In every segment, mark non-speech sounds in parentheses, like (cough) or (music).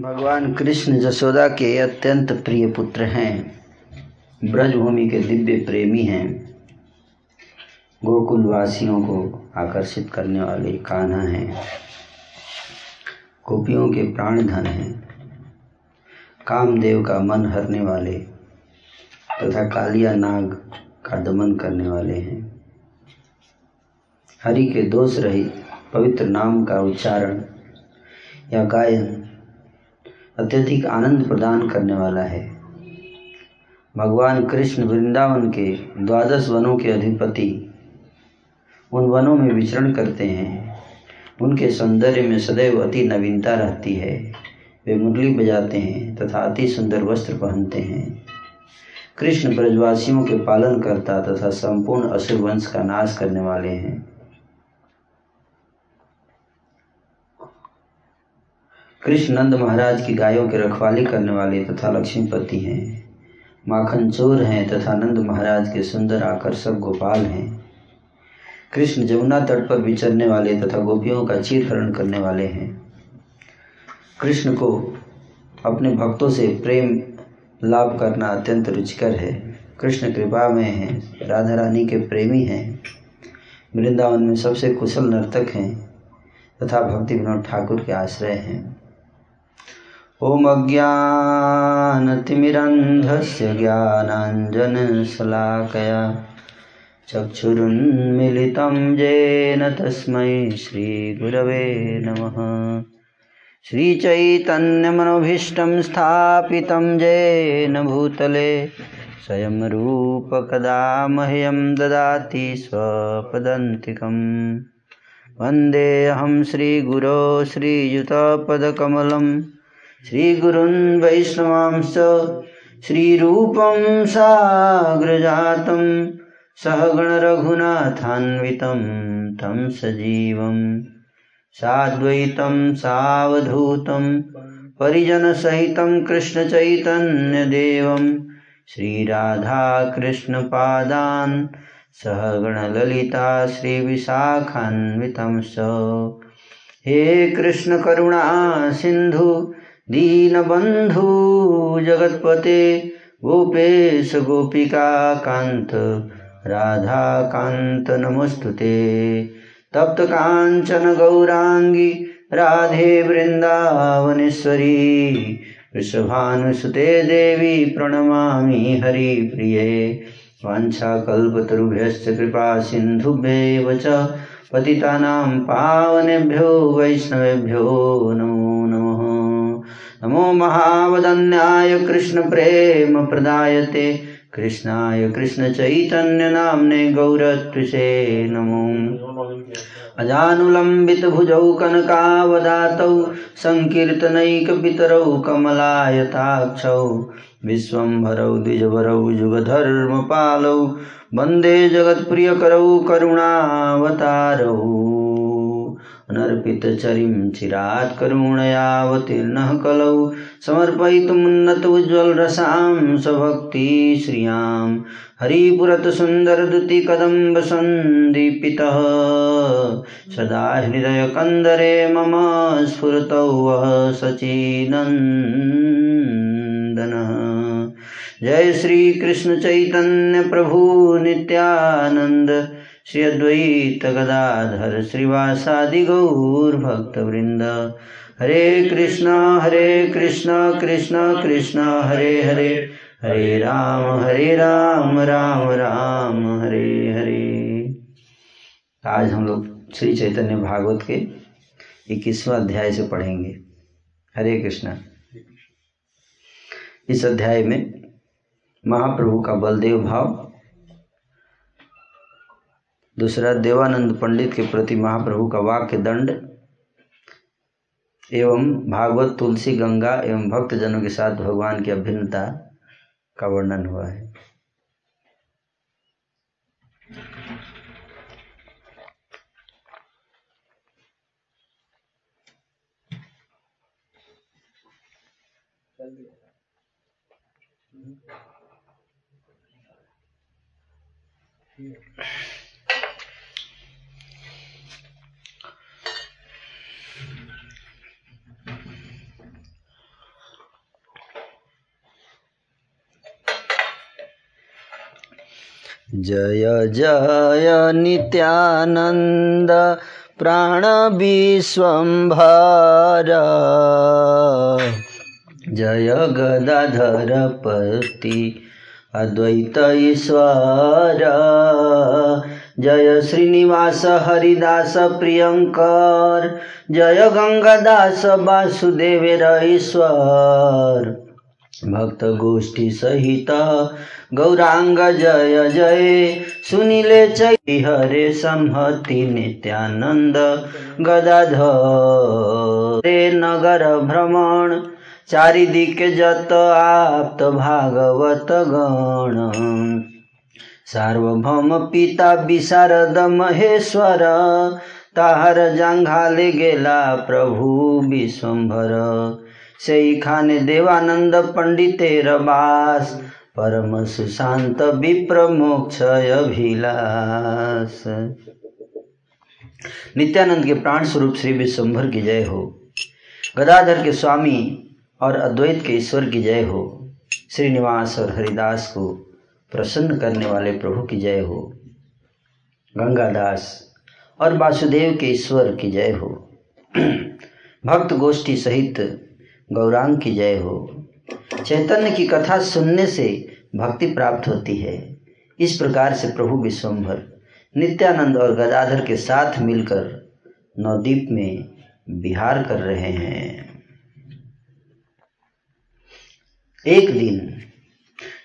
भगवान कृष्ण जसोदा के अत्यंत प्रिय पुत्र हैं। ब्रजभूमि के दिव्य प्रेमी हैं। गोकुलवासियों को आकर्षित करने वाले कान्हा हैं। गोपियों के प्राण धन हैं। कामदेव का मन हरने वाले तथा कालिया नाग का दमन करने वाले हैं। हरि के दोष रहित पवित्र नाम का उच्चारण या गायन अत्यधिक आनंद प्रदान करने वाला है। भगवान कृष्ण वृंदावन के द्वादश वनों के अधिपति उन वनों में विचरण करते हैं। उनके सौंदर्य में सदैव अति नवीनता रहती है। वे मुरली बजाते हैं तथा अति सुंदर वस्त्र पहनते हैं। कृष्ण ब्रजवासियों के पालन करता तथा संपूर्ण असुर वंश का नाश करने वाले हैं। कृष्ण नंद महाराज की गायों की रखवाली करने वाले तथा लक्ष्मीपति हैं। माखन चोर हैं तथा नंद महाराज के सुंदर आकर्षक गोपाल हैं। कृष्ण जमुना तट पर विचरने वाले तथा गोपियों का चीर हरण करने वाले हैं। कृष्ण को अपने भक्तों से प्रेम, लाभ करना अत्यंत रुचिकर है। कृष्ण कृपा में हैं, राधा रानी के प्रेमी हैं, वृंदावन में सबसे कुशल नर्तक हैं तथा भक्ति विनोद ठाकुर के आश्रय हैं। ॐ अज्ञानतिमिरन्धस्य ज्ञानाञ्जनशलाकया चक्षुरुन्मिलितं येन तस्मै श्रीगुरवे नमः। श्रीचैतन्यमनोभीष्टं स्थापितं येन भूतले स्वयं रूपकदा मह्यं ददाति स्वपदन्तिकम्। वन्देऽहं श्रीगुरो श्रीयुतपदकमलम्। श्रीगुरुन् वैष्णवांश्च श्रीरूपं साग्रजातं सहगणरघुनाथान्वितं तं सजीवं साद्वैतं सावधूतं परिजनसहितं कृष्णचैतन्यदेवं श्रीराधाकृष्णपादान् सहगणललिता श्रीविशाखान्वितं स। हे कृष्णकरुणा सिन्धु दीनबन्धु जगत्पते गोपेश गोपिकान्त राधाकान्त नमोऽस्तु ते तप्तकाञ्चन गौराङ्गी राधे वृन्दावनेश्वरी वृषभानुसुते देवी प्रणमामि हरिप्रिये वाञ्छाकल्पतरुभ्यश्च कृपा सिन्धुभ्येव च पतितानां पावनेभ्यो, वैष्णवेभ्यो नमः नमो महावदन्याय कृष्णप्रेमप्रदायते कृष्णाय कृष्णचैतन्यनाम्ने गौरत्विषे नमो। अजानुलम्बितभुजौ कनकावदातौ सङ्कीर्तनैकपितरौ कमलायताक्षौ, विश्वम्भरौ द्विजभरौ युगधर्मपालौ, वंदे जगत्प्रियकरौ करुणावतारौ। अनर्पितचरिं चिरात् करुणयावतीर्णः कलौ समर्पयितुमुन्नतोज्ज्वलरसां स्वभक्तिश्रियाँ हरिपुरतसुन्दरदुतिकदम्बसन्दीपितः सदा हृदयकन्दरे मम स्फुरतौ वः सचिनन्दनः। जय श्रीकृष्णचैतन्यप्रभु नित्यानन्द। श्री अद्वैत गदाधर श्रीवासादि गौरभक्तवृंद हरे कृष्णा हरे कृष्णा कृष्णा कृष्णा, हरे हरे। हरे राम हरे राम राम राम, हरे हरे। आज हम लोग श्री चैतन्य भागवत के इक्कीसवें अध्याय से पढ़ेंगे। हरे कृष्णा। इस अध्याय में महाप्रभु का बलदेव भाव दूसरा, देवानंद पंडित के प्रति महाप्रभु का वाक्य दंड एवं भागवत, तुलसी, गंगा एवं भक्तजनों के साथ भगवान की अभिन्नता का वर्णन हुआ है Yeah. जय जय नित्यानन्द प्राणविश्वम्भर। जय गदाधरपति अद्वैत ईश्वर। जय श्रीनिवास हरिदास प्रियंकर। जय गंगादास वासुदेवेर ईश्वर। भक्त गोष्ठी सहित। गौरांग जय जय। सुनिले चै हरे संहति नित्यानंद गदाधर नगर भ्रमण। चारिदिक जत आप्त भागवत गण। सार्वभौम पिता विशारद महेश्वर। ताहर जांघाले गेला प्रभु विश्वम्भर। खाने देवानंद पंडितेर बास परम सुशांत विप्र मोक्ष नित्यानंद के प्राण स्वरूप श्री विश्वभर की जय हो। गदाधर के स्वामी और अद्वैत के ईश्वर की जय हो। श्रीनिवास और हरिदास को प्रसन्न करने वाले प्रभु की जय हो। गंगादास और वासुदेव के ईश्वर की जय हो। (clears throat) भक्त गोष्ठी सहित गौरांग की जय हो। चैतन्य की कथा सुनने से भक्ति प्राप्त होती है। इस प्रकार से प्रभु विश्वम्भर नित्यानंद और गदाधर के साथ मिलकर नवद्वीप में विहार कर रहे हैं। एक दिन,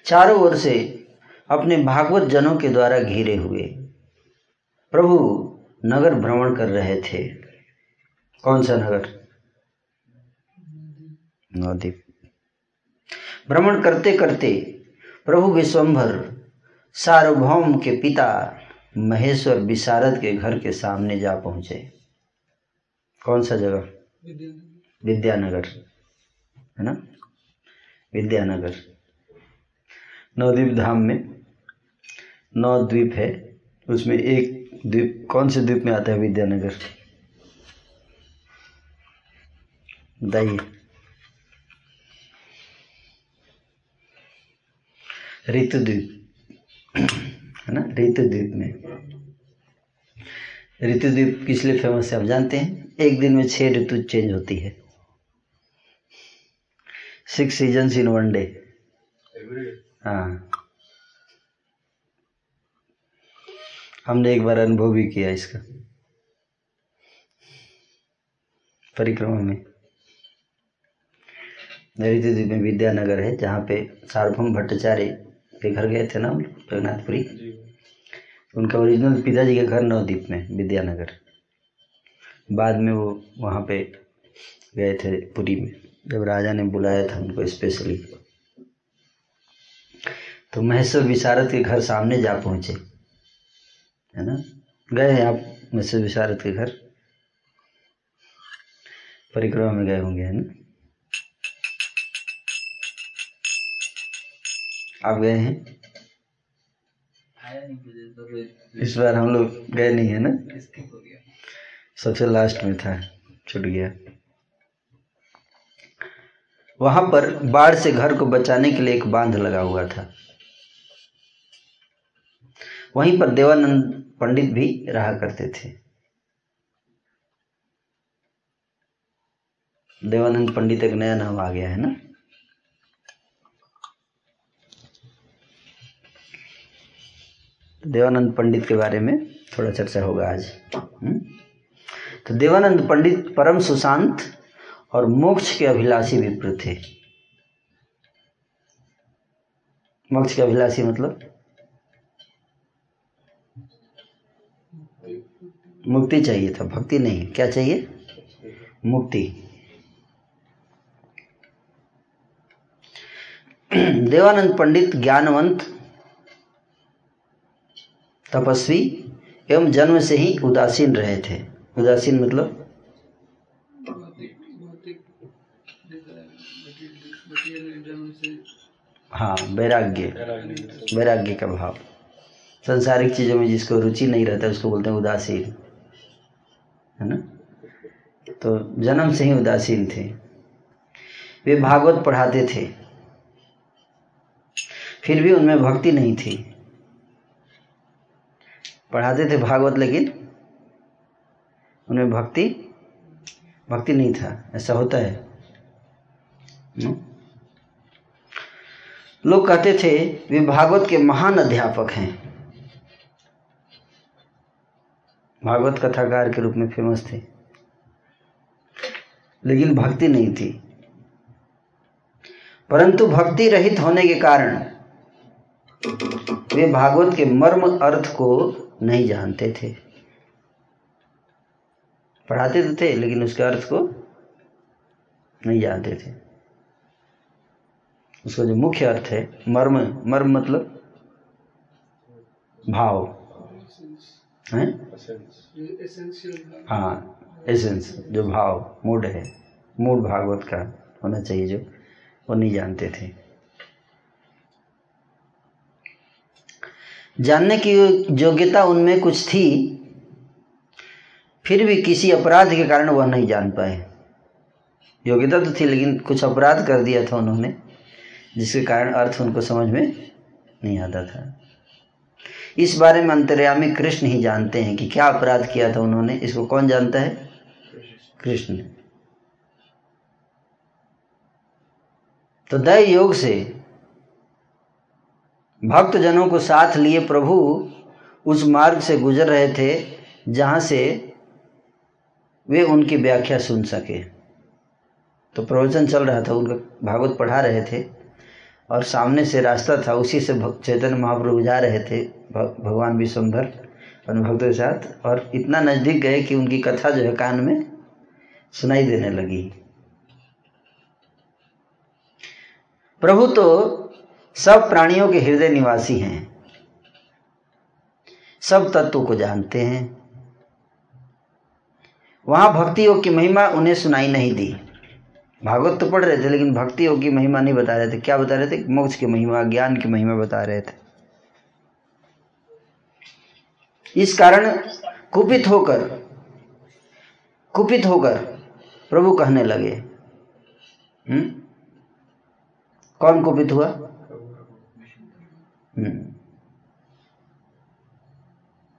चारों ओर से अपने भागवत जनों के द्वारा घिरे हुए प्रभु नगर भ्रमण कर रहे थे। कौन सा नगर? नवद्वीप भ्रमण करते करते प्रभु विश्वम्भर सार्वभौम के पिता महेश्वर विशारद के घर के सामने जा पहुँचे। कौन सा जगह? विद्यानगर। है ना? विद्यानगर। नवद्वीप धाम में नौ द्वीप है। उसमें एक द्वीप, कौन से द्वीप में आता है विद्यानगर? बताइए। ऋतु द्वीप है ना? ऋतु द्वीप में। ऋतु द्वीप किस लिए फ़ेमस है, आप जानते हैं? एक दिन में छह ऋतु चेंज होती है। Six seasons in one day हाँ। हमने एक बार अनुभव भी किया इसका। परिक्रमा में। ऋतु द्वीप में विद्यानगर है, जहाँ पे सार्वभम भट्टाचार्य के घर गए थे ना हम जगन्नाथपुरी उनका ओरिजिनल पिताजी के घर नवद्वीप में विद्यानगर। बाद में वो वहाँ पे गए थे पुरी में जब राजा ने बुलाया था उनको स्पेशली तो महेश्वर विशारद के घर सामने जा पहुँचे है ना? गए हैं आप महेश्वर विशारद के घर? परिक्रमा में गए होंगे है ना? आप गए हैं? इस बार हम लोग गए नहीं है ना? सबसे लास्ट में था छूट गया। वहाँ पर बाढ़ से घर को बचाने के लिए एक बाँध लगा हुआ था। वहीं पर देवानंद पंडित भी रहा करते थे। देवानंद पंडित एक नया नाम आ गया है ना? देवानंद पंडित के बारे में थोड़ा चर्चा होगा आज। तो देवानंद पंडित परम सुशांत और मोक्ष के अभिलाषी विप्र थे। मोक्ष के अभिलाषी मतलब? मुक्ति चाहिए था, भक्ति नहीं। क्या चाहिए? मुक्ति। (clears throat) देवानंद पंडित ज्ञानवंत तपस्वी एवं जन्म से ही उदासीन रहे थे। उदासीन मतलब? हाँ वैराग्य। वैराग्य का भाव। संसारिक चीज़ों में जिसको रुचि नहीं रहता, उसको बोलते हैं उदासीन। है ना? तो जन्म से ही उदासीन थे। वे भागवत पढ़ाते थे। फिर भी उनमें भक्ति नहीं थी। पढ़ाते थे भागवत, लेकिन उनमें भक्ति भक्ति नहीं था। ऐसा होता है। हम्म? लोग कहते थे, वे भागवत के महान अध्यापक हैं। भागवत कथाकार के रूप में फ़ेमस थे। लेकिन भक्ति नहीं थी। परंतु भक्ति रहित होने के कारण, वे भागवत के मर्म अर्थ को नहीं जानते थे। पढ़ाते तो थे, लेकिन उसके अर्थ को नहीं जानते थे। उसका जो मुख्य अर्थ है, मर्म मर्म मतलब भाव। है? हाँ एसेंस जो भाव मूड है। मूड भागवत का होना चाहिए जो, वो नहीं जानते थे। जानने की योग्यता उनमें कुछ थी, फिर भी किसी अपराध के कारण वह नहीं जान पाए। योग्यता तो थी, लेकिन कुछ अपराध कर दिया था उन्होंने, जिसके कारण अर्थ उनको समझ में नहीं आता था। इस बारे में अंतर्यामी कृष्ण ही जानते हैं कि क्या अपराध किया था उन्होंने। इसको कौन जानता है? कृष्ण। तो दय योग से भक्त जनों को साथ लिए प्रभु उस मार्ग से गुजर रहे थे, जहाँ से वे उनकी व्याख्या सुन सके। तो प्रवचन चल रहा था, उनका भागवत पढ़ा रहे थे और सामने से रास्ता था, उसी से चैतन्य महाप्रभु जा रहे थे भगवान विश्वम्भर अपने भक्तों के साथ और इतना नज़दीक गए कि उनकी कथा जो है कान में सुनाई देने लगी। प्रभु तो सब प्राणियों के हृदय निवासी हैं। सब तत्व को जानते हैं। वहाँ भक्ति योग की महिमा उन्हें सुनाई नहीं दी। भागवत तो पढ़ रहे थे, लेकिन भक्ति योग की महिमा नहीं बता रहे थे। क्या बता रहे थे? मोक्ष की महिमा, ज्ञान की महिमा बता रहे थे। इस कारण कुपित होकर कुपित होकर प्रभु कहने लगे हम्म? कौन कुपित हुआ?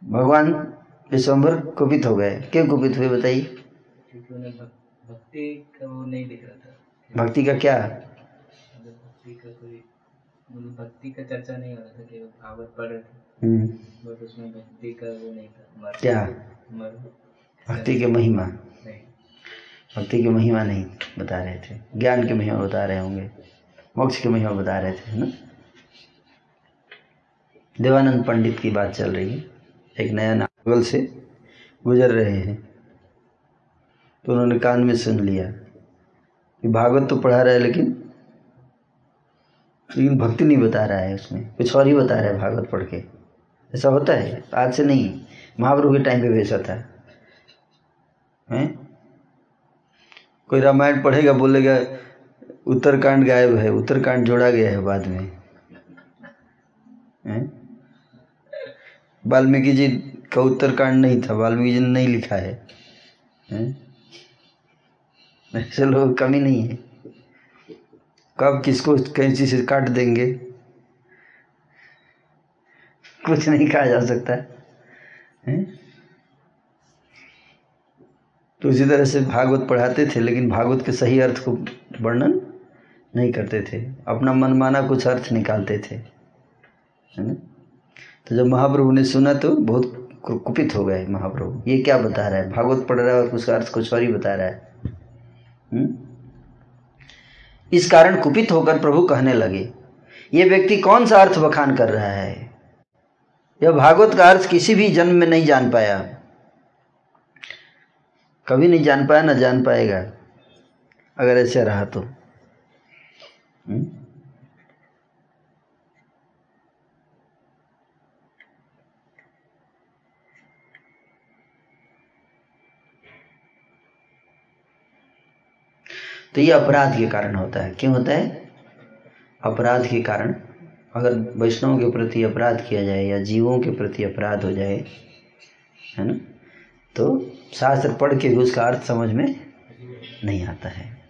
भगवान विश्वम्भर कुपित हो गए। क्यों कुपित हुए बताइए? भक्ति का वो नहीं दिख रहा था। भक्ति का क्या? भक्ति का कोई भक्ति का चर्चा नहीं हो रहा था केवल भागवत पढ़ रहे थे। हम्म, बट उसमें भक्ति का वो नहीं था। क्या? भक्ति की महिमा। नहीं। भक्ति की महिमा नहीं बता रहे थे। ज्ञान की महिमा बता रहे होंगे। मोक्ष की महिमा बता रहे थे है ना? देवानंद पंडित की बात चल रही है। एक नया नावल से गुजर रहे हैं। तो उन्होंने कान में सुन लिया। कि भागवत तो पढ़ा रहा है लेकिन लेकिन भक्ति नहीं बता रहा है उसमें। कुछ और ही बता रहा है भागवत पढ़ के। ऐसा होता है? आज से नहीं। महाप्रभु के टाइम पे भी ऐसा था। हैं? कोई रामायण पढ़ेगा, बोलेगा, उत्तरकांड गायब है, उत्तरकांड जोड़ा गया है बाद में। वाल्मीकि जी का उत्तरकांड नहीं था वाल्मीकि जी ने नहीं लिखा है। ऐसे लोग कमी नहीं है। कब किसको कैंची से काट देंगे? कुछ नहीं कहा जा सकता। है? तो इसी तरह से भागवत पढ़ाते थे, लेकिन भागवत के सही अर्थ को वर्णन नहीं करते थे। अपना मनमाना कुछ अर्थ निकालते थे। है ना? तो जब महाप्रभु ने सुना तो बहुत कुपित हो गए महाप्रभु। ये क्या बता रहा है? भागवत पढ़ रहा है और उसका अर्थ कुछ और ही बता रहा है। हुँ? इस कारण कुपित होकर प्रभु कहने लगे, ये व्यक्ति कौन सा अर्थ बखान कर रहा है? यह भागवत का अर्थ किसी भी जन्म में नहीं जान पाया। कभी नहीं जान पाया, ना जान पाएगा, अगर ऐसे रहा तो। हुँ? तो ये अपराध के कारण होता है। क्यों होता है? अपराध के कारण। अगर वैष्णव के प्रति अपराध किया जाए या जीवों के प्रति अपराध हो जाए, है ना? तो शास्त्र पढ़ के भी उसका अर्थ समझ में नहीं आता है।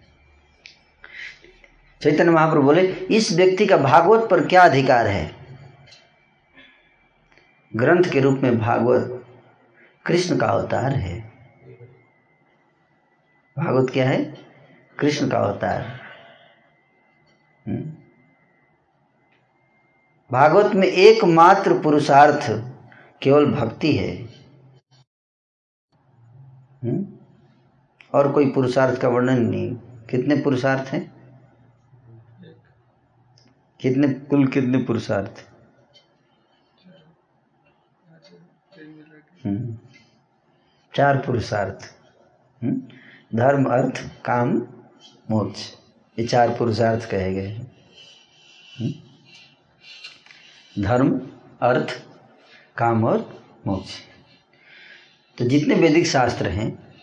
चैतन्य महाप्रभु बोले, इस व्यक्ति का भागवत पर क्या अधिकार है? ग्रंथ के रूप में भागवत कृष्ण का अवतार है। भागवत क्या है? कृष्ण का अवतार हम्म। भागवत में एकमात्र पुरुषार्थ केवल भक्ति है। हम्म। और कोई पुरुषार्थ का वर्णन नहीं। कितने पुरुषार्थ हैं? कितने, कुल कितने पुरुषार्थ? हम्म। चार पुरुषार्थ। धर्म, अर्थ, काम मोक्ष ये चार पुरुषार्थ कहे गए हैं। धर्म, अर्थ, काम और मोक्ष। तो जितने वैदिक शास्त्र हैं,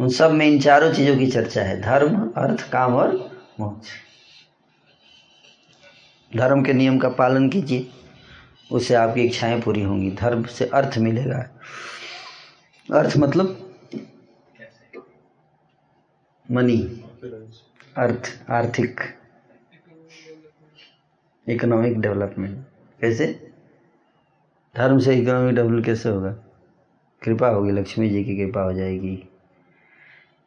उन सब में इन चारों चीज़ों की चर्चा है, धर्म, अर्थ, काम और मोक्ष। धर्म के नियम का पालन कीजिए, उससे आपकी इच्छाएँ पूरी होंगी, धर्म से अर्थ मिलेगा। अर्थ मतलब? मनी। अर्थ आर्थिक इकोनॉमिक डेवलपमेंट कैसे? धर्म से इकोनॉमिक डेवलप कैसे होगा? कृपा होगी, लक्ष्मी जी की कृपा हो जाएगी।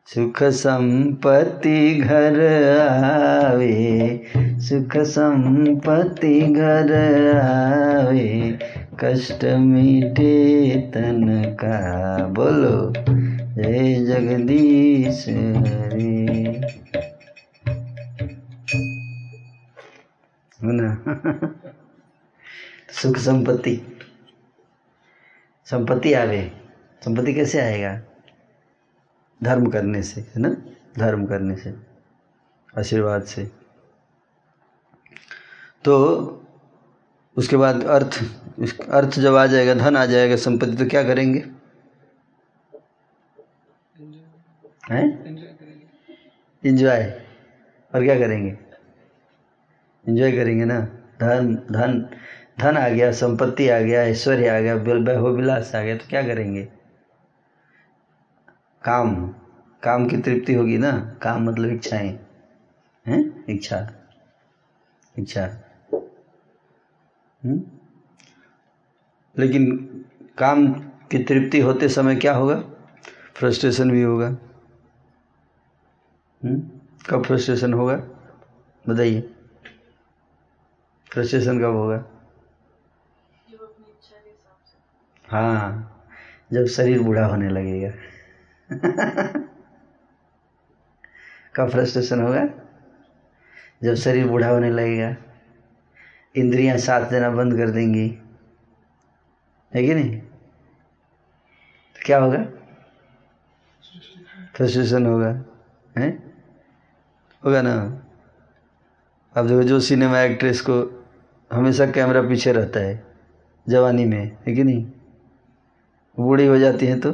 सुख संपत्ति घर आवे, सुख संपत्ति घर आवे, कष्ट मीठे तन का बोलो, जय जगदीश हरे। सुख संपत्ति। संपत्ति आवे। संपत्ति कैसे आएगा? धर्म करने से, है ना? धर्म करने से, आशीर्वाद से। तो उसके बाद अर्थ अर्थ जब आ जाएगा, धन आ जाएगा, संपत्ति तो क्या करेंगे? हैं? इंजॉय और क्या करेंगे? इंजॉय करेंगे ना? धन धन धन आ गया, संपत्ति आ गया, ऐश्वर्य आ गया वैभव विलास आ गया तो क्या करेंगे? काम काम की तृप्ति होगी ना? काम मतलब इच्छाएँ, हैं? इच्छा इच्छा। हम्म? लेकिन काम की तृप्ति होते समय क्या होगा? फ्रस्ट्रेशन भी होगा? कब फ्रस्ट्रेशन होगा? बताइए। फ्रस्ट्रेशन कब होगा? हाँ जब शरीर बूढ़ा होने लगेगा। (laughs) कब फ्रस्ट्रेशन होगा? जब शरीर बूढ़ा होने लगेगा। इंद्रियाँ साथ देना बंद कर देंगी। है कि नहीं? तो क्या होगा? फ्रस्ट्रेशन होगा। हैं? होगा ना? अब देखो जो सिनेमा एक्ट्रेस को हमेशा कैमरा पीछे रहता है जवानी में है कि नहीं? बूढ़ी हो जाती है तो?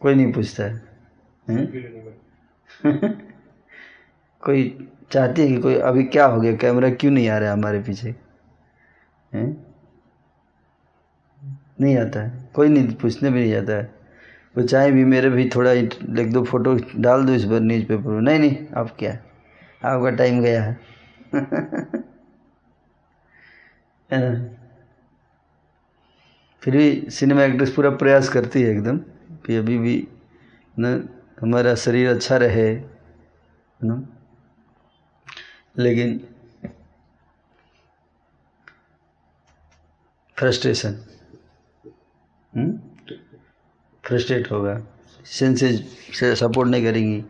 कोई नहीं पूछता है, (laughs) कोई चाहती है कि कोई अभी क्या हो गया? कैमरा क्यों नहीं आ रहा है हमारे पीछे? हैं? नहीं आता है कोई नहीं पूछने भी नहीं जाता है। वो चाहे भी मेरे भी थोड़ा लिख दो फ़ोटो, डाल दो इस बार न्यूज़ पेपर में। नहीं नहीं आप क्या? आपका टाइम गया है। (laughs) है। फिर भी सिनेमा एक्ट्रेस पूरा प्रयास करती है एकदम कि अभी भी, न, हमारा शरीर अच्छा रहे ना? लेकिन फ्रस्ट्रेशन फ्रस्ट्रेट होगा। सेंसेज से सपोर्ट नहीं करेंगी।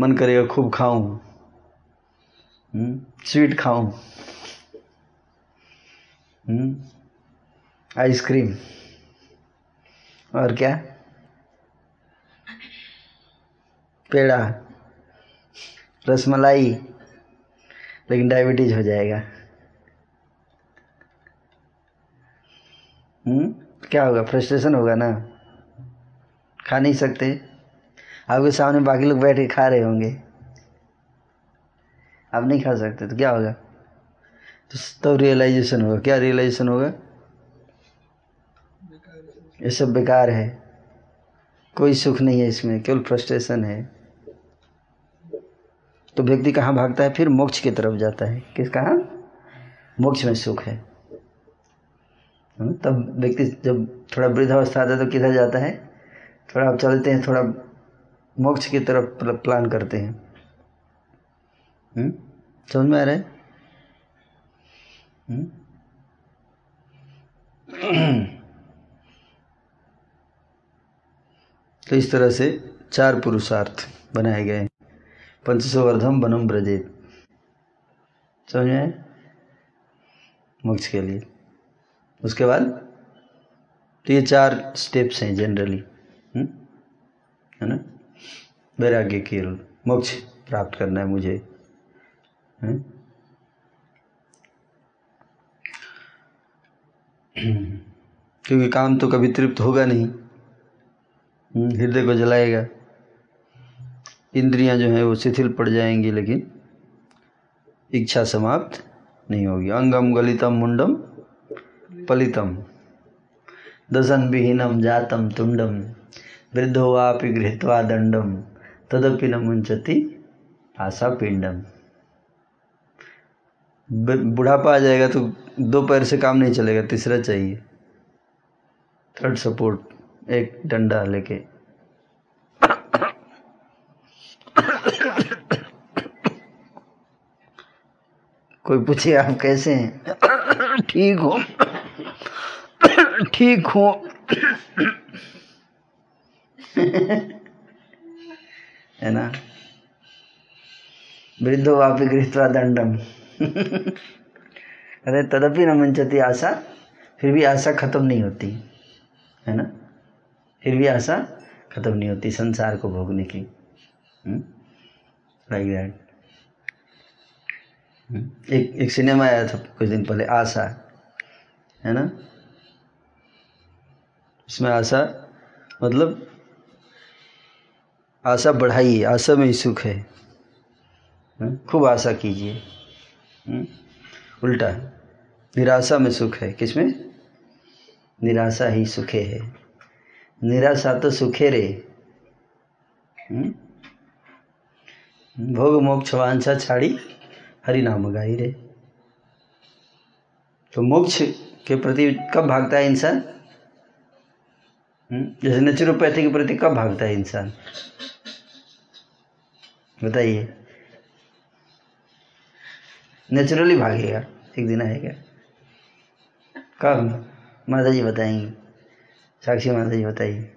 मन करेगा खूब खाऊं। स्वीट हम्म, खाऊं। आइसक्रीम हम्म, और क्या? पेड़ा। रसमलाई। लेकिन डायबिटीज़ हो जाएगा। हम्म क्या होगा? फ्रस्ट्रेशन होगा ना। खा नहीं सकते। आपके सामने बाकी लोग बैठ के खा रहे होंगे। आप नहीं खा सकते तो क्या होगा? तो तब रियलाइजेशन होगा। क्या रियलाइजेशन होगा? ये सब बेकार है। कोई सुख नहीं है इसमें, केवल फ्रस्ट्रेशन है। तो व्यक्ति कहाँ भागता है? फिर मोक्ष की तरफ़ जाता है। किस, कहाँ? मोक्ष में सुख है। है, तब व्यक्ति जब थोड़ा वृद्धावस्था आता है तो किधर जाता है? थोड़ा चलते हैं, थोड़ा मोक्ष की तरफ़ प्लान करते हैं हम्म? समझ में आ रहा है हम्म? (clears throat) तो इस तरह से चार पुरुषार्थ बनाए गए पंचसवर्धम बनम ब्रजेत समझ में मोक्ष के लिए उसके बाद तो ये चार स्टेप्स हैं जनरली? है ना? वैराग्य के मोक्ष प्राप्त करना है मुझे। है? क्योंकि काम तो कभी तृप्त होगा नहीं। हम्म, हृदय को जलाएगा। इंद्रियाँ जो हैं वो शिथिल पड़ जाएँगी लेकिन इच्छा समाप्त नहीं होगी। अंगम गलितम मुंडम पलितम दशन विहीनम जातम तुंडम। वृद्धो वापि गृहत्वा दंडम तदपि न मुंचती आशा पिंडम बुढ़ापा आ जाएगा तो दो पैर से काम नहीं चलेगा, तीसरा चाहिए। थर्ड सपोर्ट एक डंडा लेके। कोई पूछे, आप कैसे हैं? ठीक हो। ठीक हो। है ना? वृद्धो वापी गृहत्वा दंडम अरे, तदपि न मंचती आशा, फिर भी आशा खत्म नहीं होती, है ना? फिर भी आशा खत्म नहीं होती, संसार को भोगने की। लाइक दैट एक एक सिनेमा आया था कुछ दिन पहले, आशा, है ना? इसमें आशा मतलब आशा बढ़ाइए, आशा में ही सुख है। खूब आशा कीजिए। उल्टा, निराशा में सुख है। किसमें? निराशा ही सुखे है। निराशा तो सुखे रे। भोग मोक्ष वांछा छाड़ी हरि नाम गाई रे। तो मोक्ष के प्रति कब भागता है इंसान? जैसे नेचुरोपैथी के प्रति कब भागता है इंसान? बताइए। नेचुरली भागेगा। एक दिन आएगा। कब? माता जी बताएँगी। साक्षी माता जी बताइए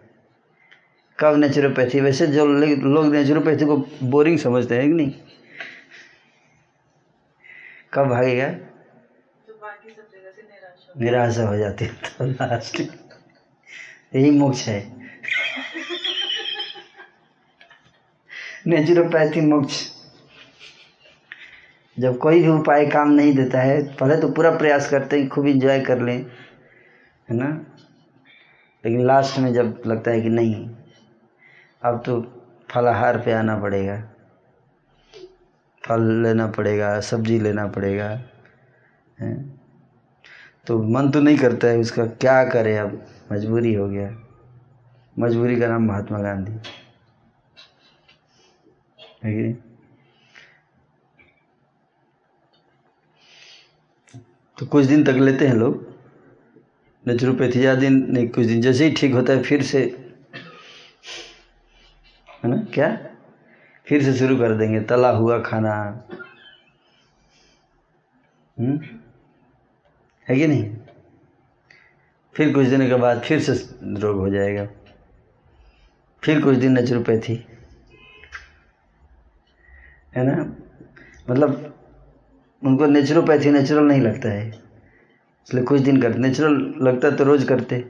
कब नेचुरोपैथी वैसे जो लोग नेचुरोपैथी को बोरिंग समझते हैं कि नहीं? कब भागेगा? निराशा हो जाती है तो लास्ट यही मोक्ष है। नेचुरोपैथी मोक्ष। जब कोई भी उपाय काम नहीं देता है, पहले तो पूरा प्रयास करते हैं, खूब इंजॉय कर लें, है ना? लेकिन लास्ट में जब लगता है कि नहीं, अब तो फलाहार पे आना पड़ेगा। फल लेना पड़ेगा, सब्ज़ी लेना पड़ेगा, है? तो मन तो नहीं करता है उसका, क्या करे अब? मजबूरी हो गया। मजबूरी का नाम महात्मा गांधी। है तो कुछ दिन तक लेते हैं लोग। नेचुरोपैथी ज़्यादा दिन, नहीं, कुछ दिन जैसे ही ठीक होता है, फिर से, है ना? क्या? फिर से शुरू कर देंगे। तला हुआ खाना। हम्म? है कि नहीं? फिर कुछ दिनों के बाद फिर से रोग हो जाएगा। फिर कुछ दिन नेचुरोपैथी है ना? मतलब उनको नेचुरोपैथी नेचुरल नहीं लगता है। इसलिए कुछ दिन करते नेचुरल लगता है तो रोज़ करते।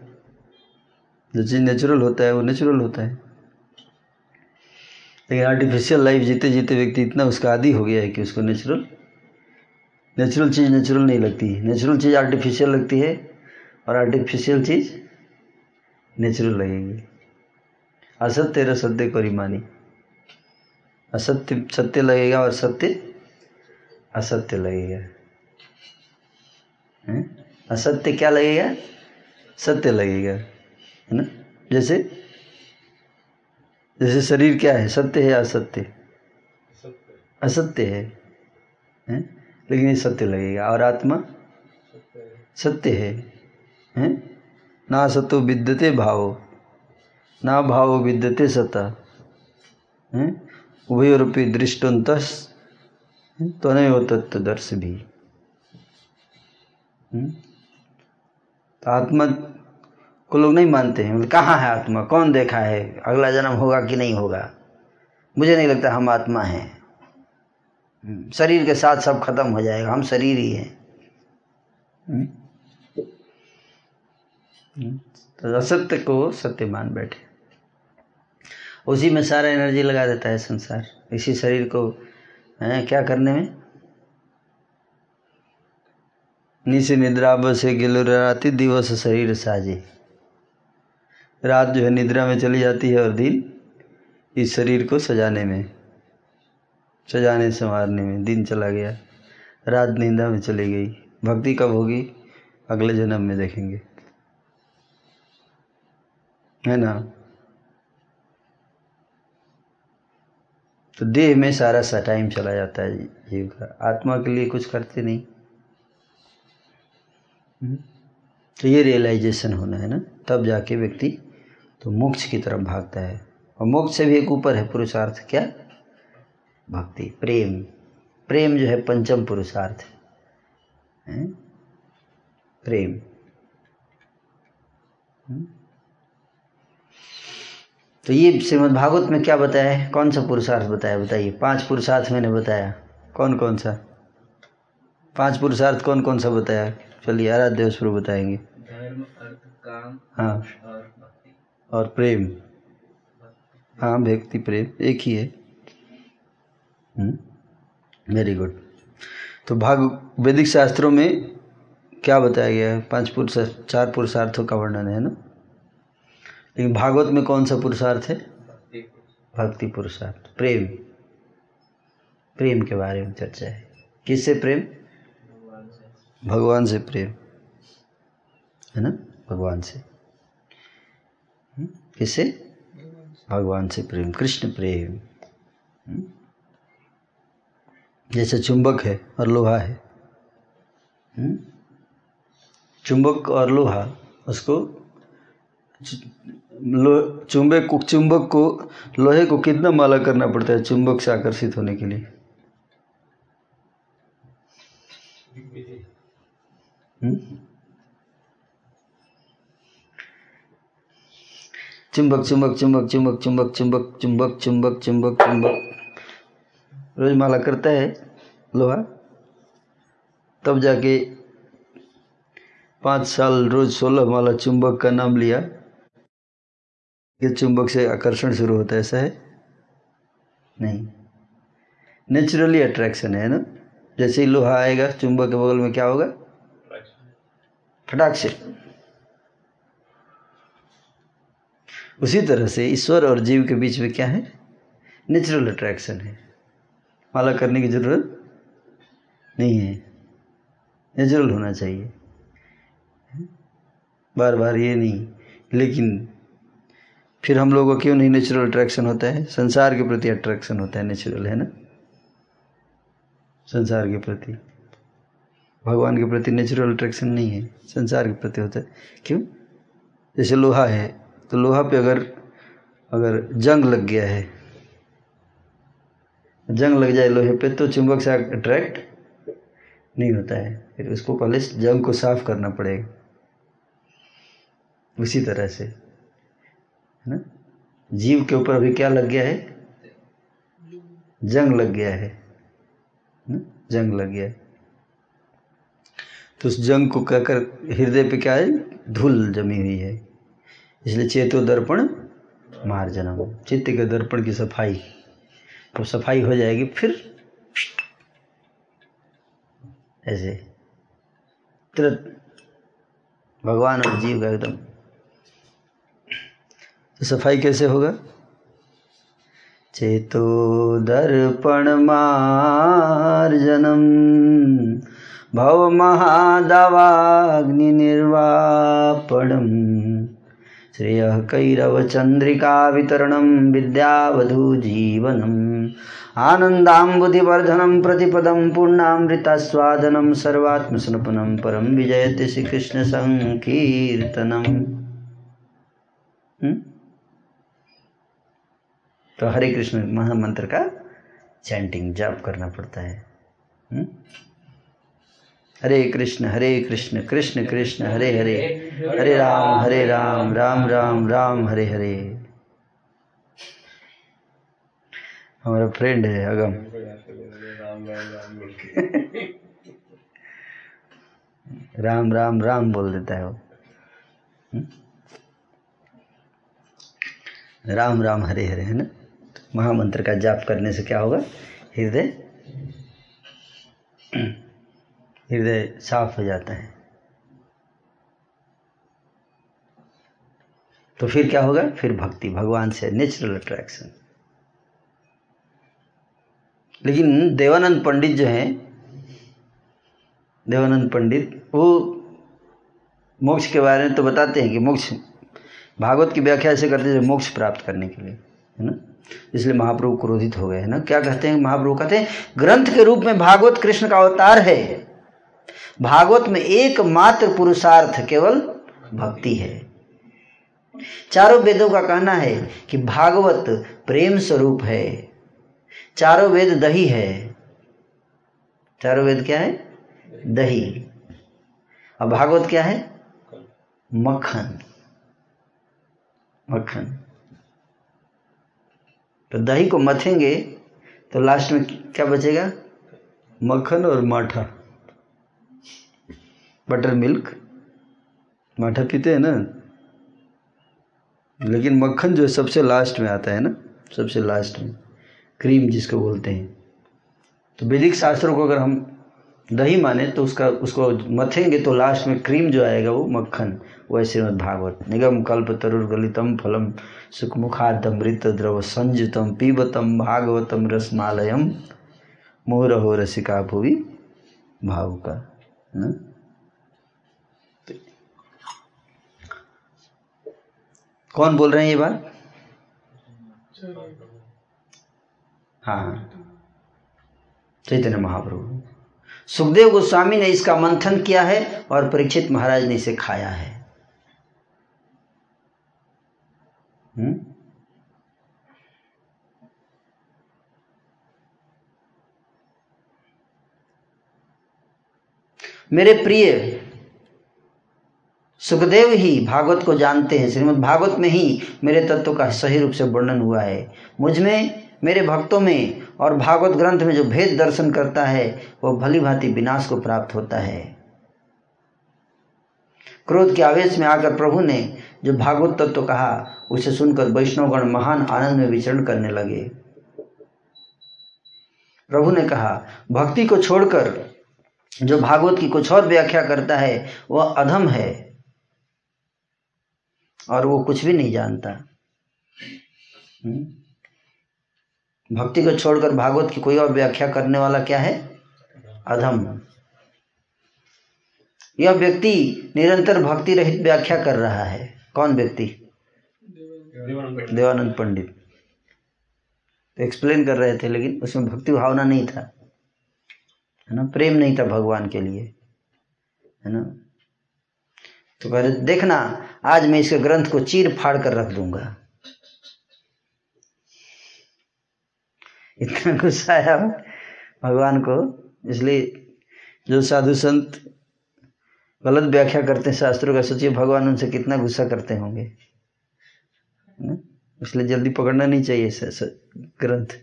जो चीज़ नेचुरल होता है वो नेचुरल होता है। लेकिन आर्टिफिशियल लाइफ जीते जीते व्यक्ति इतना उसका आदि हो गया है कि उसको नेचुरल नेचुरल चीज़ नेचुरल नहीं लगती नेचुरल चीज़ आर्टिफिशियल लगती है। और आर्टिफिशियल चीज़ नेचुरल लगेगी। असत्य रसत्य परिमानी असत्य सत्य लगेगा और सत्य असत्य लगेगा। असत्य क्या लगेगा? सत्य लगेगा। है ना? जैसे जैसे शरीर क्या है? सत्य है असत्य? असत्य है, है? लेकिन ये सत्य लगेगा। और आत्मा? सत्य है। हैं? ना सतो विद्यते भावो ना भावो विद्यते सता हैं? उभयोरपि दृष्टंत त्वनयो तत्वदर्श भी? तो आत्मा को लोग नहीं मानते हैं। मतलब कहाँ है आत्मा? कौन देखा है? अगला जन्म होगा कि नहीं होगा? मुझे नहीं लगता हम आत्मा हैं। हम्म, शरीर के साथ सब खत्म हो जाएगा। हम शरीर ही हैं। हम्म? तो असत्य को सत्य मान बैठे। उसी में सारा एनर्जी लगा देता है संसार। इसी शरीर को है, क्या करने में? नीचे निद्रा बसे गिलो राति दिवस शरीर साजे रात जो है निद्रा में चली जाती है और दिन इस शरीर को सजाने में सजाने संवारने में दिन चला गया। रात निंदा में चली गई। भक्ति कब होगी? अगले जन्म में देखेंगे। है ना? तो देह में सारा सा टाइम चला जाता है जीव का। आत्मा के लिए कुछ करते नहीं। हम्म? तो ये रियलाइजेशन होना है ना? तब जाके व्यक्ति तो मोक्ष की तरफ़ भागता है। और मोक्ष से भी एक ऊपर है पुरुषार्थ। क्या? भक्ति, प्रेम। प्रेम जो है पंचम पुरुषार्थ। है? प्रेम। हम्म? तो ये श्रीमद भागवत में क्या बताया है? कौन सा पुरुषार्थ बताया? बताइए। पाँच पुरुषार्थ मैंने बताया। कौन कौन सा? पाँच पुरुषार्थ कौन कौन सा बताया? चलिए आराध्य उस बताएँगे। धर्म अर्थ काम हाँ। और और प्रेम। हाँ व्यक्ति प्रेम। एक ही है। वेरी गुड तो भाग वैदिक शास्त्रों में क्या बताया गया है? पाँच पुरुष चार पुरुषार्थों का वर्णन है ना? लेकिन भागवत में कौन सा पुरुषार्थ है? भक्ति पुरुषार्थ। प्रेम। प्रेम के बारे में चर्चा है। किससे प्रेम? भगवान से। प्रेम। है ना? भगवान से। हम्म? किससे? भगवान से प्रेम। कृष्ण प्रेम। हम्म? जैसे चुंबक है और लोहा है। हम्म? चुंबक और लोहा उसको चुंबक को चुंबक को, लोहे को कितना माला करना पड़ता है चुंबक से आकर्षित होने के लिए? हम्म? चुंबक चुंबक चुंबक चुंबक चुंबक चुंबक चुंबक चुंबक चुंबक चुंबक। रोज माला करता है लोहा? तब जाके पाँच साल रोज सोलह माला चुंबक का नाम लिया। ये चुंबक से आकर्षण शुरू होता है, ऐसा है? नहीं। नेचुरली अट्रैक्शन है ना? जैसे ही लोहा आएगा, चुंबक के बगल में क्या होगा? फटाक से उसी तरह से ईश्वर और जीव के बीच में क्या है? नेचुरल अट्रैक्शन है। माला करने की ज़रूरत नहीं है। नेचुरल होना चाहिए। बार बार ये नहीं, लेकिन फिर हम लोगों क्यों नहीं नेचुरल अट्रैक्शन होता है। संसार के प्रति अट्रैक्शन होता है नेचुरल है ना? संसार के प्रति। भगवान के प्रति नेचुरल अट्रैक्शन नहीं है। संसार के प्रति होता है। क्यों? जैसे लोहा है तो लोहा पे अगर अगर जंग लग गया है, जंग लग जाए लोहे पे तो चुंबक से अट्रैक्ट नहीं होता है। फिर उसको पहले जंग को साफ़ करना पड़ेगा। उसी तरह से। है ना? जीव के ऊपर अभी क्या लग गया है? जंग लग गया है, ना? जंग लग गया है। तो उस जंग को कहकर हृदय पे क्या है? धूल जमी हुई है। इसलिए चेतो दर्पण मार्जनम चित्त के दर्पण की सफ़ाई तो सफ़ाई हो जाएगी फिर। ऐसे। तुरंत। भगवान और जीव का एकदम सफ़ाई कैसे होगा? चेतो दर्पण मार्जनम। भव महादवाग्नि निर्वापणम। श्रेयः कैरवचन्द्रिकावितरणं विद्यावधूजीवनम् आनन्दाम्बुधिवर्धनं प्रतिपदं पूर्णामृतास्वादनं सर्वात्मसमर्पणं परं विजयति श्रीकृष्णसङ्कीर्तनम् तो हरे कृष्ण महामंत्र का चैंटिंग जाप करना पड़ता है? हम्म? हरे कृष्ण हरे कृष्ण कृष्ण कृष्ण, हरे हरे हरे राम हरे राम राम राम राम, हरे हरे हमारा फ्रेंड है, अगम राम राम राम बोल देता है वो हम्म? राम राम, हरे हरे, है ना महामंत्र का जाप करने से क्या होगा? हृदय हृदय साफ़ हो जाता है। तो फिर क्या होगा? फिर भक्ति, भगवान से नेचुरल अट्रैक्शन लेकिन देवानंद पंडित जो हैं, देवानंद पंडित, वो मोक्ष के बारे में तो बताते हैं कि मोक्ष, भागवत की व्याख्या ऐसे करते हैं, मोक्ष प्राप्त करने के लिए, है ना? इसलिए महाप्रभु क्रोधित हो गए, है ना? क्या कहते हैं महाप्रभु? कहते हैं, ग्रंथ के रूप में भागवत कृष्ण का अवतार है। भागवत में एकमात्र पुरुषार्थ केवल भक्ति है। चारों वेदों का कहना है कि भागवत प्रेम स्वरूप है। चारों वेद दही है। चारों वेद क्या है? दही। और भागवत क्या है? मक्खन। मक्खन। तो दही को मथेंगे तो लास्ट में क्या बचेगा? मक्खन और माठा। बटर मिल्क माठा पीते हैं ना? लेकिन मक्खन जो है सबसे लास्ट में आता है ना? सबसे लास्ट में। क्रीम जिसको बोलते हैं। तो वैदिक शास्त्रों को अगर हम दही माने तो उसका उसको मथेंगे तो लास्ट में क्रीम जो आएगा वो मक्खन। वो है श्रीमद भागवत। निगम कल्प तरुर गलितम फलम सुखमुखादमृत द्रव संजुतम पीबतम भागवतम रसमालयम। मोरहो रसिका भुवि भाव का ना? कौन बोल रहे हैं ये बात? हाँ। चैतन्य महाप्रभु। सुखदेव गोस्वामी ने इसका मंथन किया है और परीक्षित महाराज ने इसे खाया है हुँ? हम्म? मेरे प्रिय, सुखदेव ही भागवत को जानते हैं श्रीमद् भागवत में ही मेरे तत्व का सही रूप से वर्णन हुआ है मुझमें मेरे भक्तों में और भागवत ग्रंथ में जो भेद दर्शन करता है वह भली भांति विनाश को प्राप्त होता है। क्रोध के आवेश में आकर प्रभु ने जो भागवत तत्व तो कहा, उसे सुनकर वैष्णवगण महान आनंद में विचरण करने लगे। प्रभु ने कहा, भक्ति को छोड़कर जो भागवत की कुछ और व्याख्या करता है, वह अधम है और वो कुछ भी नहीं जानता। हम्म? भक्ति को छोड़कर भागवत की कोई और व्याख्या करने वाला क्या है? अधम। यह व्यक्ति निरंतर भक्ति रहित व्याख्या कर रहा है। कौन व्यक्ति? देवानंद पंडित। तो एक्सप्लेन कर रहे थे लेकिन उसमें भक्ति भावना नहीं था। है ना? प्रेम नहीं था भगवान के लिए। है ना? तो कह रहे देखना आज मैं इसके ग्रंथ को चीर फाड़ कर रख दूँगा। इतना गुस्सा आया भगवान को। इसलिए जो साधु संत गलत व्याख्या करते हैं, शास्त्रों का सोचिए, भगवान उनसे कितना गुस्सा करते होंगे। इसलिए जल्दी पकड़ना नहीं चाहिए ग्रंथ।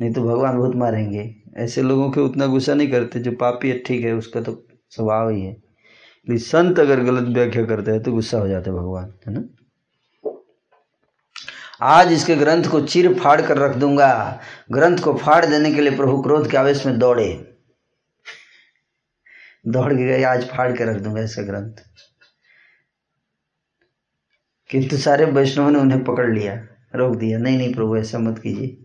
नहीं तो भगवान बहुत मारेंगे। ऐसे लोगों के उतना गुस्सा नहीं करते, जो पापी है, ठीक है, उसका तो स्वभाव ही है। संत अगर गलत व्याख्या करते हैं तो गुस्सा हो जाते हैं भगवान, है ना? आज इसके ग्रंथ को चिर फाड़ कर रख दूँगा। ग्रंथ को फाड़ देने के लिए प्रभु क्रोध के आवेश में दौड़े। दौड़ के गए, आज फाड़ के रख दूँगा इसका ग्रंथ। किंतु सारे वैष्णव ने उन्हें पकड़ लिया, रोक दिया। नहीं नहीं प्रभु, ऐसा मत कीजिए।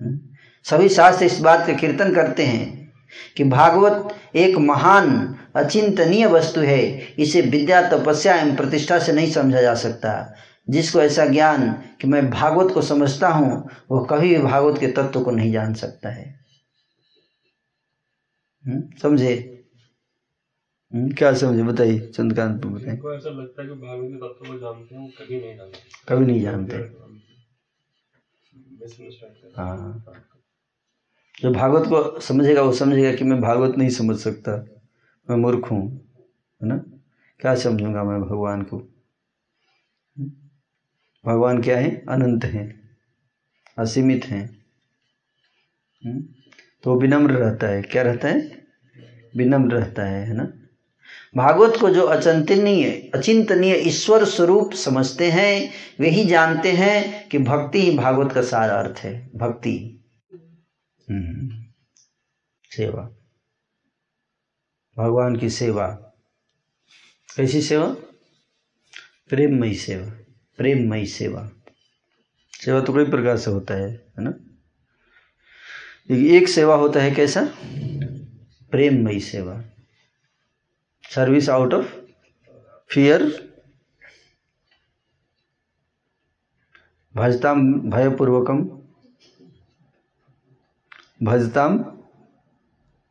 हम्म? सभी शास्त्र इस बात का कीर्तन करते हैं कि भागवत एक महान, अचिंतनीय वस्तु है। इसे विद्या, तपस्या एवं प्रतिष्ठा से नहीं समझा जा सकता। जिसको ऐसा ज्ञान कि मैं भागवत को समझता हूँ वो कभी भी भागवत के तत्व को नहीं जान सकता है। हम्म, समझे? हम्म, क्या समझे? बताइए चंद्रकांत बताइए। ऐसा लगता है कि भागवत के तत्व को जानते हैं कभी नहीं जानते। कभी नहीं जानते। हाँ। जो भागवत को समझेगा वो समझेगा कि मैं भागवत नहीं समझ सकता। मैं मूर्ख हूँ है ना? क्या समझूँगा मैं भगवान को? भगवान क्या है? अनंत है, असीमित है। तो विनम्र रहता है। क्या रहता है? विनम्र रहता है है ना? भागवत को जो अचिंतनीय अचिंतनीय ईश्वर स्वरूप समझते हैं, वे ही जानते हैं कि भक्ति ही भागवत का सार अर्थ है। भक्ति। हम्म। सेवा। भगवान की सेवा। कैसी सेवा? प्रेममयी सेवा। प्रेममयी सेवा। सेवा तो कई प्रकार से होता है है ना? एक सेवा होता है कैसा? प्रेममयी सेवा। Service out of fear. भजताम भयपूर्वकम। भजताम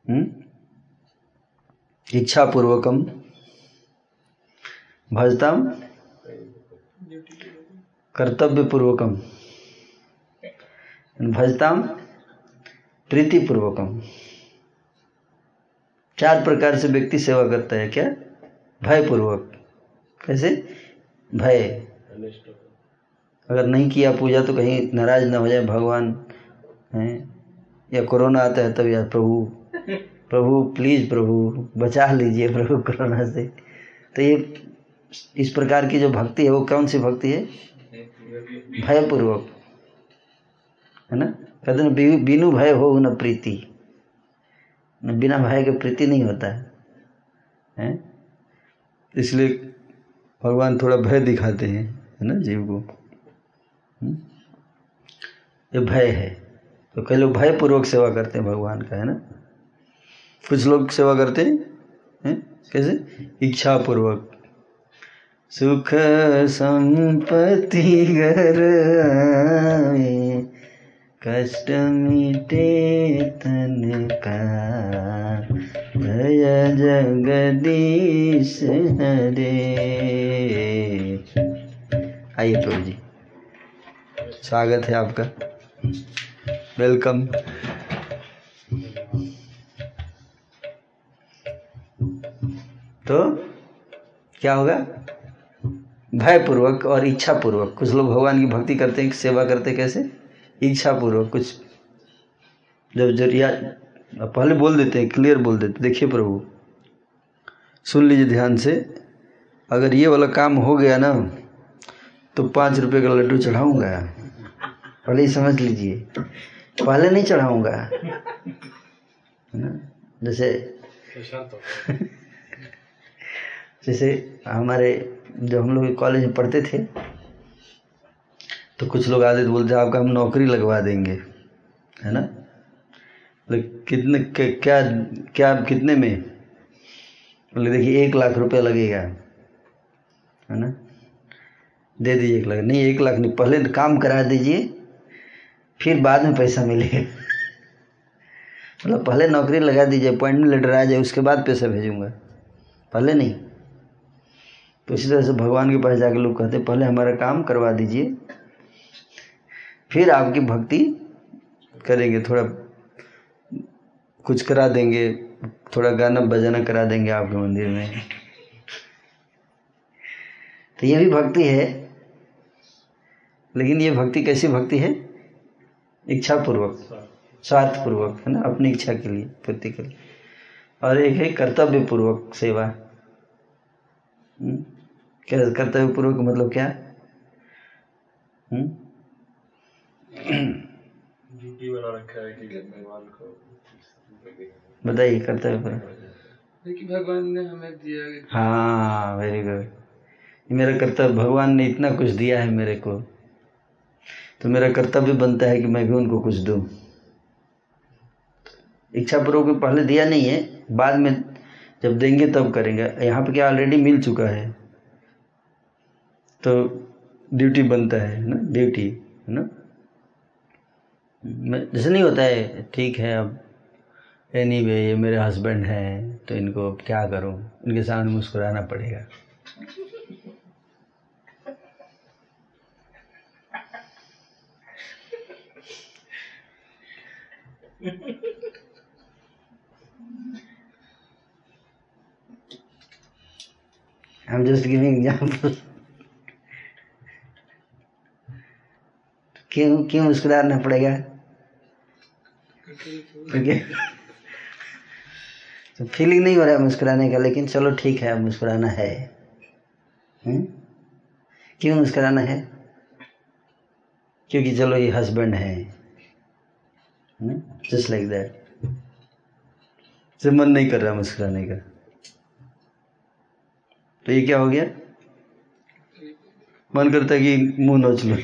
हम्म? इच्छापूर्वकम। भजताम कर्तव्यपूर्वकम। भजताम प्रीतिपूर्वकम। चार प्रकार से व्यक्ति सेवा करता है क्या? भयपूर्वक। कैसे? भय। अगर नहीं किया पूजा तो कहीं नाराज़ ना हो जाए भगवान, हैं? या कोरोना आता है तब तो यार प्रभु प्रभु प्लीज़ प्रभु, बचा लीजिए प्रभु कोरोना से। तो ये इस प्रकार की जो भक्ति है, वो कौन सी भक्ति है? भयपूर्वक, है ना? कहते ना, बिनु भय हो न प्रीति। बिना भय के प्रीति नहीं होता है। हैं? इसलिए भगवान थोड़ा भय दिखाते हैं, है ना, जीव को। हम्म? ये भय है। तो कई लोग भय पूर्वक सेवा करते हैं भगवान का, है ना? कुछ लोग सेवा करते हैं, है? कैसे? इच्छा पूर्वक सुख संपत्ति घर कष्ट मिटे तन का। जय जगदीश हरे। आइए प्रभु जी, स्वागत है आपका। वेलकम। तो क्या होगा? भयपूर्वक और इच्छा पूर्वक कुछ लोग भगवान की भक्ति करते हैं सेवा करते कैसे? इच्छा पूर्वक कुछ। जब ज़रिया पहले बोल देते हैं क्लियर बोल देते देखिए प्रभु सुन लीजिए ध्यान से। अगर ये वाला काम हो गया ना तो पाँच रुपये का लड्डू चढ़ाऊँगा। पहले ही समझ लीजिए। पहले नहीं चढ़ाऊँगा। है ना? जैसे (laughs) जैसे हमारे जब हम लोग कॉलेज में पढ़ते थे तो कुछ लोग आते थे, बोलते आपका हम नौकरी लगवा देंगे। है ना? कितने क्या क्या, कितने में? बोले, देखिए, एक लाख रुपया लगेगा। है ना? दे दीजिए एक लाख। नहीं, एक लाख नहीं, पहले काम करा दीजिए, फिर बाद में पैसा मिलेगा। (laughs) मतलब पहले नौकरी लगा दीजिए, अपॉइंटमेंट लेटर आ जाए, उसके बाद पैसा भेजूँगा। पहले नहीं। तो इसी तरह से भगवान के पास जाके लोग कहते पहले हमारा काम करवा दीजिए, फिर आपकी भक्ति करेंगे, थोड़ा कुछ करा देंगे, थोड़ा गाना बजाना करा देंगे आपके मंदिर में। तो ये भी भक्ति है, लेकिन ये भक्ति कैसी भक्ति है? इच्छा पूर्वक स्वार्थ पूर्वक है ना, अपनी इच्छा के लिए, पूर्ति के लिए। और एक है कर्तव्य पूर्वक सेवा। हम्म? क्या कर्तव्य पूर्वक मतलब क्या? हम्म? ड्यूटी बना रखा है कि भगवान को बताइए कर्तव्य पर। भगवान ने हमें दिया हाँ। वेरी गुड मेरा कर्तव्य भगवान ने इतना कुछ दिया है मेरे को। तो मेरा कर्तव्य बनता है कि मैं भी उनको कुछ दूँ। इच्छा पूर्वक पहले दिया नहीं है बाद में जब देंगे तब करेंगे। यहाँ पे क्या ऑलरेडी मिल चुका है। तो ड्यूटी बनता है ना? ड्यूटी, है ना? जैसे नहीं होता है, ठीक है, अब एनी वे ये मेरे हस्बैंड हैं तो इनको अब क्या करूँ? इनके सामने मुस्कुराना पड़ेगा। I'm just giving example. क्यों क्यों मुस्कुराना पड़ेगा? तो फीलिंग नहीं हो रहा है मुस्कुराने का लेकिन चलो ठीक है अब मुस्कुराना है। हम्म? क्यों मुस्कुराना है? क्योंकि चलो ये हस्बैंड है। जस्ट लाइक दैट से मन नहीं कर रहा मुस्कुराने का। तो ये क्या हो गया? मन करता कि मुँह नोच लो।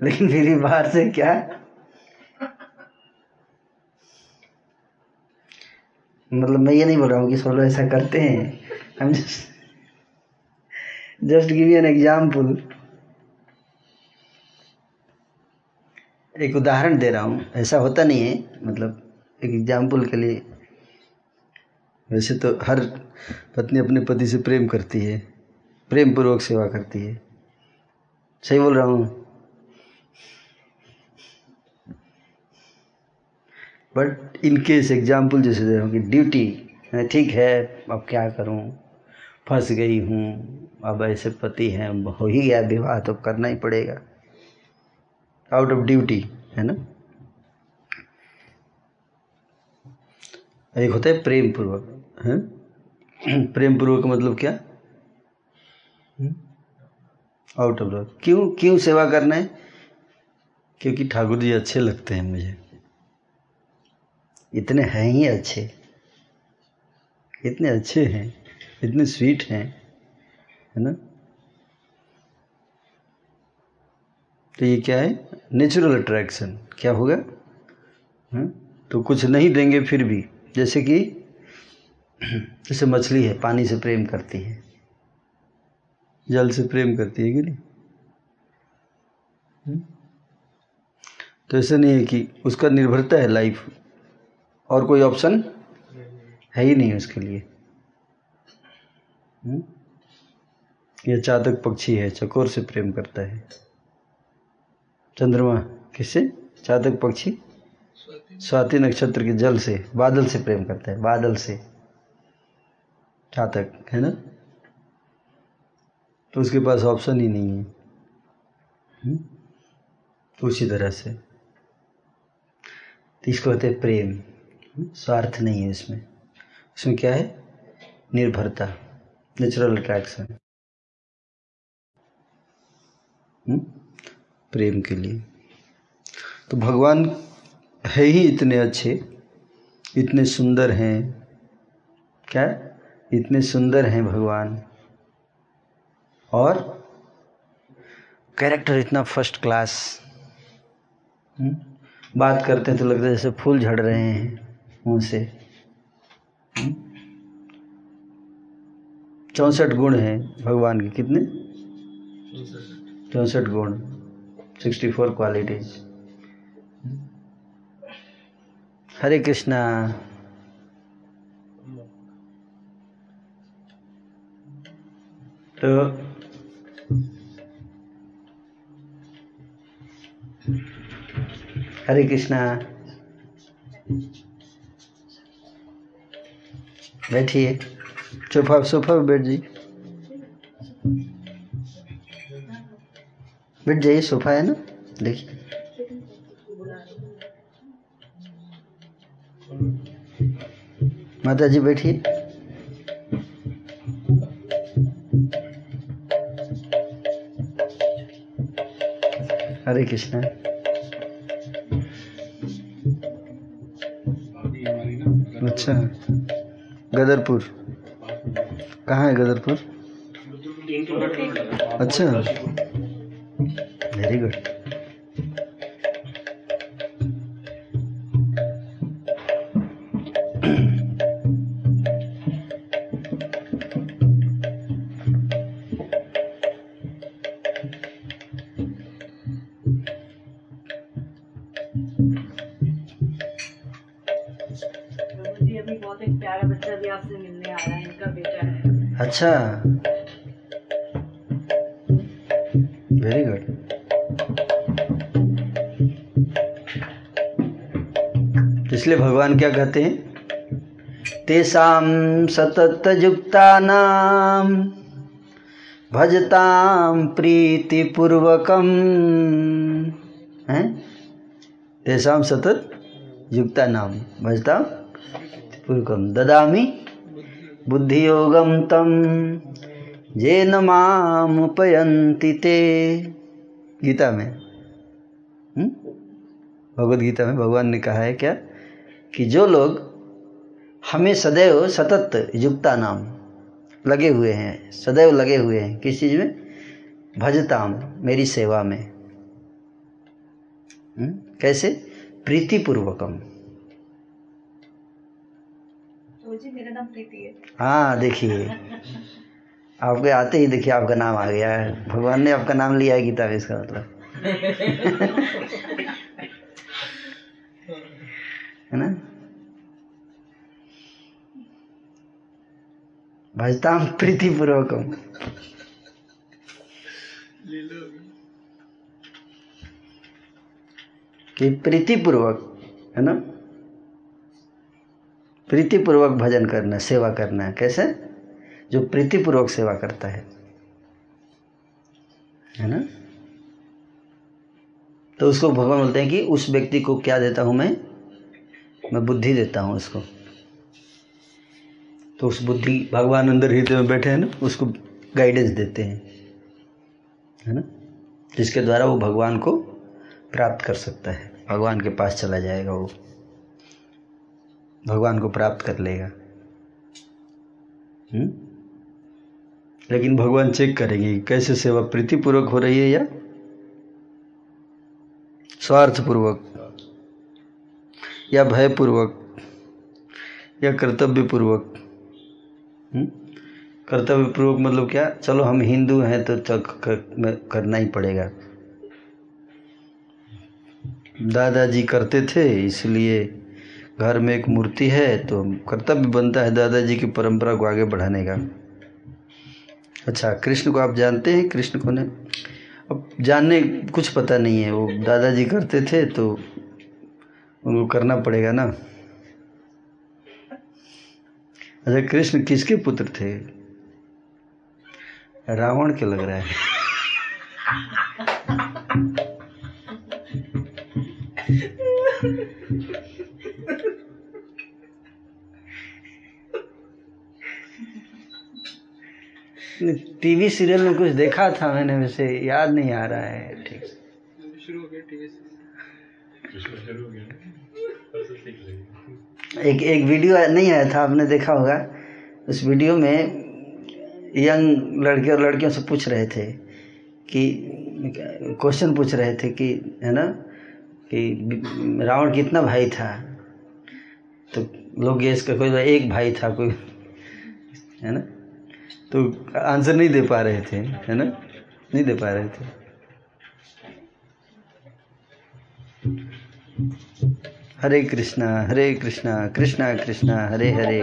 लेकिन भी बाहर से क्या? मतलब मैं ये नहीं बोल रहा हूँ कि सोलो ऐसा करते हैं। हम जस्ट गिव एन एग्ज़ाम्पल एक उदाहरण दे रहा हूँ। ऐसा होता नहीं है मतलब एक एग्ज़ाम्पल के लिए। वैसे तो हर पत्नी अपने पति से प्रेम करती है, प्रेम पूर्वक सेवा करती है। सही बोल रहा हूँ? बट इन केस एग्ज़ाम्पल जैसे दे रहा हूँ कि ड्यूटी ठीक है, अब क्या करूँ? फंस गई हूँ, अब ऐसे पति हैं हो ही गया, विवाह तो करना ही पड़ेगा। आउट ऑफ़ ड्यूटी है ना? एक होता है प्रेम पूर्वक है? प्रेम पूर्वक मतलब क्या? आउट ऑफ़ क्यों क्यों सेवा करना है? क्योंकि ठाकुर जी अच्छे लगते हैं मुझे। इतने हैं ही अच्छे। इतने अच्छे हैं, इतने स्वीट हैं, है ना? तो ये क्या है? नेचुरल अट्रैक्शन क्या होगा? हाँ? तो कुछ नहीं देंगे फिर भी। जैसे कि, जैसे मछली है, पानी से प्रेम करती है। जल से प्रेम करती है कि नहीं? हम्म? तो ऐसा नहीं है कि उसका निर्भरता है लाइफ और कोई ऑप्शन है ही नहीं उसके लिए। हम्म? यह चातक पक्षी है, चकोर से प्रेम करता है। चंद्रमा किससे? चातक पक्षी? स्वाति नक्षत्र के जल से, बादल से प्रेम करता है, बादल से। चातक, है ना? तो उसके पास ऑप्शन ही नहीं है। हम्म? तो उसी तरह से। तो इसको कहते हैं प्रेम? स्वार्थ नहीं है इसमें। इसमें क्या है? निर्भरता नेचुरल अट्रैक्शन प्रेम के लिए। तो भगवान है ही इतने अच्छे, इतने सुंदर हैं। क्या? इतने सुंदर हैं भगवान। और कैरेक्टर इतना फ़र्स्ट क्लास बात करते हैं तो लगता है जैसे फूल झड़ रहे हैं। मुँह से चौंसठ गुण हैं भगवान के। कितने? चौंसठ गुण sixty four qualities Hare Krishna. तो हरे कृष्णा। बैठिए सोफा सोफा पे बैठ जाइए बैठ जाइए सोफा है ना? देखिए। माता जी बैठिए। हरे कृष्णा। अच्छा। गदरपुर। कहाँ है गदरपुर? अच्छा। वेरी गुड इसलिए भगवान क्या कहते हैं? तेषाम सतत युक्ता नाम, भजताम प्रीतिपूर्वकम। है? तेषाम सतत युक्ता नाम, भजताम पूर्वकम ददामि बुद्धियोगम तम येन मामुपयन्ति ते। गीता में। हम्म? भगवत गीता में भगवान ने कहा है क्या? कि जो लोग हमें सदैव सतत युक्ता नाम लगे हुए हैं सदैव लगे हुए हैं किस चीज़ में? भजताम मेरी सेवा में। हम्म? कैसे? प्रीतिपूर्वकम। है। हाँ देखिए। आपके आते ही देखिए आपका नाम आ गया है। भगवान ने आपका नाम लिया है गीता में इसका मतलब। (laughs) है ना? भजताम प्रीतिपूर्वकम कि प्रीतिपूर्वक है ना? प्रीतिपूर्वक भजन करना, सेवा करना है कैसे? जो प्रीतिपूर्वक सेवा करता है। है ना? तो उसको भगवान बोलते हैं कि उस व्यक्ति को क्या देता हूँ मैं? मैं बुद्धि देता हूँ उसको। तो उस बुद्धि भगवान अंदर हृदय में बैठे हैं ना, उसको गाइडेंस देते हैं, है ना? जिसके द्वारा वो भगवान को प्राप्त कर सकता है। भगवान के पास चला जाएगा वो। भगवान को प्राप्त कर लेगा। हुँ? लेकिन भगवान चेक करेंगे कैसे सेवा प्रीतिपूर्वक हो रही है या स्वार्थपूर्वक, या भयपूर्वक, या कर्तव्यपूर्वक। हुँ? कर्तव्यपूर्वक मतलब क्या? चलो, हम हिंदू हैं तो करना ही पड़ेगा। दादाजी करते थे, इसलिए घर में एक मूर्ति है तो कर्तव्य बनता है दादाजी की परंपरा को आगे बढ़ाने का। अच्छा कृष्ण को आप जानते हैं? कृष्ण को ने अब जानने कुछ पता नहीं है, वो दादाजी करते थे तो उनको करना पड़ेगा ना। अच्छा कृष्ण किसके पुत्र थे? रावण के लग रहा है। टीवी सीरियल में कुछ देखा था मैंने वैसे याद नहीं आ रहा है ठीक। से शुरू हो गया। टीवी से (laughs) एक एक वीडियो नहीं आया था, आपने देखा होगा। उस वीडियो में यंग लड़के और लड़कियों से पूछ रहे थे कि क्वेश्चन पूछ रहे थे कि, है ना, कि रावण कितना भाई था? तो लोग गेस कर, कोई एक भाई था, कोई, है ना? तो आंसर नहीं दे पा रहे थे, है ना? नहीं दे पा रहे थे। हरे कृष्णा हरे कृष्णा कृष्णा कृष्णा, हरे हरे।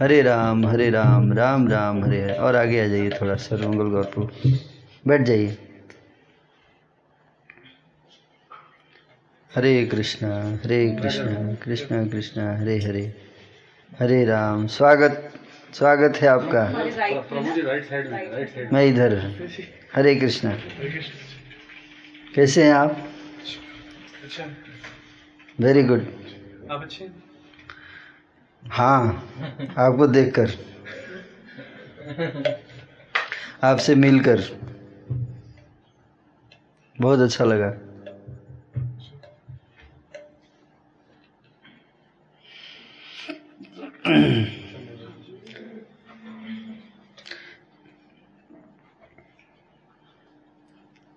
हरे राम हरे राम राम राम, हरे हरे। और आगे आ जाइए थोड़ा सर मंगल गौरपुर। बैठ जाइए। हरे कृष्णा हरे कृष्णा कृष्णा कृष्णा, हरे हरे। हरे राम। स्वागत स्वागत है आपका। मैं इधर हरे कृष्णा। कैसे हैं आप? अच्छा। वेरी गुड आप अच्छे हाँ आपको देखकर आपसे मिलकर बहुत अच्छा लगा।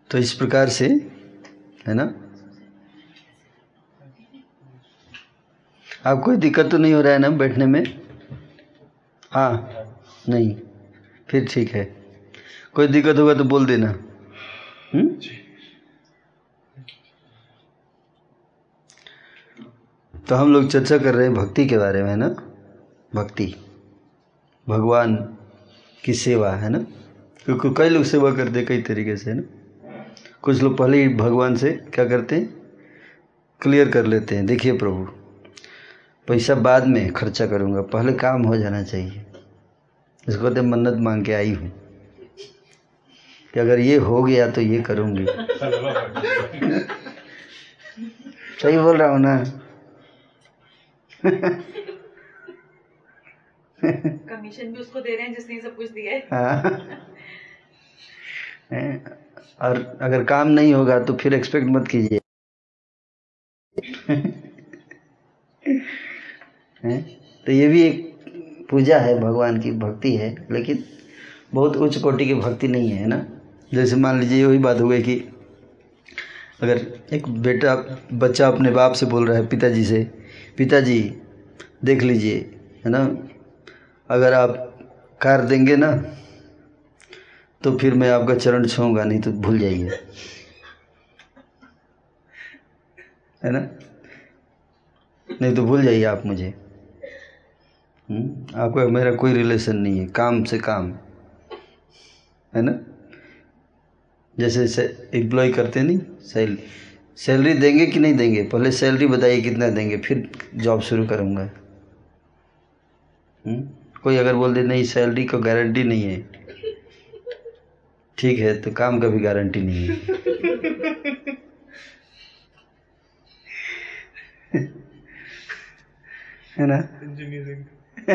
तो इस प्रकार से है ना? आप कोई दिक्कत तो नहीं हो रहा है ना बैठने में? हाँ नहीं फिर ठीक है। कोई दिक्कत होगा तो बोल देना। हम्म? तो हम लोग चर्चा कर रहे हैं भक्ति के बारे में है ना? भक्ति। भगवान की सेवा है ना? क्योंकि कई लोग सेवा करते कई तरीके से है ना? कुछ लोग पहले ही भगवान से क्या करते हैं? क्लियर कर लेते हैं। देखिए प्रभु। पैसा बाद में खर्चा करूँगा। पहले काम हो जाना चाहिए। इसको कहते मन्नत मांग के आई हूँ। कि अगर ये हो गया तो ये करूँगी। सही बोल रहा हूँ ना? कमीशन भी उसको दे रहे हैं जिसने सब कुछ दिया है। हाँ। और अगर काम नहीं होगा तो फिर एक्सपेक्ट मत कीजिए। हैं? तो ये भी एक पूजा है, भगवान की भक्ति है, लेकिन बहुत उच्च कोटि की भक्ति नहीं है ना? जैसे मान लीजिए वही बात हो गई कि अगर एक बेटा, बच्चा अपने बाप से बोल रहा है, पिताजी से, पिताजी, देख लीजिए, है ना? अगर आप कार देंगे ना तो फिर मैं आपका चरण छूँगा नहीं तो भूल जाइए। है ना? नहीं तो भूल जाइए आप मुझे। आपका मेरा कोई रिलेशन नहीं है काम से काम है ना? जैसे एम्प्लॉय करते नहीं सैल सैलरी देंगे कि नहीं देंगे? पहले सैलरी बताइए कितना देंगे फिर जॉब शुरू करूँगा। हम्म, कोई अगर बोल दे नहीं सैलरी का गारंटी नहीं है। ठीक है तो काम का भी गारंटी नहीं है। (laughs) है ना? (laughs)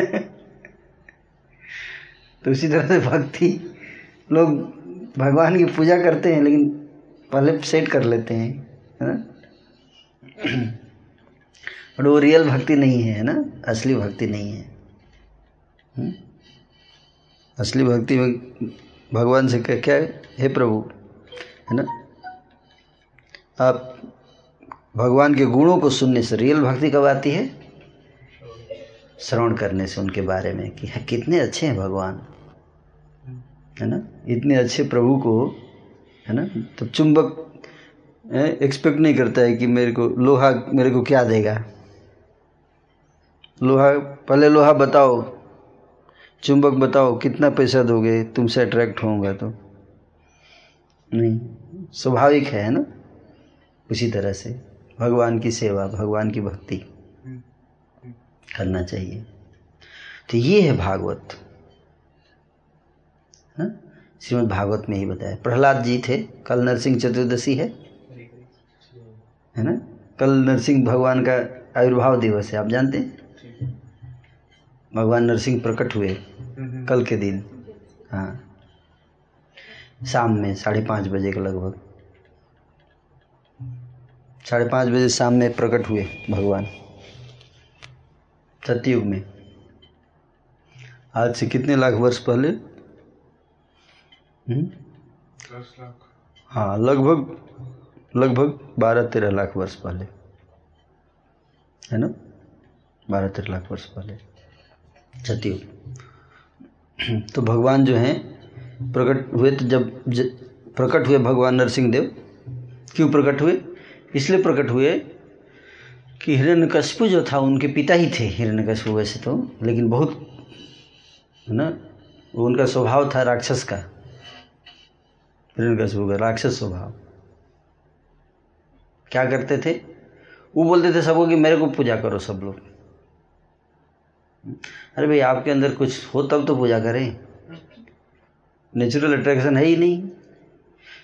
तो उसी तरह से भक्ति, लोग भगवान की पूजा करते हैं, लेकिन पहले सेट कर लेते हैं, है ना? (clears throat) और वो रियल भक्ति नहीं है है ना? असली भक्ति नहीं है। हम्म? असली भक्ति में भगवान से क्या क्या है? हे प्रभु, है ना? आप भगवान के गुणों को सुनने से रियल भक्ति कब आती है? श्रवण करने से उनके बारे में कि हाँ, कितने अच्छे हैं भगवान। है ना? इतने अच्छे प्रभु को है ना? तो चुंबक एक्सपेक्ट नहीं करता है कि मेरे को लोहा मेरे को क्या देगा। लोहा पहले लोहा बताओ चुंबक बताओ कितना पैसा दोगे? तुमसे अट्रैक्ट होऊँगा तो। नहीं स्वाभाविक है ना? उसी तरह से भगवान की सेवा भगवान की भक्ति। करना चाहिए। तो ये है भागवत। है? ना श्रीमद् भागवत में ही बताया। प्रहलाद जी थे, कल नरसिंह चतुर्दशी है। है ना? कल नरसिंह भगवान का आयुर्भाव दिवस है, आप जानते हैं? भगवान नरसिंह प्रकट हुए कल के दिन। हाँ। शाम में, साढ़े पाँच बजे के लगभग। साढ़े पाँच बजे शाम में प्रकट हुए भगवान। सतयुग में। आज से कितने लाख वर्ष पहले? हम्म? लाख। हाँ लगभग लगभग बारह तेरह लाख वर्ष पहले। है ना? बारह तेरह लाख वर्ष पहले। सतयुग तो भगवान जो हैं प्रकट हुए तो जब ज, प्रकट हुए भगवान नरसिंह देव क्यों प्रकट हुए? इसलिए प्रकट हुए कि हिरण्यकशिपु जो था, उनके पिता ही थे हिरण्यकशिपु वैसे तो लेकिन बहुत, है ना वो उनका स्वभाव था राक्षस का। हिरण्यकशिपु का राक्षस स्वभाव। क्या करते थे? वो बोलते थे सबको कि मेरे को पूजा करो सब लोग। अरे भाई, आपके अंदर कुछ हो तब तो पूजा करें। नेचुरल अट्रैक्शन है ही नहीं।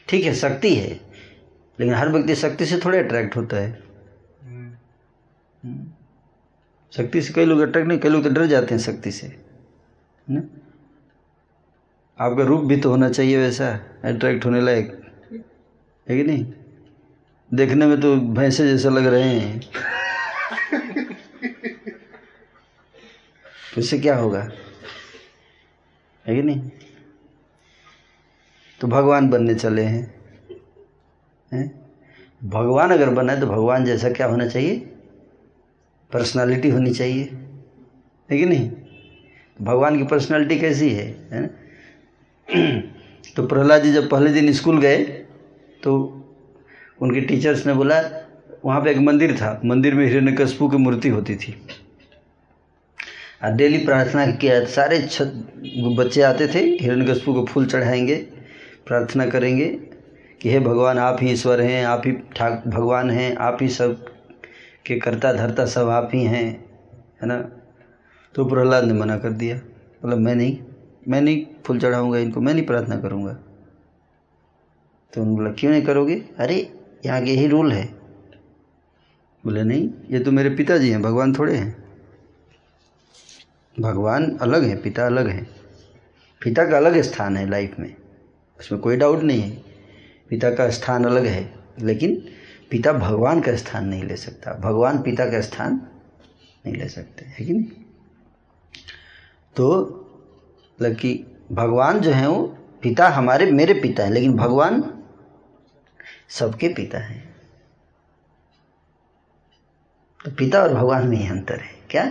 ठीक है, शक्ति है, लेकिन हर व्यक्ति शक्ति से थोड़े अट्रैक्ट होता है। शक्ति से कई लोग अट्रैक्ट नहीं, कई लोग तो डर जाते हैं शक्ति से, है ना? आपका रूप भी तो होना चाहिए वैसा, अट्रैक्ट होने लायक, है कि नहीं? देखने में तो भैंसे जैसे लग रहे हैं। (laughs) तो इससे क्या होगा? है कि नहीं? तो भगवान बनने चले हैं हैं? भगवान अगर बना है तो भगवान जैसा क्या होना चाहिए? पर्सनालिटी होनी चाहिए। है कि नहीं? भगवान की पर्सनालिटी कैसी है है ना? (clears throat) तो प्रहलाद जी जब पहले दिन स्कूल गए तो उनके टीचर्स ने बोला, वहाँ पे एक मंदिर था, मंदिर में हिरण्यकश्यपु की मूर्ति होती थी। और डेली प्रार्थना किया, सारे छत बच्चे आते थे, हिरण्यकश्यपु को फूल चढ़ाएँगे, प्रार्थना करेंगे कि, हे भगवान, आप ही ईश्वर हैं, आप ही ठाक भगवान हैं, आप ही सब के करता धरता सब आप ही हैं, है ना? तो प्रहलाद ने मना कर दिया। बोला मैं नहीं मैं नहीं फूल चढ़ाऊँगा इनको, मैं नहीं प्रार्थना करूँगा। तो उन्होंने बोला, क्यों नहीं करोगे? अरे, यहाँ के यही रूल है। बोले, नहीं, ये तो मेरे पिताजी हैं, भगवान थोड़े हैं। भगवान अलग है, पिता अलग है। पिता का अलग स्थान है लाइफ में, उसमें कोई डाउट नहीं है। पिता का स्थान अलग है, लेकिन पिता भगवान का स्थान नहीं ले सकता। भगवान पिता का स्थान नहीं ले सकते, है कि नहीं? तो लकी भगवान जो है वो पिता हमारे, मेरे पिता है, लेकिन भगवान सबके पिता है। तो पिता और भगवान में ही अंतर है। क्या?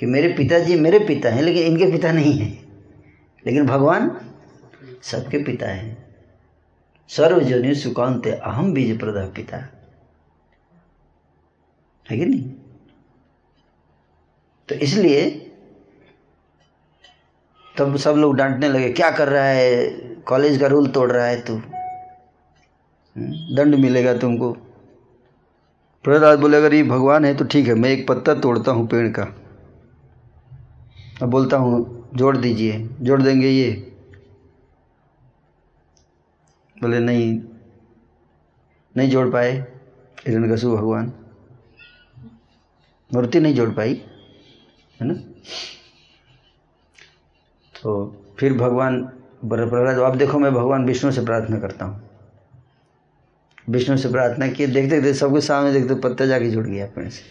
कि मेरे पिताजी मेरे पिता हैं, लेकिन इनके पिता नहीं हैं। लेकिन भगवान सबके पिता हैं। सर्वजनि सुकांत अहम बीज प्रदा पिता है कि नहीं? तो इसलिए तब सब लोग डांटने लगे क्या कर रहा है? कॉलेज का रूल तोड़ रहा है तू। हम्म, दंड मिलेगा तुमको। प्रहलाद बोले अगर ये भगवान है तो ठीक है मैं एक पत्ता तोड़ता हूँ पेड़ का। अब बोलता हूँ जोड़ दीजिए जोड़ देंगे ये। बोले, नहीं नहीं जोड़ पाए हिरण्यकशु भगवान। मूर्ति नहीं जोड़ पाई, है ना? तो फिर भगवान प्रहलाद, अब देखो, मैं भगवान विष्णु से प्रार्थना करता हूँ। विष्णु से प्रार्थना की देखते देखते, सबके सामने देखते, पत्ता जाके जुड़ गया पेड़ से।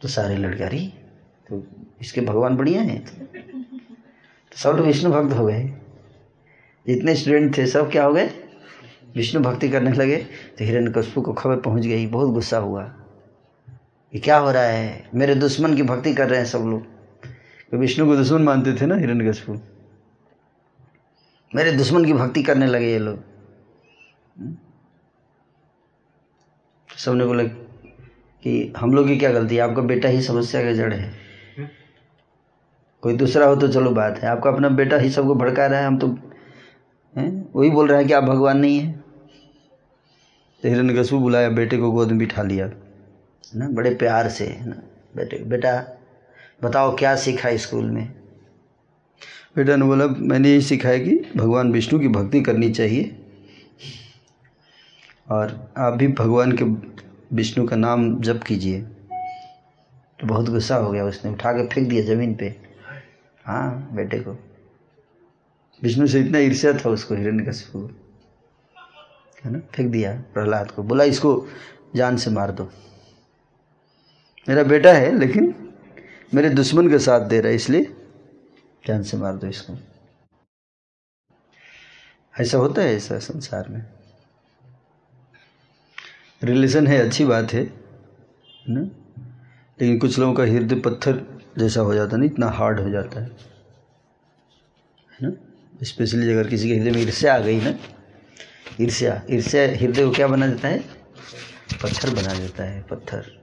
तो सारे लड़के अरे तो इसके भगवान बढ़िया हैं। तो सब लोग विष्णु भक्त हो गए। जितने स्टूडेंट थे सब क्या हो गए? विष्णु भक्ति करने लगे तो हिरण्यकश्यप को खबर पहुँच गई बहुत गुस्सा हुआ। कि क्या हो रहा है? मेरे दुश्मन की भक्ति कर रहे हैं सब लोग। तो विष्णु को दुश्मन मानते थे ना हिरण्यकश्यप मेरे दुश्मन की भक्ति करने लगे ये लोग। सबने बोला कि हम लोग की क्या गलती है? आपका बेटा ही समस्या का जड़ है। कोई दूसरा हो तो चलो बात है। आपका अपना बेटा ही सबको भड़का रहा है हम तो हैं? वही बोल रहा है कि आप भगवान नहीं है। तो हिरण्यकश्यप बुलाया, बेटे को गोद में बिठा लिया, है ना? बड़े प्यार से, है ना? बेटे, बेटा, बताओ क्या सीखा स्कूल में? बेटा ने बोला, मैंने यही सिखाया कि भगवान विष्णु की भक्ति करनी चाहिए। और आप भी भगवान के विष्णु का नाम जप कीजिए। तो बहुत गुस्सा हो गया उसने, उठा के फेंक दिया ज़मीन पे। हाँ बेटे को। विष्णु से इतना ईर्ष्या था उसको हिरण्यकशिपु को। है ना? फेंक दिया प्रहलाद को। बोला, इसको जान से मार दो। मेरा बेटा है, लेकिन मेरे दुश्मन का साथ दे रहा है, इसलिए जान से मार दो इसको। ऐसा होता है, ऐसा संसार में। रिलेशन है, अच्छी बात है ना? लेकिन कुछ लोगों का हृदय पत्थर जैसा हो जाता है ना इतना हार्ड हो जाता है है ना? स्पेशली अगर किसी के हृदय में ईर्ष्या आ गई ना, ईर्ष्या ईर्ष्या हृदय को क्या बना देता है? पत्थर बना देता है, पत्थर।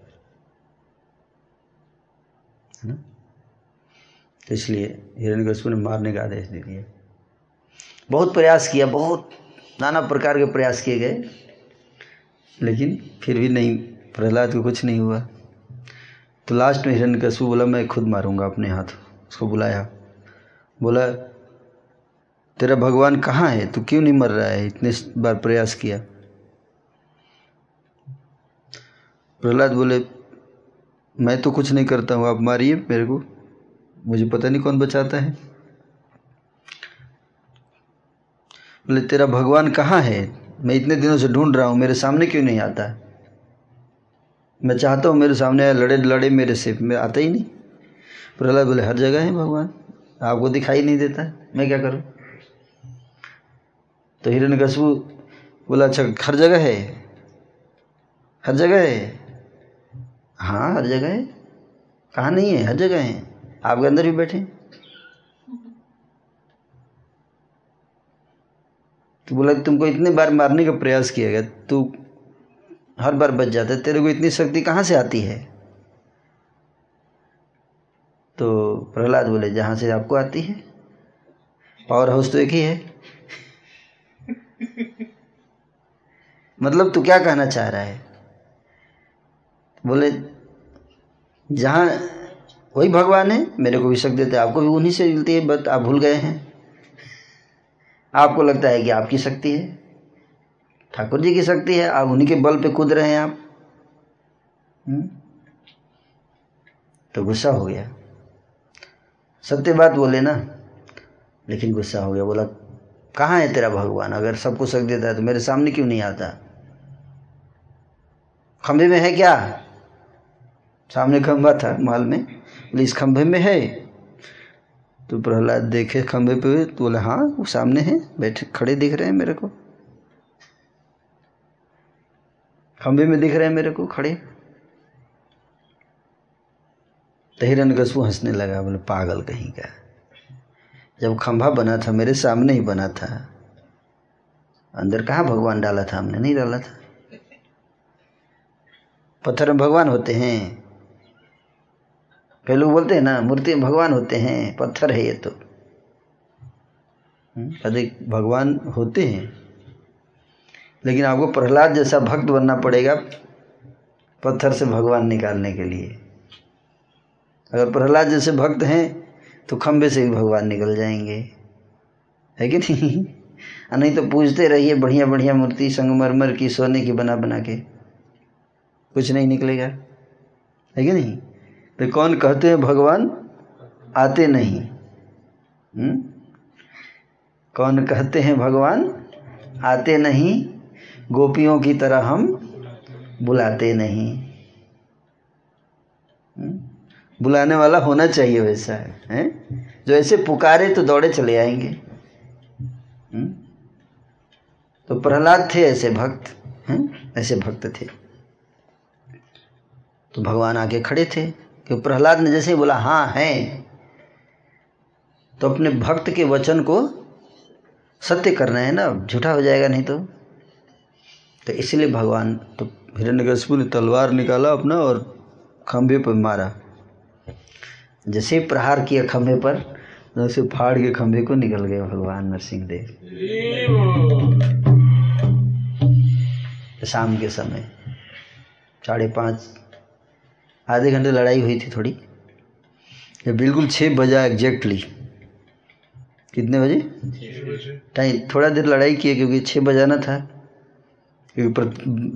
है ना? तो इसलिए हिरण्यकश्यप ने मारने का आदेश दे दिया। बहुत प्रयास किया, बहुत नाना प्रकार के प्रयास किए गए, लेकिन फिर भी नहीं, प्रहलाद को कुछ नहीं हुआ। तो लास्ट में हिरण हिरण्यकश्यप बोला, मैं खुद मारूँगा अपने हाथ। उसको बुलाया। बोला तेरा भगवान कहाँ है? तू क्यों नहीं मर रहा है? इतने बार प्रयास किया। प्रहलाद बोले, मैं तो कुछ नहीं करता हूँ, आप मारिए मेरे को। मुझे पता नहीं कौन बचाता है। बोले, तेरा भगवान कहाँ है? मैं इतने दिनों से ढूंढ रहा हूँ, मेरे सामने क्यों नहीं आता? है मैं चाहता हूँ मेरे सामने आया लड़े लड़े मेरे से। मैं आता ही नहीं। प्रहलाद बोले, हर जगह है भगवान। आपको दिखाई नहीं देता। मैं क्या करूँ? तो हिरण्यकशिपु बोला अच्छा हर जगह है? हर जगह है? हाँ हर जगह है। कहाँ नहीं है? हर जगह है। आपके अंदर भी बैठे तो बोला, तुमको इतने बार मारने का प्रयास किया गया, तू हर बार बच जाता है। तेरे को इतनी शक्ति कहाँ से आती है? तो प्रहलाद बोले, जहाँ से आपको आती है। पावर हाउस तो एक ही है। मतलब तू क्या कहना चाह रहा है? बोले, जहाँ वही भगवान है, मेरे को भी शक्ति देते आपको भी उन्हीं से मिलती है, बट आप भूल गए हैं। आपको लगता है कि आपकी शक्ति है। ठाकुर जी की शक्ति है, आप उन्हीं के बल पे कूद रहे हैं आप। हुँ? तो गुस्सा हो गया। सत्य बात बोले ना, लेकिन गुस्सा हो गया। बोला कहाँ है तेरा भगवान? अगर सबको शक्ति देता है तो मेरे सामने क्यों नहीं आता? खंभे में है क्या? सामने खंभा था माल में। बोले, इस खंभे में है। तो प्रहलाद देखे खंभे पे तो बोले हाँ वो सामने है। बैठे, खड़े दिख रहे हैं मेरे को। खंभे में दिख रहे हैं मेरे को, खड़े। तो हिरण्यकशिपु हंसने लगा, बोले, पागल कहीं का जब खंभा बना था, मेरे सामने ही बना था। अंदर कहाँ भगवान डाला था? हमने नहीं डाला था। पत्थर में भगवान होते हैं। कई लोग बोलते हैं ना, मूर्ति में भगवान होते हैं, पत्थर है ये तो। अधिक भगवान होते हैं। लेकिन आपको प्रहलाद जैसा भक्त बनना पड़ेगा पत्थर से भगवान निकालने के लिए। अगर प्रहलाद जैसे भक्त हैं तो खंभे से भी भगवान निकल जाएँगे। है कि नहीं? नहीं तो पूजते रहिए बढ़िया बढ़िया मूर्ति, संगमरमर की, सोने की बना बना के। कुछ नहीं निकलेगा। है कि नहीं? तो कौन कहते हैं भगवान? आते नहीं। हुँ? कौन कहते हैं भगवान? आते नहीं। गोपियों की तरह हम बुलाते नहीं। हुँ? बुलाने वाला होना चाहिए वैसा है, है? जो ऐसे पुकारे तो दौड़े चले आएँगे। हुँ? तो प्रहलाद थे ऐसे भक्त हैं? ऐसे भक्त थे। तो भगवान आके खड़े थे कि प्रहलाद ने जैसे ही बोला हाँ है। तो अपने भक्त के वचन को सत्य करना है ना झूठा हो जाएगा नहीं तो। तो इसलिए भगवान तो हिरण्यकशिपु ने तलवार निकाला अपना और खंभे पर मारा। जैसे प्रहार किया खंभे पर, वैसे फाड़ के खंभे को निकल गए भगवान नरसिंह देव शाम के समय, साढ़े पाँच, आधे घंटे लड़ाई हुई थी थोड़ी। जब बिल्कुल छः बजा एग्जैक्टली कितने बजे? टाइम, थोड़ा देर लड़ाई किए क्योंकि छः बजाना था। क्योंकि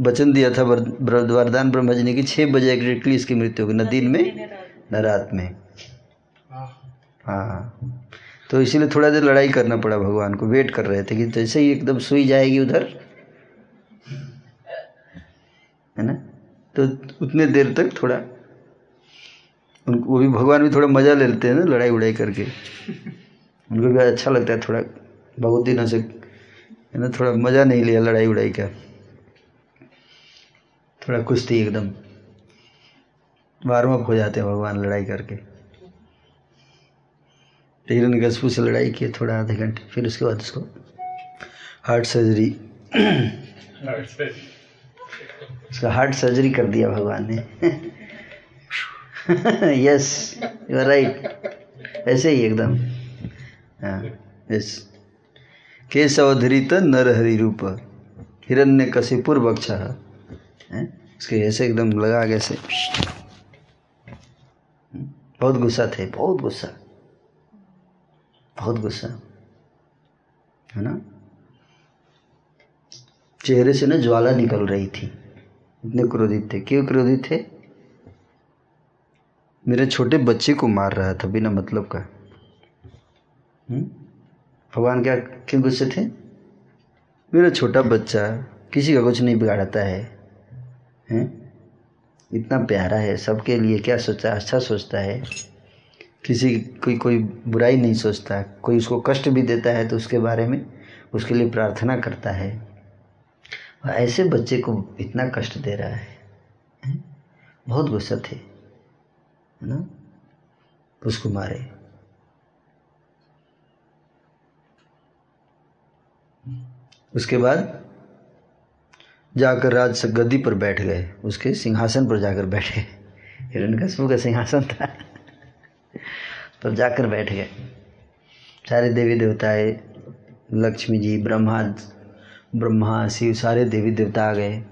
वचन दिया था वरदान ब्रह्म जी ने कि छः बजे एग्जैक्टली इसकी मृत्यु होगी, न दिन में, न रात में। हाँ। तो इसीलिए थोड़ा देर लड़ाई करना पड़ा भगवान को वेट कर रहे थे कि जैसे ही एकदम सुई जाएगी उधर। है ना? तो उतने देर तक थोड़ा उनको वो भी भगवान भी थोड़ा मज़ा ले लेते हैं ना लड़ाई उड़ाई करके। उनको भी अच्छा लगता है थोड़ा, बहुत दिनों से, है ना, थोड़ा मज़ा नहीं लिया लड़ाई उड़ाई का। थोड़ा कुश्ती एकदम। वार्म अप हो जाते हैं भगवान लड़ाई करके। हिरण्यकशिपु से लड़ाई किए थोड़ा आधे घंटे फिर उसके बाद उसको हार्ट सर्जरी उसका हार्ट सर्जरी कर दिया भगवान ने। यस यू आर राइट ऐसे ही एकदम। हाँ यस केशवधरित नरहरि रूप। हिरण्य कशिपुर बक्ष उसके ऐसे एकदम लगा कैसे बहुत गुस्सा थे बहुत गुस्सा। बहुत गुस्सा है ना? चेहरे से ना ज्वाला निकल रही थी, इतने क्रोधित थे। क्यों क्रोधित थे? मेरे छोटे बच्चे को मार रहा था, बिना मतलब का। भगवान क्या, क्यों गुस्से थे? मेरा छोटा बच्चा किसी का कुछ नहीं बिगाड़ता है, हैं? इतना प्यारा है, सबके लिए क्या सोचा अच्छा सोचता है? किसी कोई कोई बुराई नहीं सोचता। कोई उसको कष्ट भी देता है तो उसके बारे में उसके लिए प्रार्थना करता है। और ऐसे बच्चे को इतना कष्ट दे रहा है? बहुत गुस्सा थे, है ना? उसको मारे। उसके बाद जाकर राज गद्दी पर बैठ गए। उसके सिंहासन पर जाकर बैठे। हिरण्यकश्यप का सिंहासन था। पर जाकर बैठ गए। सारे देवी देवताए, लक्ष्मी जी, ब्रह्मा ब्रह्मा शिव सारे देवी देवता आ गए।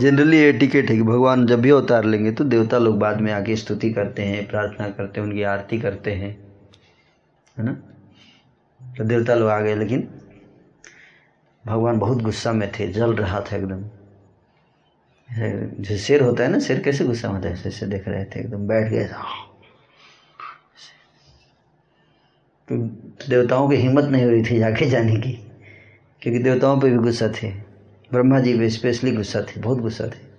जनरली ये टिकट है कि भगवान जब भी अवतार लेंगे तो देवता लोग बाद में आके स्तुति करते हैं, प्रार्थना करते हैं, उनकी आरती करते हैं, है ना? तो देवता लोग आ गए, लेकिन भगवान बहुत गुस्सा में थे, जल रहा था एकदम। जो शेर होता है ना, शेर कैसे गुस्सा होता है? ऐसे देख रहे थे, एकदम बैठ गए तो देवताओं की हिम्मत नहीं हो रही थी जाके जाने की, क्योंकि देवताओं पे भी गुस्सा थे। ब्रह्मा जी पे स्पेशली गुस्सा थे, बहुत गुस्सा थे।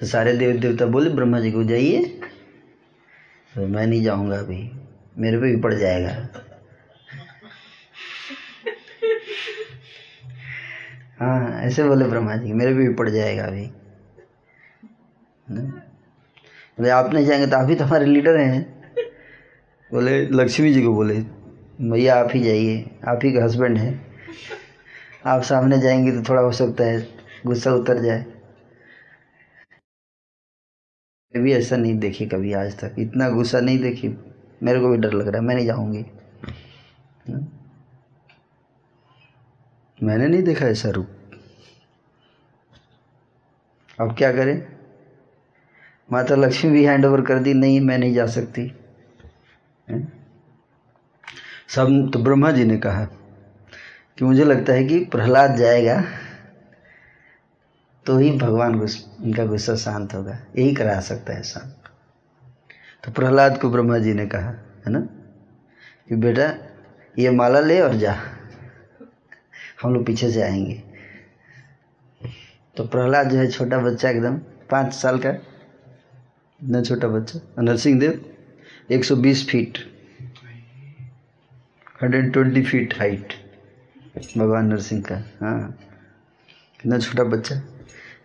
तो सारे देव देवता बोले, ब्रह्मा जी को जाइए। तो मैं नहीं जाऊँगा अभी, मेरे पे भी पड़ जाएगा। हाँ ऐसे बोले ब्रह्मा जी, मेरे पे भी पड़ जाएगा अभी। बोले, आप नहीं जाएँगे तो आप ही तो हमारे लीडर हैं। बोले, लक्ष्मी जी को बोले, भैया, आप ही जाइए, आप ही का हस्बैंड है। आप सामने जाएँगे तो थोड़ा हो सकता है, गुस्सा उतर जाए। भी ऐसा नहीं देखी कभी आज तक। इतना गुस्सा नहीं देखी। मेरे को भी डर लग रहा है, मैं नहीं जाऊँगी। मैंने नहीं देखा ऐसा रूप। अब क्या करें? माता लक्ष्मी भी हैंड ओवर कर दी, नहीं, मैं नहीं जा सकती। सब तो ब्रह्मा जी ने कहा कि मुझे लगता है कि प्रहलाद जाएगा तो ही भगवान उनका गुस्सा शांत होगा। यही करा सकता है शांत तो प्रहलाद को ब्रह्मा जी ने कहा, है ना? कि बेटा, ये माला ले और जा। हम लोग पीछे से आएँगे। तो प्रहलाद जो है छोटा बच्चा एकदम, पाँच साल का, इतना छोटा बच्चा Narasimha Dev 120 feet 120 feet height भगवान नरसिंह का हाँ। कितना छोटा बच्चा,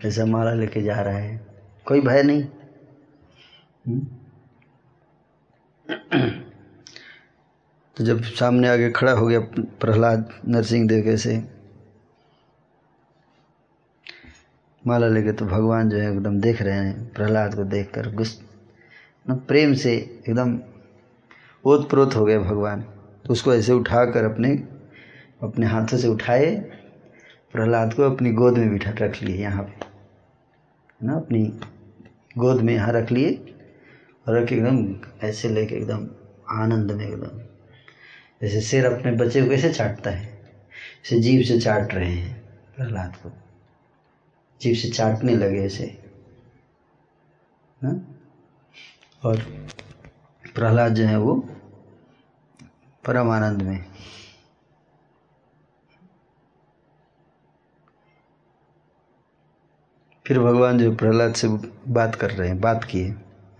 ऐसा माला लेके जा रहा है। कोई भय नहीं। तो जब सामने आगे खड़ा हो गया प्रहलाद नरसिंह देव कैसे माला लेके तो भगवान जो है एकदम देख रहे हैं, प्रहलाद को देखकर गुस्स प्रेम से एकदम ओत प्रोत हो गए भगवान। तो उसको ऐसे उठाकर अपने अपने हाथों से उठाए, प्रहलाद को अपनी गोद में बिठा, रख लिए यहाँ पे। ना, अपनी गोद में यहाँ रख लिए और रख एकदम ऐसे लेके एकदम आनंद में एकदम, जैसे शेर अपने बच्चे को कैसे चाटता है। इसे जीव से चाट रहे हैं प्रहलाद को। जीव से चाटने लगे ऐसे। ना? और प्रहलाद जो है वो परम आनंद में। फिर भगवान जो प्रहलाद से बात कर रहे हैं, बात किए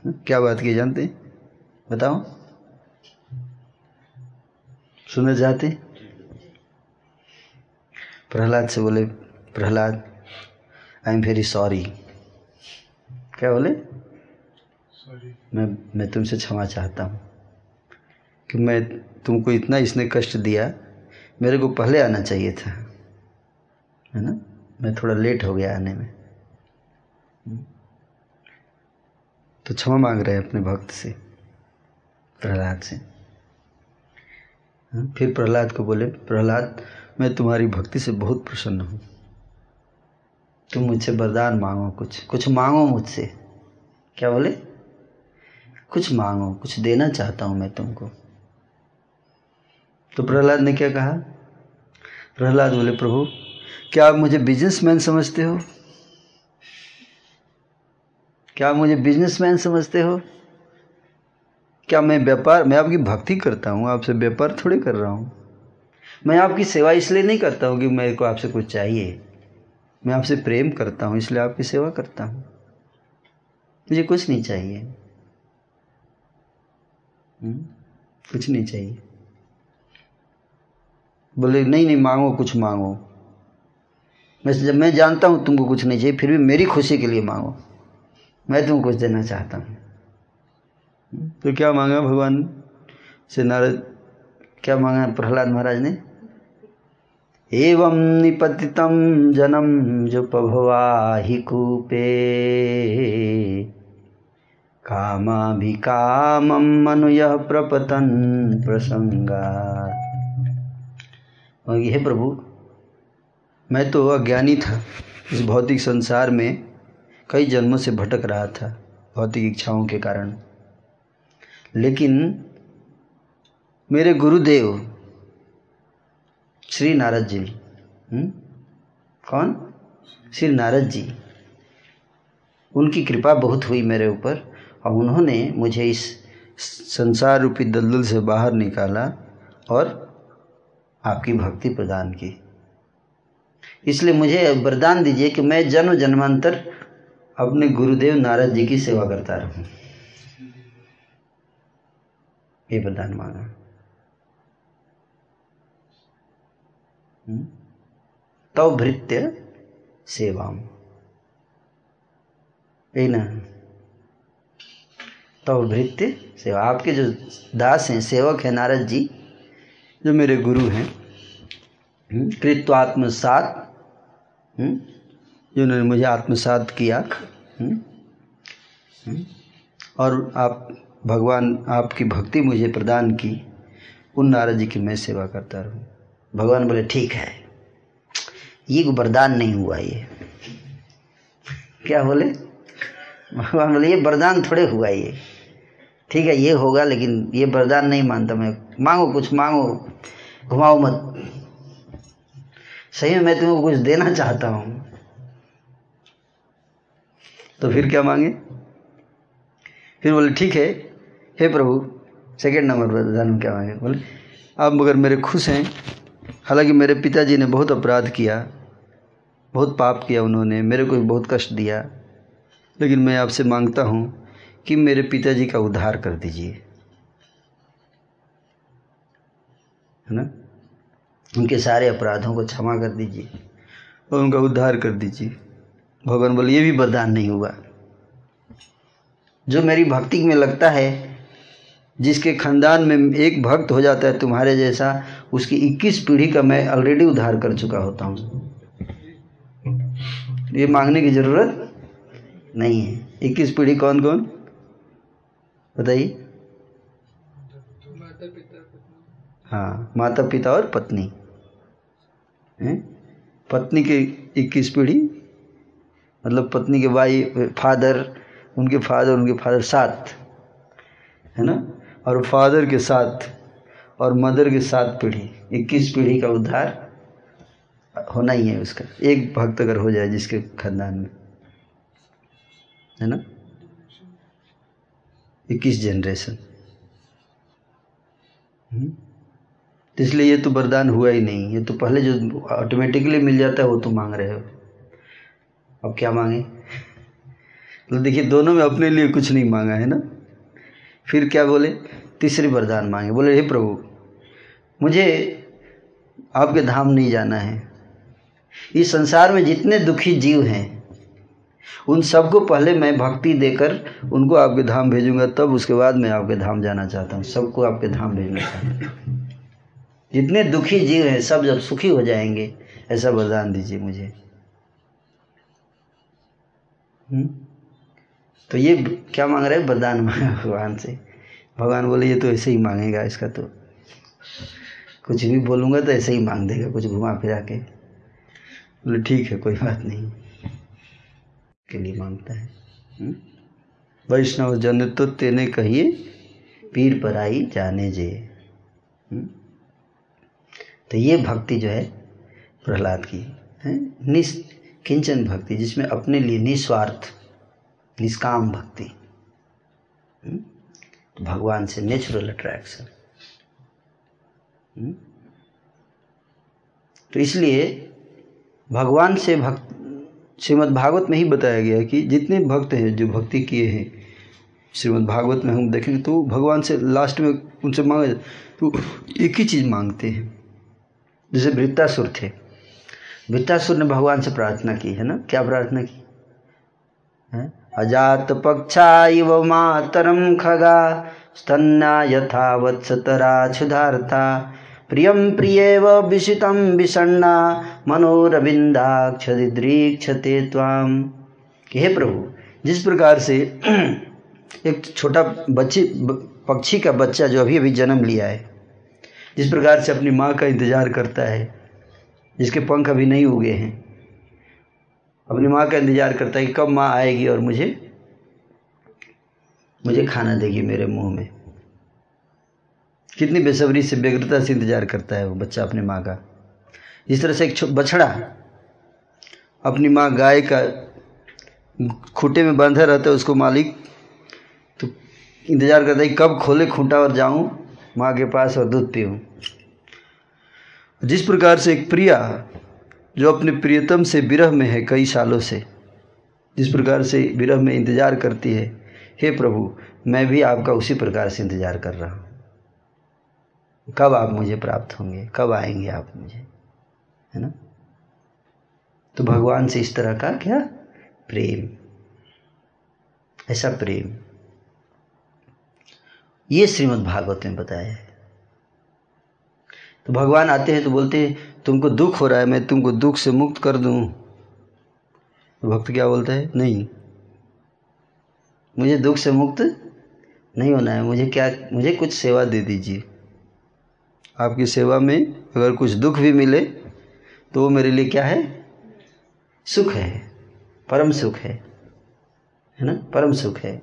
क्या बात की जानते बताओ। सुनना चाहते प्रहलाद से बोले, Prahlad I am very sorry क्या बोले? सॉरी मैं मैं तुमसे क्षमा चाहता हूँ कि मैं तुमको इतना इसने कष्ट दिया मेरे को पहले आना चाहिए था। है ना? मैं थोड़ा लेट हो गया आने में। तो क्षमा मांग रहे हैं अपने भक्त से प्रहलाद से। हाँ, फिर प्रहलाद को बोले प्रहलाद मैं तुम्हारी भक्ति से बहुत प्रसन्न हूँ। तुम मुझसे वरदान मांगो कुछ कुछ मांगो मुझसे। क्या बोले? कुछ मांगो, कुछ देना चाहता हूँ मैं तुमको। तो प्रहलाद ने क्या कहा? प्रहलाद बोले, प्रभु, क्या आप मुझे बिजनेसमैन समझते हो? क्या आप मुझे बिजनेसमैन समझते हो? क्या मैं व्यापार, मैं आपकी भक्ति करता हूँ? आपसे व्यापार थोड़ी कर रहा हूँ। मैं आपकी सेवा इसलिए नहीं करता हूँ कि मेरे को आपसे कुछ चाहिए। मैं आपसे प्रेम करता हूँ, इसलिए आपकी सेवा करता हूँ। मुझे कुछ नहीं चाहिए? कुछ नहीं चाहिए। बोले नहीं नहीं मांगो कुछ मांगो। मैं जब मैं जानता हूँ तुमको कुछ नहीं चाहिए फिर भी मेरी खुशी के लिए मांगो। मैं तुमको कुछ देना चाहता हूँ। तो क्या मांगा भगवान से नारद क्या मांगा प्रहलाद महाराज ने? एवं निपतितं जनं जुपभवाहि कूपे। कामाभिकामं मनुयः प्रपतन् प्रसंगात् और हे प्रभु। मैं तो अज्ञानी था। इस भौतिक संसार में कई जन्मों से भटक रहा था, भौतिक इच्छाओं के कारण। लेकिन मेरे गुरुदेव, श्री नारद जी हुँ? कौन? श्री नारद जी। उनकी कृपा बहुत हुई मेरे ऊपर। और उन्होंने मुझे इस संसार रूपी दलदल से बाहर निकाला और आपकी भक्ति प्रदान की। इसलिए मुझे वरदान दीजिए कि मैं जन्म जन्मांतर अपने गुरुदेव नारद जी की सेवा करता रहूँ। ये वरदान मांगा। तव भृत्य यही ना। तव भृत्य सेवा। आपके जो दास हैं, सेवक हैं, नारद जी, जो मेरे गुरु हैं कृत्व आत्मसात जिन्होंने मुझे आत्मसात किया और आप, भगवान, आपकी भक्ति मुझे प्रदान की, उन नारद जी की मैं सेवा करता रहूँ। भगवान बोले, ठीक है, ये वरदान नहीं हुआ ये। क्या बोले? भगवान बोले, ये वरदान थोड़े हुआ ये। ठीक है, ये होगा, लेकिन ये वरदान नहीं मानता मैं। मांगो कुछ, मांगो, घुमाओ मत। सही में मैं तुमको कुछ देना चाहता हूँ। तो फिर क्या मांगे? फिर बोले, ठीक है, हे प्रभु सेकेंड नंबर वरदान में क्या मांगे? बोले, आप मगर मेरे खुश हैं। हालाँकि मेरे पिताजी ने बहुत अपराध किया, बहुत पाप किया उन्होंने, मेरे को भी बहुत कष्ट दिया, लेकिन मैं आपसे माँगता हूँ कि मेरे पिताजी का उद्धार कर दीजिए। है ना? उनके सारे अपराधों को क्षमा कर दीजिए और उनका उद्धार कर दीजिए। भगवान बोले, ये भी वरदान नहीं हुआ। जो मेरी भक्ति में लगता है, जिसके खानदान में एक भक्त हो जाता है तुम्हारे जैसा, उसकी 21 पीढ़ी का मैं ऑलरेडी उद्धार कर चुका होता हूँ। ये मांगने की ज़रूरत नहीं है। 21 पीढ़ी कौन कौन बताइए। हाँ माता पिता और पत्नी। हैं? पत्नी के 21 पीढ़ी मतलब पत्नी के भाई, फादर, उनके फादर उनके फादर सात, है ना? और फादर के साथ और मदर के साथ पीढ़ी, इक्कीस पीढ़ी का उद्धार होना ही है उसका। एक भक्त अगर हो जाए जिसके खानदान में, है ना? इक्कीस जनरेशन तो इसलिए ये तो वरदान हुआ ही नहीं। ये तो पहले जो ऑटोमेटिकली मिल जाता है, वो तो मांग रहे हो। अब क्या मांगे? तो देखिए, दोनों में अपने लिए कुछ नहीं मांगा, है ना? फिर क्या बोले? तीसरी वरदान मांगे। बोले, हे प्रभु, मुझे आपके धाम नहीं जाना है। इस संसार में जितने दुखी जीव हैं उन सबको पहले मैं भक्ति देकर उनको आपके धाम भेजूँगा, तब उसके बाद मैं आपके धाम जाना चाहता हूँ। सबको आपके धाम भेजना चाहता हूँ। जितने दुखी जीव हैं, सब जब सुखी हो जाएँगे, ऐसा वरदान दीजिए मुझे। हुँ? तो ये क्या मांग रहे हैं? वरदान भगवान से। भगवान बोले, ये तो ऐसे ही मांगेगा, इसका तो कुछ भी बोलूँगा तो ऐसे ही मांग देगा, कुछ घुमा फिरा के। बोले, ठीक है, कोई बात नहीं। के लिए माँगता है। वैष्णव जन तो तेने कहिए पीर पर आई जाने जे। तो ये भक्ति जो है प्रहलाद की है? निस किंचन भक्ति जिसमें अपने लिए निस्वार्थ निष्काम भक्ति। तो भगवान से नेचुरल अट्रैक्शन तो इसलिए भगवान से भक्त श्रीमद् भागवत में ही बताया गया कि जितने भक्त हैं जो भक्ति किए हैं श्रीमद् भागवत में हम देखेंगे तो भगवान से लास्ट में उनसे मांगे तो एक ही चीज़ मांगते हैं, जैसे वृत्तासुर थे। वृत्तासुर ने भगवान से प्रार्थना की, है ना? क्या प्रार्थना की? है? अजात पक्षा इव मातरम खगा स्तन्या यथा वत्सतरा क्षुधार्था। प्रियम प्रियेव विषितम विषण्णा मनोरविंदाक्षदिद्रीक्षते त्वाम। हे प्रभु, जिस प्रकार से (clears throat) एक छोटा बच्ची पक्षी का बच्चा जो अभी अभी जन्म लिया है, जिस प्रकार से अपनी माँ का इंतज़ार करता है, जिसके पंख अभी नहीं उगे हैं, अपनी माँ का इंतज़ार करता है कि कब माँ आएगी और मुझे मुझे खाना देगी मेरे मुँह में। कितनी बेसब्री से व्यग्रता से इंतज़ार करता है वो बच्चा अपनी माँ का। इस तरह से एक बछड़ा अपनी माँ गाय का खूटे में बांधा रहता है, उसको मालिक तो इंतज़ार करता है कब खोले खूंटा और जाऊँ, माँ के पास और दूध पीऊँ। जिस प्रकार से एक प्रिया, जो अपने प्रियतम से विरह में है कई सालों से, जिस प्रकार से विरह में इंतज़ार करती है, हे प्रभु, मैं भी आपका उसी प्रकार से इंतज़ार कर रहा हूँ। कब आप मुझे प्राप्त होंगे? कब आएँगे आप मुझे? है ना? तो भगवान से इस तरह का क्या? प्रेम। ऐसा प्रेम। ये श्रीमद् भागवत में बताया है। तो भगवान आते हैं तो बोलते हैं, तुमको दुख हो रहा है, मैं तुमको दुख से मुक्त कर दूँ। तो भक्त क्या बोलता है? नहीं। मुझे दुख से मुक्त नहीं होना है। मुझे क्या, मुझे कुछ सेवा दे दीजिए। आपकी सेवा में अगर कुछ दुख भी मिले तो वो मेरे लिए क्या है? सुख है। परम सुख है। है ना? परम सुख है।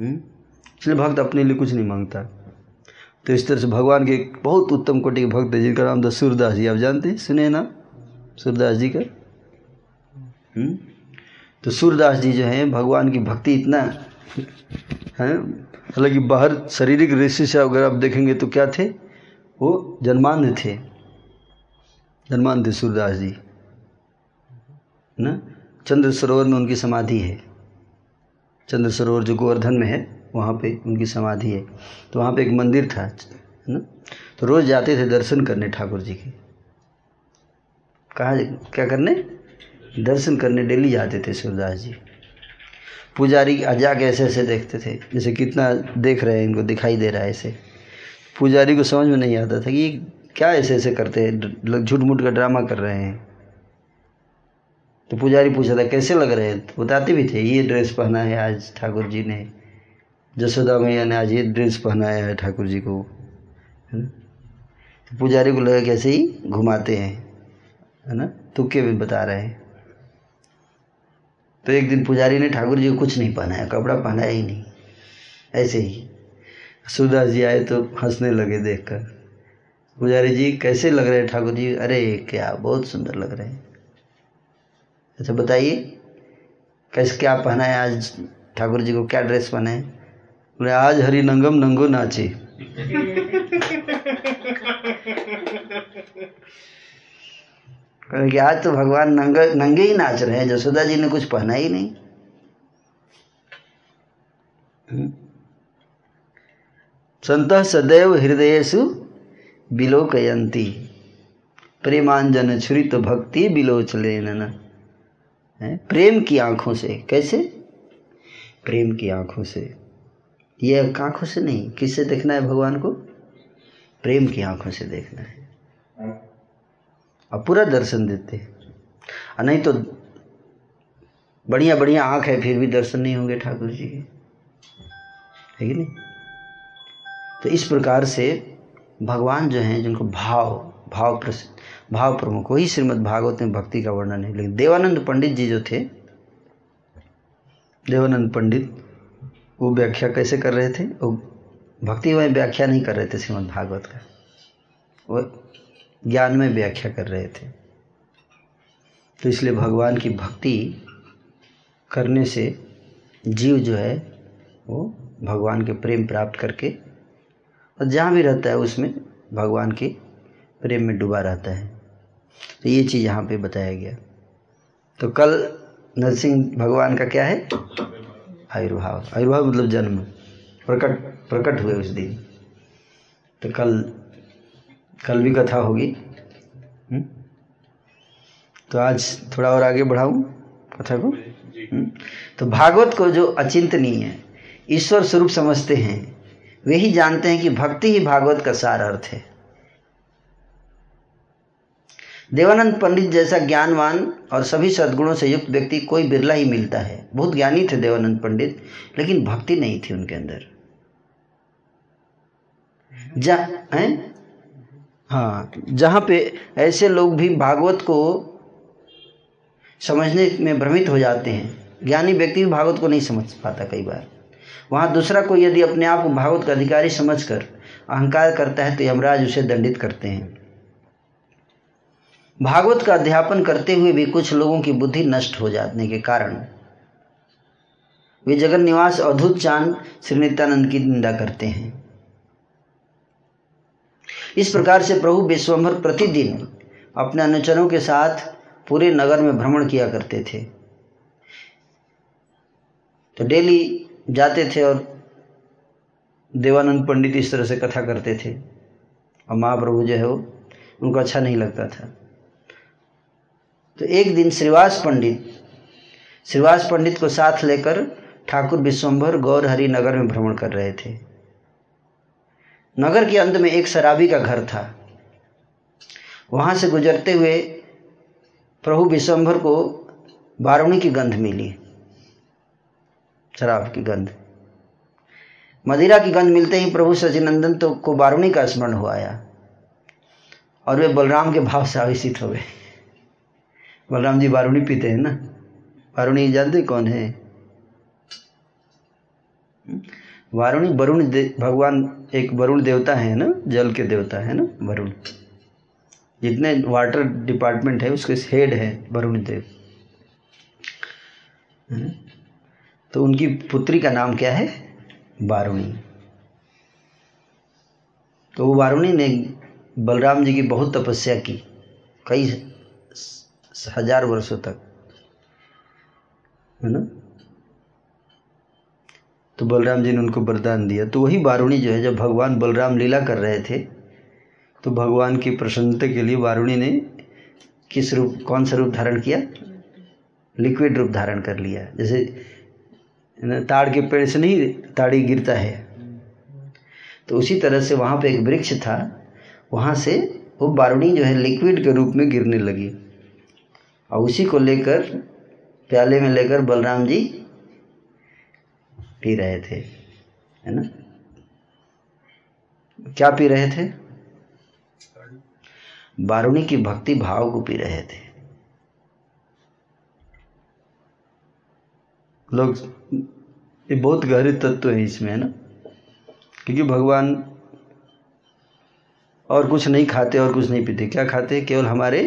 हम्म? इसलिए भक्त अपने लिए कुछ नहीं माँगता। तो इस तरह से भगवान के बहुत उत्तम कोटि के भक्त है, जिनका नाम था सूरदास जी। आप जानते हैं? सुने ना? सूरदास जी का? हम्म? तो सूरदास जी जो हैं, भगवान की भक्ति इतना, है हालाँकि बाहर शारीरिक दृष्टि से अगर आप देखेंगे तो क्या थे? वो जन्मांध थे। जन्मांध सूरदास जी। न? चंद्र सरोवर में उनकी समाधि है। चंद्र सरोवर जो गोवर्धन में है, वहाँ पे उनकी समाधि है। तो वहाँ पे एक मंदिर था है ना? तो रोज़ जाते थे दर्शन करने ठाकुर जी के। कहा, क्या करने? दर्शन करने डेली जाते थे सूरदास जी। पुजारी जाके ऐसे ऐसे देखते थे, जैसे कितना देख रहे हैं, इनको दिखाई दे रहा है ऐसे। पुजारी को समझ में नहीं आता था कि क्या ऐसे ऐसे करते हैं झूठ मूठ का ड्रामा कर रहे हैं। तो पुजारी पूछा था, कैसे लग रहे हैं? तो बताते भी थे, ये ड्रेस पहना है आज ठाकुर जी ने। जसोदा मैया ने आज ये ड्रेस पहनाया है ठाकुर जी को। है तो पुजारी को लगा कैसे ही घुमाते हैं, है ना? तुक्के भी बता रहे हैं। तो एक दिन पुजारी ने ठाकुर जी को कुछ नहीं पहनाया, कपड़ा पहनाया ही नहीं, ऐसे ही। सूरदास जी आए तो हंसने लगे देखकर। पुजारी जी, कैसे लग रहे ठाकुर जी? अरे, क्या बहुत सुंदर लग रहे हैं। अच्छा बताइए, कैसे क्या पहना है आज? ठाकुर जी को क्या ड्रेस पहने बोले, आज हरि नंगम नंगो नाचे। कि आज तो भगवान नंग, नंगे ही नाच रहे हैं, जसोदा जी ने कुछ पहना ही नहीं। संत सदैव हृदयसु बिलोकयंती प्रेमांजन छुरित भक्ति बिलोचले न प्रेम की आँखों से। कैसे? प्रेम की आँखों से। यह आँखों से नहीं, किससे देखना है भगवान को? प्रेम की आँखों से देखना है। और पूरा दर्शन देते और नहीं तो बढ़िया बढ़िया आँख है, फिर भी दर्शन नहीं होंगे ठाकुर जी के। है कि नहीं? तो इस प्रकार से भगवान जो हैं, जिनको भाव भाव प्रसिद्ध, भाव प्रमुख वही श्रीमद् भागवत में भक्ति का वर्णन है लेकिन देवानंद पंडित जी जो थे, देवानंद पंडित, वो व्याख्या कैसे कर रहे थे? वो भक्ति में व्याख्या नहीं कर रहे थे श्रीमद् भागवत का। वो ज्ञान में व्याख्या कर रहे थे। तो इसलिए भगवान की भक्ति करने से जीव जो है, वो भगवान के प्रेम प्राप्त करके और जहाँ भी रहता है उसमें भगवान के प्रेम में डूबा रहता है। तो ये चीज़ यहाँ पे बताया गया। तो कल नरसिंह भगवान का क्या है? आयुर्भाव आयुर्भाव मतलब जन्म। प्रकट प्रकट हुए उस दिन। तो कल कल भी कथा होगी। हम्म? तो आज थोड़ा और आगे बढ़ाऊं कथा को? हम्म? तो भागवत को जो अचिंतनीय है ईश्वर स्वरूप समझते हैं वे ही जानते हैं कि भक्ति ही भागवत का सार अर्थ है। देवानंद पंडित जैसा ज्ञानवान और सभी सद्गुणों से युक्त व्यक्ति कोई बिरला ही मिलता है। बहुत ज्ञानी थे देवानंद पंडित, लेकिन भक्ति नहीं थी उनके अंदर। जा, हैं? हाँ जहाँ पे ऐसे लोग भी भागवत को समझने में भ्रमित हो जाते हैं, ज्ञानी व्यक्ति भी भागवत को नहीं समझ पाता कई बार। वहाँ दूसरा कोई यदि अपने आप को भागवत का अधिकारी समझकर अहंकार करता है तो यमराज उसे दंडित करते हैं। भागवत का अध्यापन करते हुए भी कुछ लोगों की बुद्धि नष्ट हो जाने के कारण वे जगन निवास अवधूत चाँद श्री नित्यानंद की निंदा करते हैं। इस प्रकार से प्रभु विश्वम्भर प्रतिदिन अपने अनुचरों के साथ पूरे नगर में भ्रमण किया करते थे। तो डेली जाते थे और देवानंद पंडित इस तरह से कथा करते थे। और महाप्रभु जो है वो, उनको अच्छा नहीं लगता था। तो एक दिन श्रीवास पंडित श्रीवास पंडित को साथ लेकर ठाकुर विश्वम्भर गौर हरि नगर में भ्रमण कर रहे थे। नगर के अंत में एक शराबी का घर था। वहाँ से गुजरते हुए प्रभु विश्वम्भर को बारुणी की गंध मिली। शराब की गंध। मदिरा की गंध मिलते ही प्रभु सचिनंदन तो को बारुणी का स्मरण हो आया और वे बलराम के भाव से आवेशित हो गए। बलराम जी बारुणी पीते हैं ना? बारुणी जानते कौन है? वारुणी वरुण भगवान एक वरुण देवता है ना? जल के देवता है ना? वरुण जितने वाटर डिपार्टमेंट है, उसके हेड है वरुण देव। तो उनकी पुत्री का नाम क्या है? वारुणी तो वो वारुणी ने बलराम जी की बहुत तपस्या की, कई हज़ार वर्षों तक, है ना? तो बलराम जी ने उनको वरदान दिया। तो वही वारुणी जो है, जब भगवान बलराम लीला कर रहे थे तो भगवान की प्रसन्नता के लिए वारुणी ने किस रूप, कौन सा रूप धारण किया? लिक्विड रूप धारण कर लिया। जैसे ताड़ के पेड़ से नहीं ताड़ी गिरता है। तो उसी तरह से वहाँ पे एक वृक्ष था, वहाँ से वो बारूणी जो है लिक्विड के रूप में गिरने लगी। और उसी को लेकर, प्याले में लेकर बलराम जी पी रहे थे, है ना? क्या पी रहे थे? बारूणी की भक्ति भाव को पी रहे थे। लोग ये बहुत गहरे तत्व है इसमें, है ना? क्योंकि भगवान और कुछ नहीं खाते और कुछ नहीं पीते। क्या खाते? केवल हमारे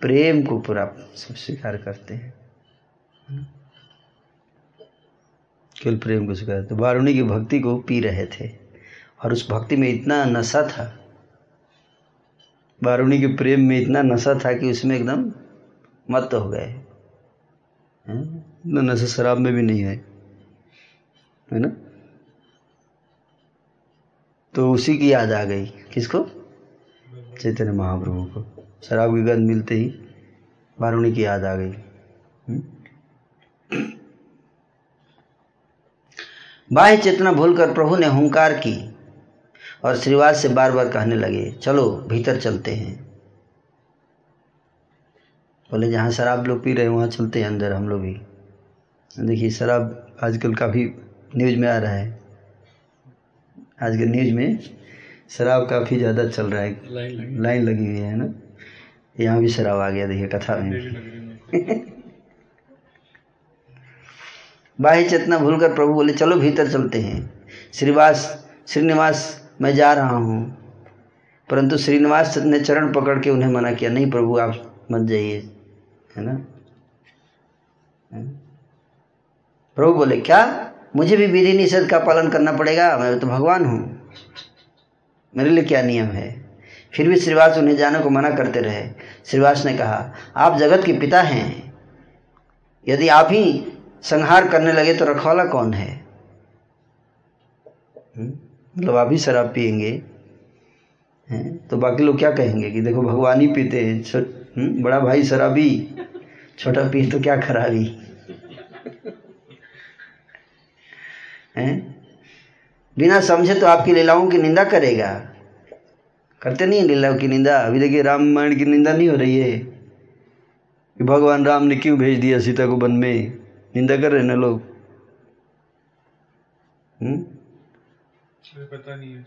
प्रेम को पूरा सब स्वीकार करते हैं। केवल प्रेम को स्वीकार करते वारुणी की भक्ति को पी रहे थे और उस भक्ति में इतना नशा था। वारुणी के प्रेम में इतना नशा था कि उसमें एकदम मत हो गए। इतना नशा शराब में भी नहीं है है ना? तो उसी की याद आ गई। किसको? चैतन्य महाप्रभु को। शराब की गंध मिलते ही वारुणी की याद आ गई। बाह्य चेतना भूलकर प्रभु ने हुंकार की और श्रीवास से बार बार कहने लगे, चलो, भीतर चलते हैं। बोले, जहाँ शराब लोग पी रहे हैं, वहाँ चलते हैं अंदर हम लोग भी। देखिए शराब आजकल काफ़ी न्यूज़ में आ रहा है। आजकल न्यूज़ में शराब काफ़ी ज़्यादा चल रहा है। लाइन लगी हुई है। ना? यहाँ भी शराब आ गया देखिए कथा में। बाह्य (laughs) चेतना भूलकर प्रभु बोले चलो भीतर चलते हैं। श्रीवास श्रीनिवास मैं जा रहा हूँ। परंतु श्रीनिवास ने चरण पकड़ के उन्हें मना किया नहीं प्रभु आप मत जाइए। है ना? प्रभु बोले क्या? मुझे भी विधि निषेध का पालन करना पड़ेगा? मैं तो भगवान हूँ। मेरे लिए क्या नियम है? फिर भी श्रीवास उन्हें जाने को मना करते रहे। श्रीवास ने कहा आप जगत के पिता हैं। यदि आप ही संहार करने लगे तो रखवाला कौन है? मतलब आप ही शराब पियेंगे। तो बाकी लोग क्या कहेंगे कि देखो भगवान ही पीते हैं। हम्म, बड़ा भाई शराबी। छोटा पी तो क्या खराबी? हैं? बिना समझे तो आपकी लीलाओं की निंदा करेगा। करते नहीं हैं लीलाओं की निंदा? अभी देखिए रामायण की निंदा नहीं हो रही है। कि भगवान राम ने क्यों भेज दिया सीता को वन में? निंदा कर रहे हैं ना लोग? हम्म? पता नहीं है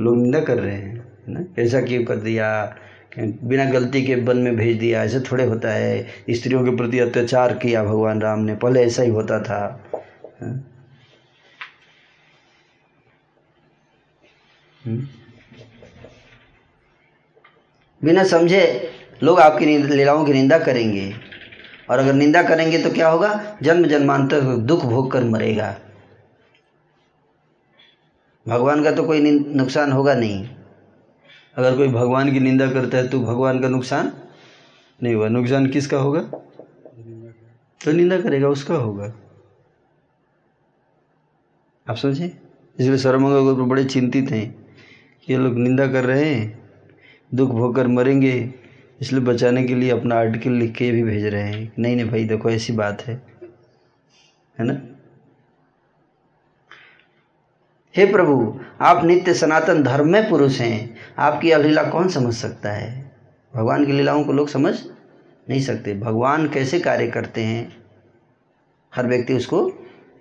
लोग निंदा कर रहे हैं ना? ऐसा क्यों कर दिया? बिना गलती के वन में भेज दिया? ऐसे थोड़े होता है। स्त्रियों के प्रति अत्याचार किया भगवान राम ने। पहले ऐसा ही होता था? बिना समझे लोग आपकी लीलाओं की निंदा करेंगे। और अगर निंदा करेंगे तो क्या होगा? जन्म जन्मांतर दुख भोग कर मरेगा। भगवान का तो कोई नुकसान होगा नहीं। अगर कोई भगवान की निंदा करता है तो भगवान का नुकसान नहीं हुआ नुकसान किसका होगा? तो निंदा करेगा, उसका होगा। आप समझे? इसलिए सर्वमंगल गुरु बड़े चिंतित हैं कि ये लोग निंदा कर रहे हैं, दुख भोग कर मरेंगे, इसलिए बचाने के लिए अपना आर्टिकल लिख के भी भेज रहे हैं। नहीं नहीं भाई, देखो, ऐसी बात है। है ना? हे प्रभु, आप नित्य सनातन धर्म में पुरुष हैं। आपकी यह लीला कौन समझ सकता है? भगवान की लीलाओं को लोग समझ नहीं सकते। भगवान कैसे कार्य करते हैं, हर व्यक्ति उसको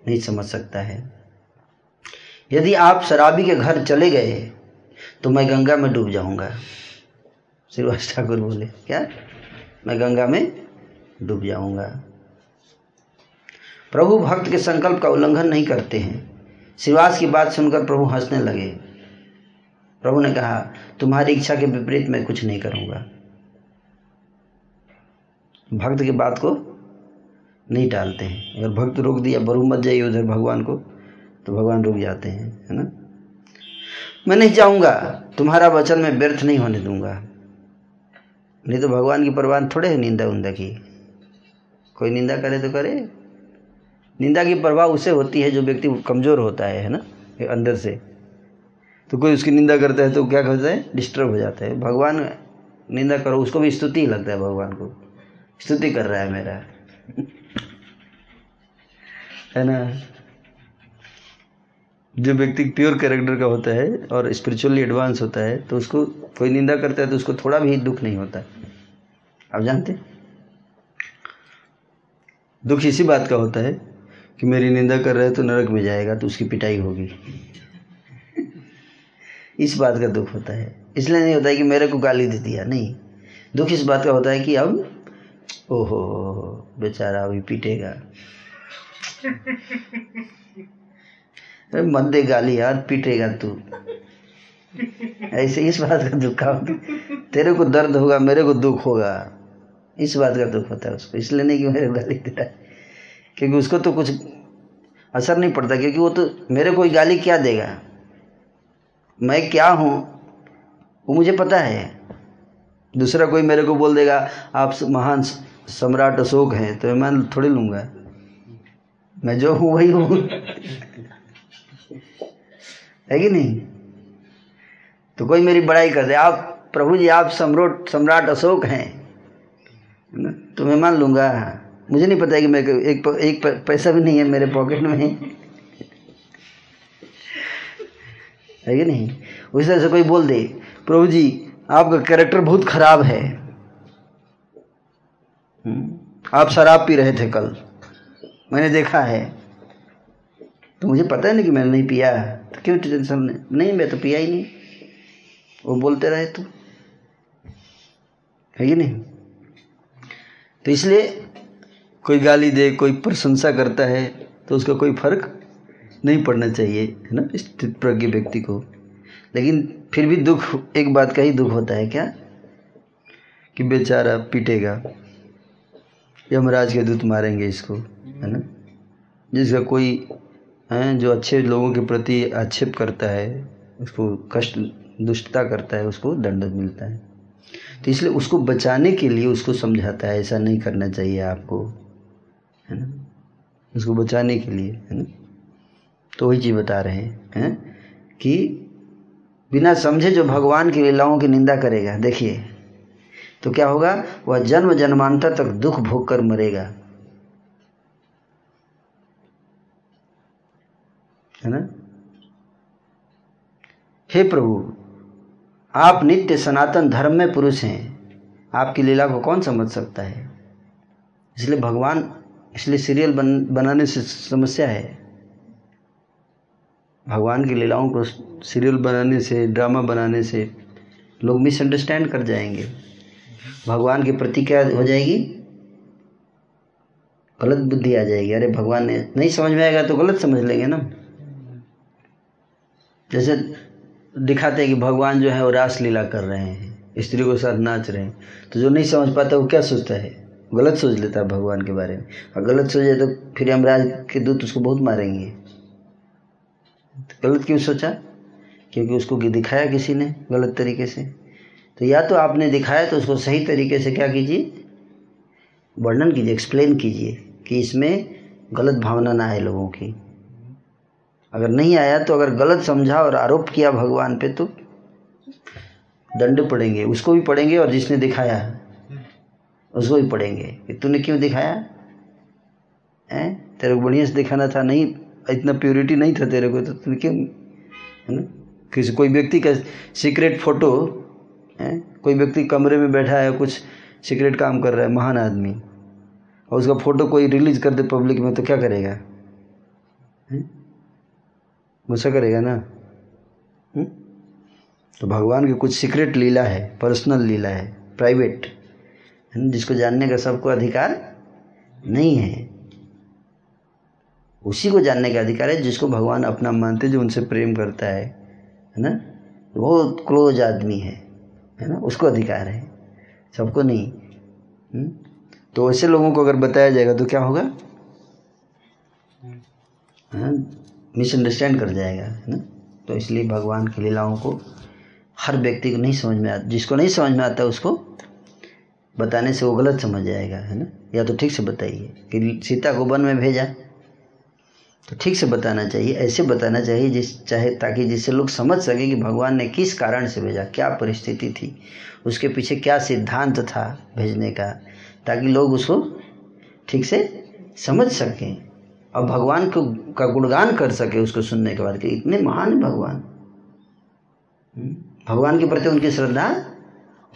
नहीं समझ सकता है। यदि आप शराबी के घर चले गए तो मैं गंगा में डूब जाऊँगा। श्रीवास ठाकुर बोले, क्या? मैं गंगा में डूब जाऊँगा। प्रभु भक्त के संकल्प का उल्लंघन नहीं करते हैं। श्रीवास की बात सुनकर प्रभु हंसने लगे। प्रभु ने कहा, तुम्हारी इच्छा के विपरीत मैं कुछ नहीं करूँगा। भक्त की बात को नहीं टालते हैं। अगर भक्त रोक दिया, बरू मत जाइए उधर भगवान को। तो भगवान रुक जाते हैं, है ना? मैं नहीं चाहूँगा, तुम्हारा वचन मैं व्यर्थ नहीं होने दूँगा। नहीं तो भगवान की परवाह थोड़े है निंदा उंदा की। कोई निंदा करे तो करे। निंदा की परवाह उसे होती है जो व्यक्ति कमज़ोर होता है है ना? अंदर से। तो कोई उसकी निंदा करता है तो क्या करता है? डिस्टर्ब हो जाता है। भगवान निंदा करो, उसको भी स्तुति लगता है भगवान को। स्तुति कर रहा है मेरा। (laughs) है ना? जो व्यक्ति प्योर कैरेक्टर का होता है और स्पिरिचुअली एडवांस होता है तो उसको कोई निंदा करता है तो उसको थोड़ा भी दुख नहीं होता। आप जानते दुख इसी बात का होता है कि मेरी निंदा कर रहा है तो नरक में जाएगा तो उसकी पिटाई होगी। (laughs) इस बात का दुख होता है। इसलिए नहीं होता है कि मेरे को गाली दे दिया, नहीं। दुख इस बात का होता है कि अब, ओहो, बेचारा अभी पीटेगा। (laughs) अरे मत दे गाली यार, पीटेगा तू। ऐसे इस बात का दुख तेरे को दर्द होगा, मेरे को दुख होगा। इस बात का दुख होता है उसको, इसलिए नहीं कि मेरे को गाली दे रहा है। क्योंकि उसको तो कुछ असर नहीं पड़ता, क्योंकि वो तो मेरे कोई गाली क्या देगा? मैं क्या हूँ? वो मुझे पता है। दूसरा कोई मेरे को बोल देगा, आप महान सम्राट अशोक हैं तो मैं थोड़ी लूँगा। मैं जो हूँ, वही हूँ। है कि नहीं? तो कोई मेरी बड़ाई कर दे। आप, प्रभु जी, आप सम्राट सम्राट अशोक हैं तो मैं मान लूँगा। मुझे नहीं पता है कि को एक एक पैसा भी नहीं है मेरे पॉकेट में। है कि नहीं? उस तरह से कोई बोल दे, प्रभु जी, आपका कैरेक्टर बहुत खराब है? आप शराब पी रहे थे कल। मैंने देखा है। तो मुझे पता है ना कि मैंने नहीं पिया। तो क्यों टेंशन नहीं, मैं तो पिया ही नहीं। वो बोलते रहे तो। है कि नहीं? तो इसलिए कोई गाली दे, कोई प्रशंसा करता है तो उसका कोई फ़र्क नहीं पड़ना चाहिए, है ना स्थित प्रज्ञ व्यक्ति को। लेकिन फिर भी दुख, एक बात का ही दुख होता है क्या? कि बेचारा पीटेगा, यमराज के दूत मारेंगे इसको, है ना? जिसका कोई है, जो अच्छे लोगों के प्रति आक्षेप करता है, उसको कष्ट, दुष्टता करता है, उसको दंड मिलता है। तो इसलिए उसको बचाने के लिए उसको समझाता है, ऐसा नहीं करना चाहिए आपको, है ना? उसको बचाने के लिए, है ना? तो वही चीज़ बता रहे हैं, है? कि बिना समझे जो भगवान की लीलाओं की निंदा करेगा, देखिए तो क्या होगा? वह जन्म जन्मांतर तक दुख भोग कर मरेगा। है ना? हे प्रभु, आप नित्य सनातन धर्म में पुरुष हैं। आपकी लीला को कौन समझ सकता है? इसलिए भगवान, इसलिए सीरियल बन, बनाने से समस्या है। भगवान की लीलाओं को सीरियल बनाने से ड्रामा बनाने से लोग मिसअंडरस्टैंड कर जाएँगे। भगवान के प्रति क्या हो जाएगी, गलत बुद्धि आ जाएगी। अरे, भगवान ने नहीं समझ में आएगा तो गलत समझ लेंगे ना। जैसे दिखाते हैं कि भगवान जो है वो रास लीला कर रहे हैं, स्त्री को साथ नाच रहे हैं। तो जो नहीं समझ पाता वो क्या सोचता है? गलत सोच लेता है भगवान के बारे में। और गलत सोचे तो फिर यमराज के दूत उसको बहुत मारेंगे। तो गलत क्यों सोचा? क्योंकि उसको दिखाया किसी ने गलत तरीके से। तो या तो आपने दिखाया तो उसको सही तरीके से क्या कीजिए? वर्णन कीजिए एक्सप्लेन कीजिए कि इसमें गलत भावना ना आए लोगों की। अगर नहीं आया तो अगर गलत समझा और आरोप किया भगवान पे तो दंड पड़ेंगे। उसको भी पड़ेंगे और जिसने दिखाया उसको भी पड़ेंगे कि तूने क्यों दिखाया? हैं? तेरे को बढ़िया से दिखाना था, नहीं, इतना प्योरिटी नहीं था तेरे को तो तूने क्यों, है ना? किसी, कोई व्यक्ति का सीक्रेट फ़ोटो है? कोई व्यक्ति कमरे में बैठा है, कुछ सीक्रेट काम कर रहा है, महान आदमी, और उसका फ़ोटो कोई रिलीज़ कर दे पब्लिक में तो क्या करेगा? गुस्सा करेगा ना? हुँ? तो भगवान की कुछ सीक्रेट लीला है पर्सनल लीला है प्राइवेट है जिसको जानने का सबको अधिकार नहीं है। उसी को जानने का अधिकार है जिसको भगवान अपना मानते जो उनसे प्रेम करता है है ना? बहुत क्लोज आदमी है है ना? उसको अधिकार है सबको नहीं। हुँ? तो ऐसे लोगों को अगर बताया जाएगा तो क्या होगा? मिसअंडरस्टैंड कर जाएगा, है ना? तो इसलिए भगवान की लीलाओं को हर व्यक्ति को नहीं समझ में आता जिसको नहीं समझ में आता उसको बताने से वो गलत समझ जाएगा, है ना? या तो ठीक से बताइए कि सीता को वन में भेजा। तो ठीक से बताना चाहिए, ऐसे बताना चाहिए जिस, चाहे ताकि जिससे लोग समझ सके कि भगवान ने किस कारण से भेजा, क्या परिस्थिति थी, उसके पीछे क्या सिद्धांत था भेजने का, ताकि लोग उसको ठीक से समझ सकें। और भगवान को का गुणगान कर सके उसको सुनने के बाद कि इतने महान भगवान। भगवान के प्रति उनकी श्रद्धा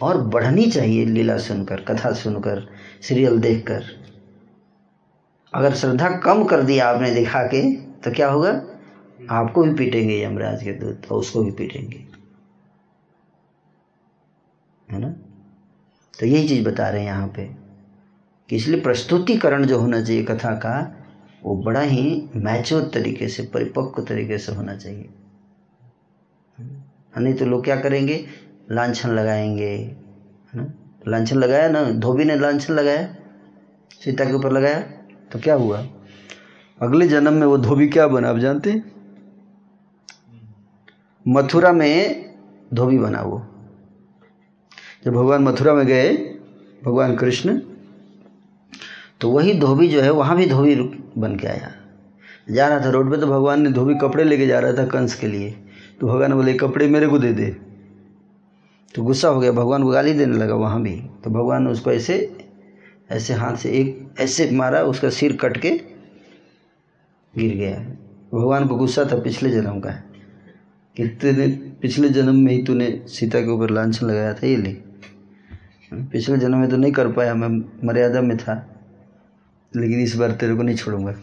और बढ़नी चाहिए लीला सुनकर कथा सुनकर सीरियल देखकर। अगर श्रद्धा कम कर दिया आपने दिखा के तो क्या होगा? आपको भी पीटेंगे यमराज के दूत और उसको भी पीटेंगे। है ना? तो यही चीज़ बता रहे हैं यहाँ पे कि इसलिए प्रस्तुतिकरण जो होना चाहिए कथा का वो बड़ा ही मैच्योर तरीके से, परिपक्व तरीके से होना चाहिए। नहीं तो लोग क्या करेंगे? लाछन लगाएँगे, है ना? लाछन लगाया ना, धोबी ने लाछन लगाया, सीता के ऊपर लगाया तो क्या हुआ? अगले जन्म में वो धोबी क्या बना, आप जानते हैं? मथुरा में धोबी बना वो। जब भगवान मथुरा में गए, भगवान कृष्ण तो वही धोबी जो है, वहाँ भी धोबी बन के आया। जा रहा था रोड पे तो भगवान ने धोबी कपड़े लेके जा रहा था कंस के लिए। तो भगवान बोले कपड़े मेरे को दे दे। तो गुस्सा हो गया, भगवान को गाली देने लगा वहाँ भी। तो भगवान ने उसको ऐसे ऐसे हाथ से एक, ऐसे मारा, उसका सिर कट के गिर गया। भगवान को गुस्सा था पिछले जन्म का। कि तेने पिछले जन्म में ही तूने सीता के ऊपर लाछन लगाया था, ये ले। पिछले जन्म में तो नहीं कर पाया, मैं मर्यादा में था। लेकिन इस बार तेरे को नहीं छोड़ूँगा।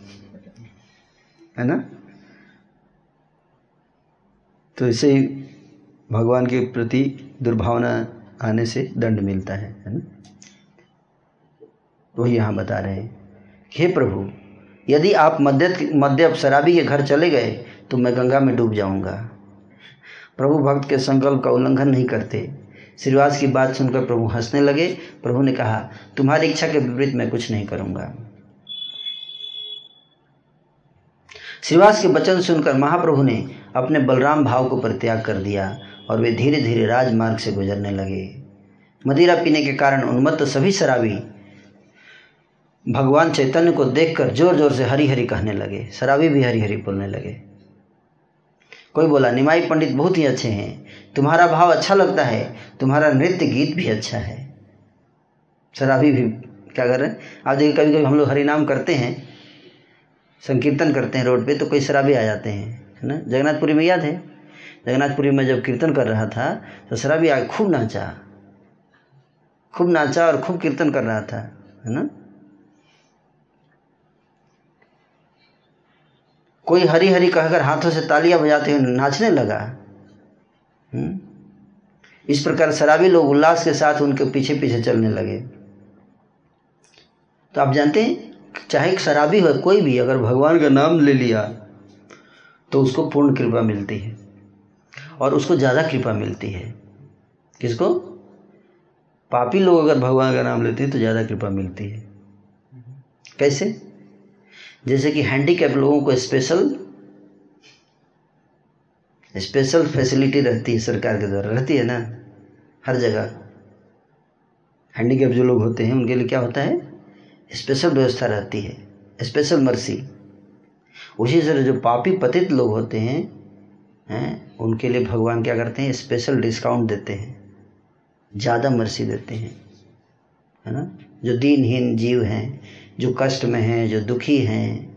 है ना? तो इसे ही भगवान के प्रति दुर्भावना आने से दंड मिलता है है ना? वही यहाँ बता रहे हैं। हे प्रभु, यदि आप मध्य मध्य शराबी के घर चले गए तो मैं गंगा में डूब जाऊँगा। प्रभु भक्त के संकल्प का उल्लंघन नहीं करते। श्रीवास की बात सुनकर प्रभु हंसने लगे। प्रभु ने कहा, तुम्हारी इच्छा के विपरीत मैं कुछ नहीं करूँगा। श्रीवास के वचन सुनकर महाप्रभु ने अपने बलराम भाव को परित्याग कर दिया और वे धीरे धीरे राजमार्ग से गुजरने लगे। मदिरा पीने के कारण उन्मत्त सभी शराबी भगवान चैतन्य को देखकर ज़ोर ज़ोर से हरी हरी कहने लगे। शराबी भी हरी हरी बोलने लगे। कोई बोला, निमाई पंडित बहुत ही अच्छे हैं। तुम्हारा भाव अच्छा लगता है, तुम्हारा नृत्य गीत भी अच्छा है। शराबी भी क्या कर रहे हैं? आप देखिए कभी कभी हम लोग हरिनाम करते हैं संकीर्तन करते हैं रोड पे तो कई शराबी आ जाते हैं, है ना? जगन्नाथपुरी में याद है? जगन्नाथपुरी में जब कीर्तन कर रहा था तो शराबी आ खूब नाचा। खूब नाचा और खूब कीर्तन कर रहा था, है ना? कोई हरी हरी कहकर हाथों से तालियाँ बजाते हुए नाचने लगा। हुँ? इस प्रकार शराबी लोग उल्लास के साथ उनके पीछे पीछे चलने लगे। तो आप जानते हैं चाहे शराबी हो, कोई भी, अगर भगवान का नाम ले लिया तो उसको पूर्ण कृपा मिलती है। और उसको ज़्यादा कृपा मिलती है। किसको? पापी लोग अगर भगवान का नाम लेते हैं तो ज़्यादा कृपा मिलती है। कैसे? जैसे कि हैंडीकैप लोगों को स्पेशल स्पेशल फैसिलिटी रहती है सरकार के द्वारा। रहती है ना? हर जगह। हैंडीकैप जो लोग होते हैं, उनके लिए क्या होता है? स्पेशल व्यवस्था रहती है, स्पेशल मर्सी। उसी तरह जो पापी पतित लोग होते हैं हैं, उनके लिए भगवान क्या करते हैं? स्पेशल डिस्काउंट देते हैं, ज़्यादा मर्सी देते हैं, है ना? जो दीनहीन जीव हैं, जो कष्ट में हैं, जो दुखी हैं,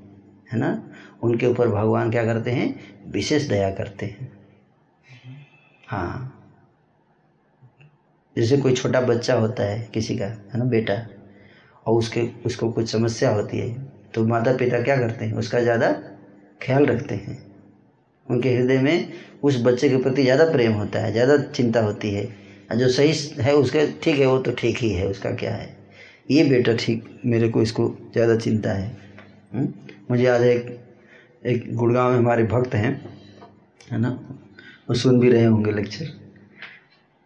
है ना? उनके ऊपर भगवान क्या करते हैं? विशेष दया करते हैं। हाँ। जैसे कोई छोटा बच्चा होता है, किसी का, है ना, बेटा? और उसके, उसको कुछ समस्या होती है तो माता पिता क्या करते हैं? उसका ज़्यादा ख्याल रखते हैं। उनके हृदय में उस बच्चे के प्रति ज़्यादा प्रेम होता है, ज़्यादा चिंता होती है। जो सही है उसके, ठीक है वो तो ठीक ही है, उसका क्या है? ये बेटा ठीक, मेरे को इसको ज़्यादा चिंता है। हुँ? मुझे याद है एक एक गुड़गांव में हमारे भक्त हैं, है ना? वो सुन भी रहे होंगे लेक्चर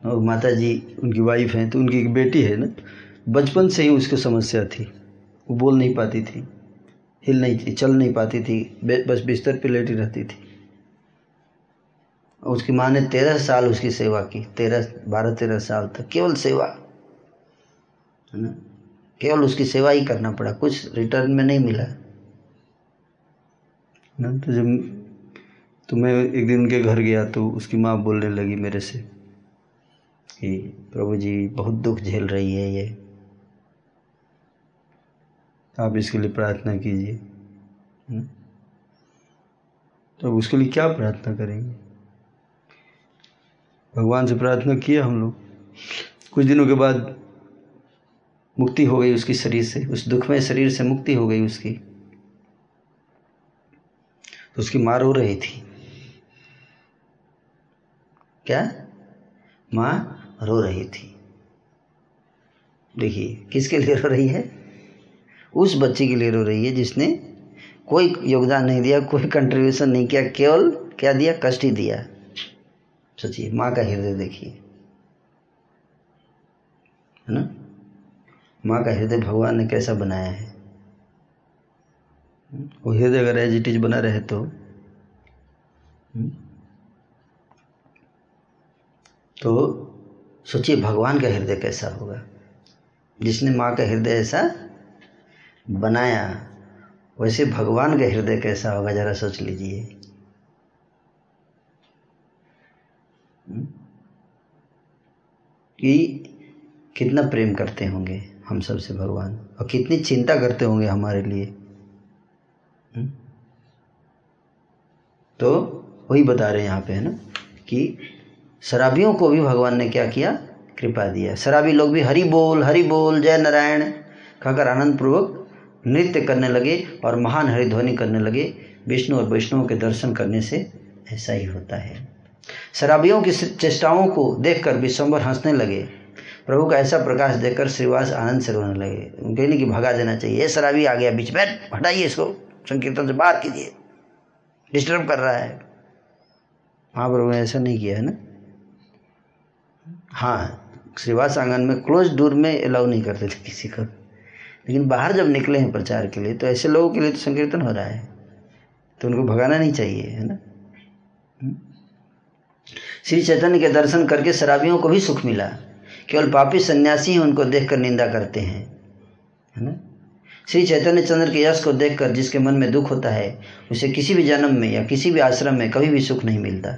और माता जी उनकी वाइफ हैं तो उनकी एक बेटी है ना? बचपन से ही उसको समस्या थी। वो बोल नहीं पाती थी, हिल नहीं थी चल नहीं पाती थी बस बिस्तर पे लेटी रहती थी। उसकी माँ ने तेरह साल उसकी सेवा की, तेरह, बारह, तेरह साल तक, केवल सेवा। है ना? केवल उसकी सेवा ही करना पड़ा, कुछ रिटर्न में नहीं मिला। ना तो जब तो मैं एक दिन उनके घर गया तो उसकी माँ बोलने लगी मेरे से कि प्रभु जी, बहुत दुख झेल रही है ये। आप इसके लिए प्रार्थना कीजिए। तो उसके लिए क्या प्रार्थना करेंगे? भगवान से प्रार्थना किया हम लोग। कुछ दिनों के बाद मुक्ति हो गई उसकी शरीर से, उस दुखमय शरीर से मुक्ति हो गई उसकी। तो उसकी माँ रो रही थी। क्या? माँ रो रही थी। देखिए, किसके लिए रो रही है? उस बच्चे के लिए रो रही है जिसने कोई योगदान नहीं दिया, कोई कंट्रीब्यूशन नहीं किया, केवल क्या दिया? कष्ट ही दिया। सोचिए, माँ का हृदय देखिए। है ना? माँ का हृदय भगवान ने कैसा बनाया है? वो हृदय अगर एज इट इज़ बना रहे तो? तो सोचिए, भगवान का हृदय कैसा होगा? जिसने माँ का हृदय ऐसा बनाया, वैसे भगवान का हृदय कैसा होगा, जरा सोच लीजिए। कि कितना प्रेम करते होंगे हम सबसे भगवान, और कितनी चिंता करते होंगे हमारे लिए। तो वही बता रहे हैं यहाँ पे, है ना, कि शराबियों को भी भगवान ने क्या किया? कृपा दिया। शराबी लोग भी हरि बोल हरि बोल, जय नारायण कहकर आनंद पूर्वक नृत्य करने लगे और महान हरिध्वनि करने लगे, विष्णु और वैष्णव के दर्शन करने से ऐसा ही होता है। शराबियों की चेष्टाओं को देखकर विश्वम्बर हंसने लगे। प्रभु का ऐसा प्रकाश देखकर श्रीवास आनंद से रोने लगे। नहीं कि भगा देना चाहिए। ये शराबी आ गया बीच में, हटाइए इसको। संकीर्तन से बाहर कीजिए। डिस्टर्ब कर रहा है। महाप्रभु ने ऐसा नहीं किया है ना? हाँ श्रीवास आँगन में क्लोज डोर में अलाउ नहीं करते थे किसी को। लेकिन बाहर जब निकले हैं प्रचार के लिए तो ऐसे लोगों के लिए तो संकीर्तन हो रहा है। तो उनको भगाना नहीं चाहिए, है ना? श्री चैतन्य के दर्शन करके शराबियों को भी सुख मिला। केवल पापी सन्यासी ही, उनको देखकर निंदा करते हैं, है ना? श्री चैतन्य चंद्र के यश को देखकर जिसके मन में दुख होता है, उसे किसी भी जन्म में या किसी भी आश्रम में कभी भी सुख नहीं मिलता।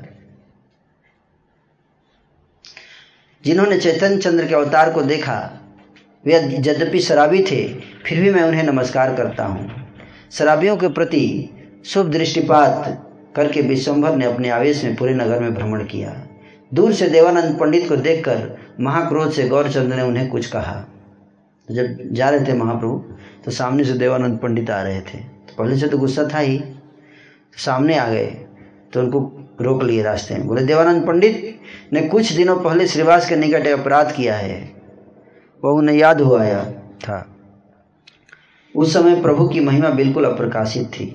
जिन्होंने चैतन्य चंद्र के अवतार को देखा वे यद्यपि शराबी थे, फिर भी मैं उन्हें नमस्कार करता हूँ। शराबियों के प्रति शुभ दृष्टिपात करके विश्वम्भर ने अपने आवेश में पूरे नगर में भ्रमण किया। दूर से देवानंद पंडित को देखकर महाक्रोध से गौरचंद्र ने उन्हें कुछ कहा। तो जब जा रहे थे महाप्रभु तो सामने से देवानंद पंडित आ रहे थे। तो पहले से तो गुस्सा था ही। तो सामने आ गए तो उनको रोक लिए रास्ते में। बोले, देवानंद पंडित, ने कुछ दिनों पहले श्रीवास के निकट अपराध किया है। वह उन्हें याद हो आया था। उस समय प्रभु की महिमा बिल्कुल अप्रकाशित थी।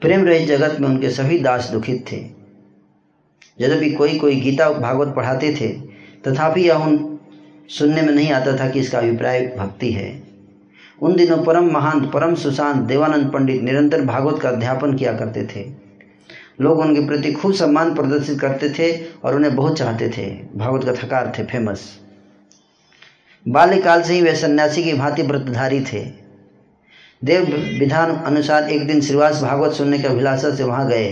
प्रेम रहित जगत में उनके सभी दास दुखित थे। यद्यपि कोई कोई गीता भागवत पढ़ाते थे, तथापि यह उन सुनने में नहीं आता था कि इसका अभिप्राय भक्ति है। उन दिनों परम महान, परम सुशांत, देवानंद पंडित निरंतर भागवत का अध्यापन किया करते थे। लोग उनके प्रति खूब सम्मान प्रदर्शित करते थे और उन्हें बहुत चाहते थे। भागवत का थकार थे फ़ेमस। बाल्यकाल से ही वे सन्यासी की भांति व्रतधारी थे। देव विधान अनुसार एक दिन श्रीवास भागवत सुनने के अभिलाषा से वहाँ गए।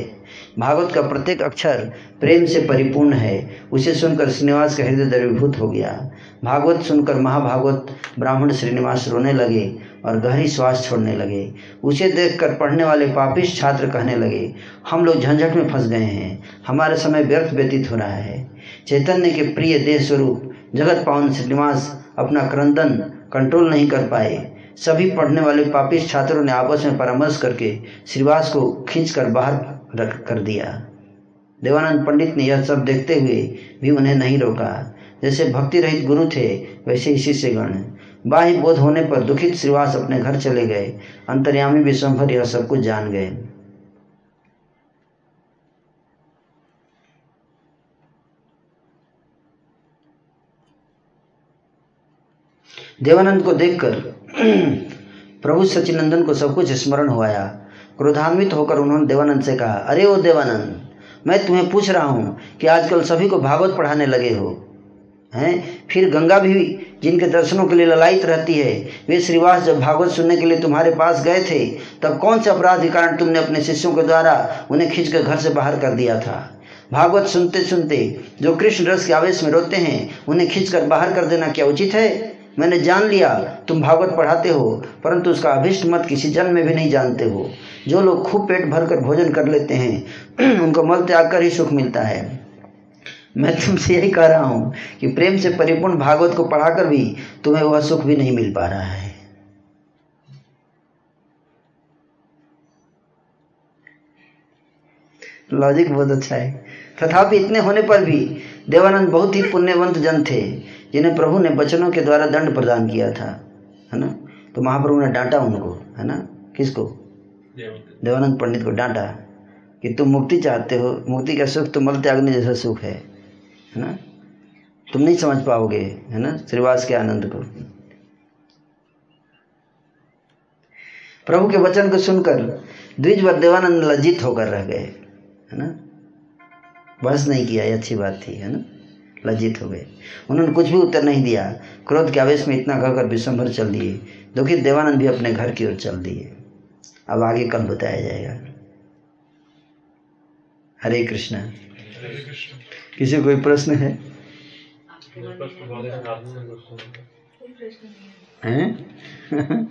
भागवत का प्रत्येक अक्षर प्रेम से परिपूर्ण है। उसे सुनकर श्रीनिवास का हृदय द्रवीभूत हो गया। भागवत सुनकर महाभागवत ब्राह्मण श्रीनिवास रोने लगे और गहरी श्वास छोड़ने लगे। उसे देखकर पढ़ने वाले पापिश छात्र कहने लगे, हम लोग झंझट में फंस गए हैं। हमारा समय व्यर्थ व्यतीत हो रहा है। चैतन्य के प्रिय देह स्वरूप जगत पावन श्रीनिवास अपना क्रंदन कंट्रोल नहीं कर पाए। सभी पढ़ने वाले पापी छात्रों ने आपस में परामर्श करके श्रीवास को खींचकर बाहर रख कर दिया। देवानंद पंडित ने यह सब देखते हुए भी उन्हें नहीं रोका। जैसे भक्ति रहित गुरु थे, वैसे ही शिष्य गण। बाह्य बोध होने पर दुखित श्रीवास अपने घर चले गए। अंतर्यामी विश्वभर यह सब कुछ जान गए। देवानंद को देखकर (clears throat) प्रभु सचिनंदन को सब कुछ स्मरण हो आया। क्रोधान्वित होकर उन्होंने देवानंद से कहा, अरे ओ देवानंद, मैं तुम्हें पूछ रहा हूँ कि आजकल सभी को भागवत पढ़ाने लगे हो, हैं? फिर गंगा भी जिनके दर्शनों के लिए ललायित रहती है, वे श्रीवास जब भागवत सुनने के लिए तुम्हारे पास गए थे, तब कौन से अपराध के कारण तुमने अपने शिष्यों के द्वारा उन्हें खींच कर घर से बाहर कर दिया था? भागवत सुनते सुनते जो कृष्ण रस के आवेश में रोते हैं, उन्हें खींच कर बाहर कर देना क्या उचित है? मैंने जान लिया, तुम भागवत पढ़ाते हो, परंतु उसका अभिष्ट मत किसी जन्म में भी नहीं जानते हो। जो लोग खूब पेट भर कर भोजन कर लेते हैं, (clears throat) उनको मल त्याग कर ही सुख मिलता है। मैं तुमसे यही कह रहा हूँ कि प्रेम से परिपूर्ण भागवत को पढ़ाकर भी तुम्हें वह सुख भी नहीं मिल पा रहा है। लॉजिक बहुत अच्छा है। तथापि इतने होने पर भी देवानंद बहुत ही पुण्यवंत जन थे। जिन्हें प्रभु ने वचनों के द्वारा दंड प्रदान किया था है ना? तो महाप्रभु ने डांटा उनको है ना? किसको? देवानंद। पंडित को डांटा कि तुम मुक्ति चाहते हो मुक्ति का सुख तो मल त्यागने जैसा सुख है है ना? तुम नहीं समझ पाओगे है ना? श्रीवास के आनंद को। प्रभु के वचन को सुनकर द्विज व देवानंद लज्जित होकर रह गए है ना? बहस नहीं किया ये अच्छी बात थी है ना? लज्जित हो गए। उन्होंने कुछ भी उत्तर नहीं दिया। क्रोध के आवेश में इतना कहकर विश्वभर चल दिए। दुखित देवानंद भी अपने घर की ओर चल दिए। अब आगे कल बताया जाएगा। हरे कृष्णा। किसी कोई प्रश्न है? हैं? (laughs)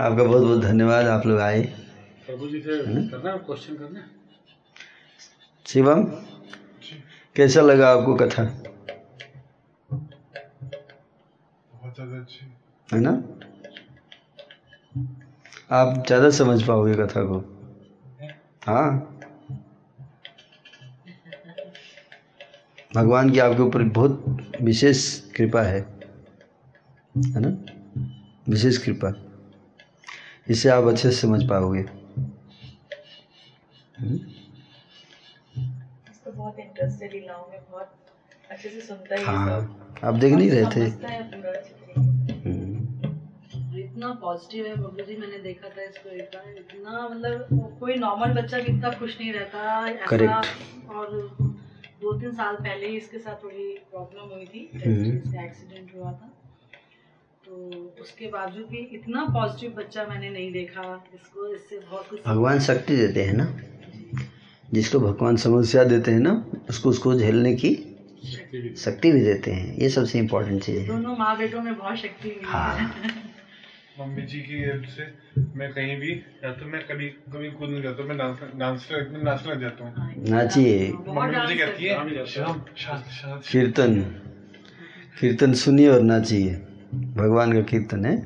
आपका बहुत बहुत धन्यवाद। आप लोग आए। प्रभु जी से करना क्वेश्चन करना? शिवम? कैसा लगा आपको कथा बहुत ज़्यादा अच्छी। है ना? आप ज़्यादा समझ पाओगे कथा को। हाँ। भगवान की आपके ऊपर बहुत विशेष कृपा है। है ना? विशेष कृपा। इसे आप अच्छे से समझ पाओगे। हम्म? बहुत लीलाओं में बहुत अच्छे से सुनता है हाँ आप देख नहीं रहे थे? हम्म, इतना पॉजिटिव है बबलू जी मैंने देखा था इसको एक बार। इतना मतलब कोई नॉर्मल बच्चा भी इतना खुश नहीं रहता Correct. और दो तीन साल पहले ही इसके साथ थोड़ी प्रॉब्लम हुई थी हम्म। इसका एक्सीडेंट हुआ था। तो उसके बावजूद भी इतना पॉजिटिव बच्चा मैंने नहीं देखा इसको इससे बहुत कुछ भगवान शक्ति देते हैं ना? जिसको भगवान समस्या देते हैं ना उसको उसको झेलने की शक्ति भी देते हैं। ये सबसे इम्पोर्टेंट चीज़ है। दोनों माँ बेटों में बहुत शक्ति हाँ। (laughs) मम्मी जी की हेल्प से मैं कहीं भी या तो मैं कभी कभी कूद नहीं जाता मैं डांस डांस में नाचने लग जाता हूँ। नाचिए। मम्मी मुझे कहती है कीर्तन। कीर्तन सुनिए और नाचिए। भगवान का कीर्तन है।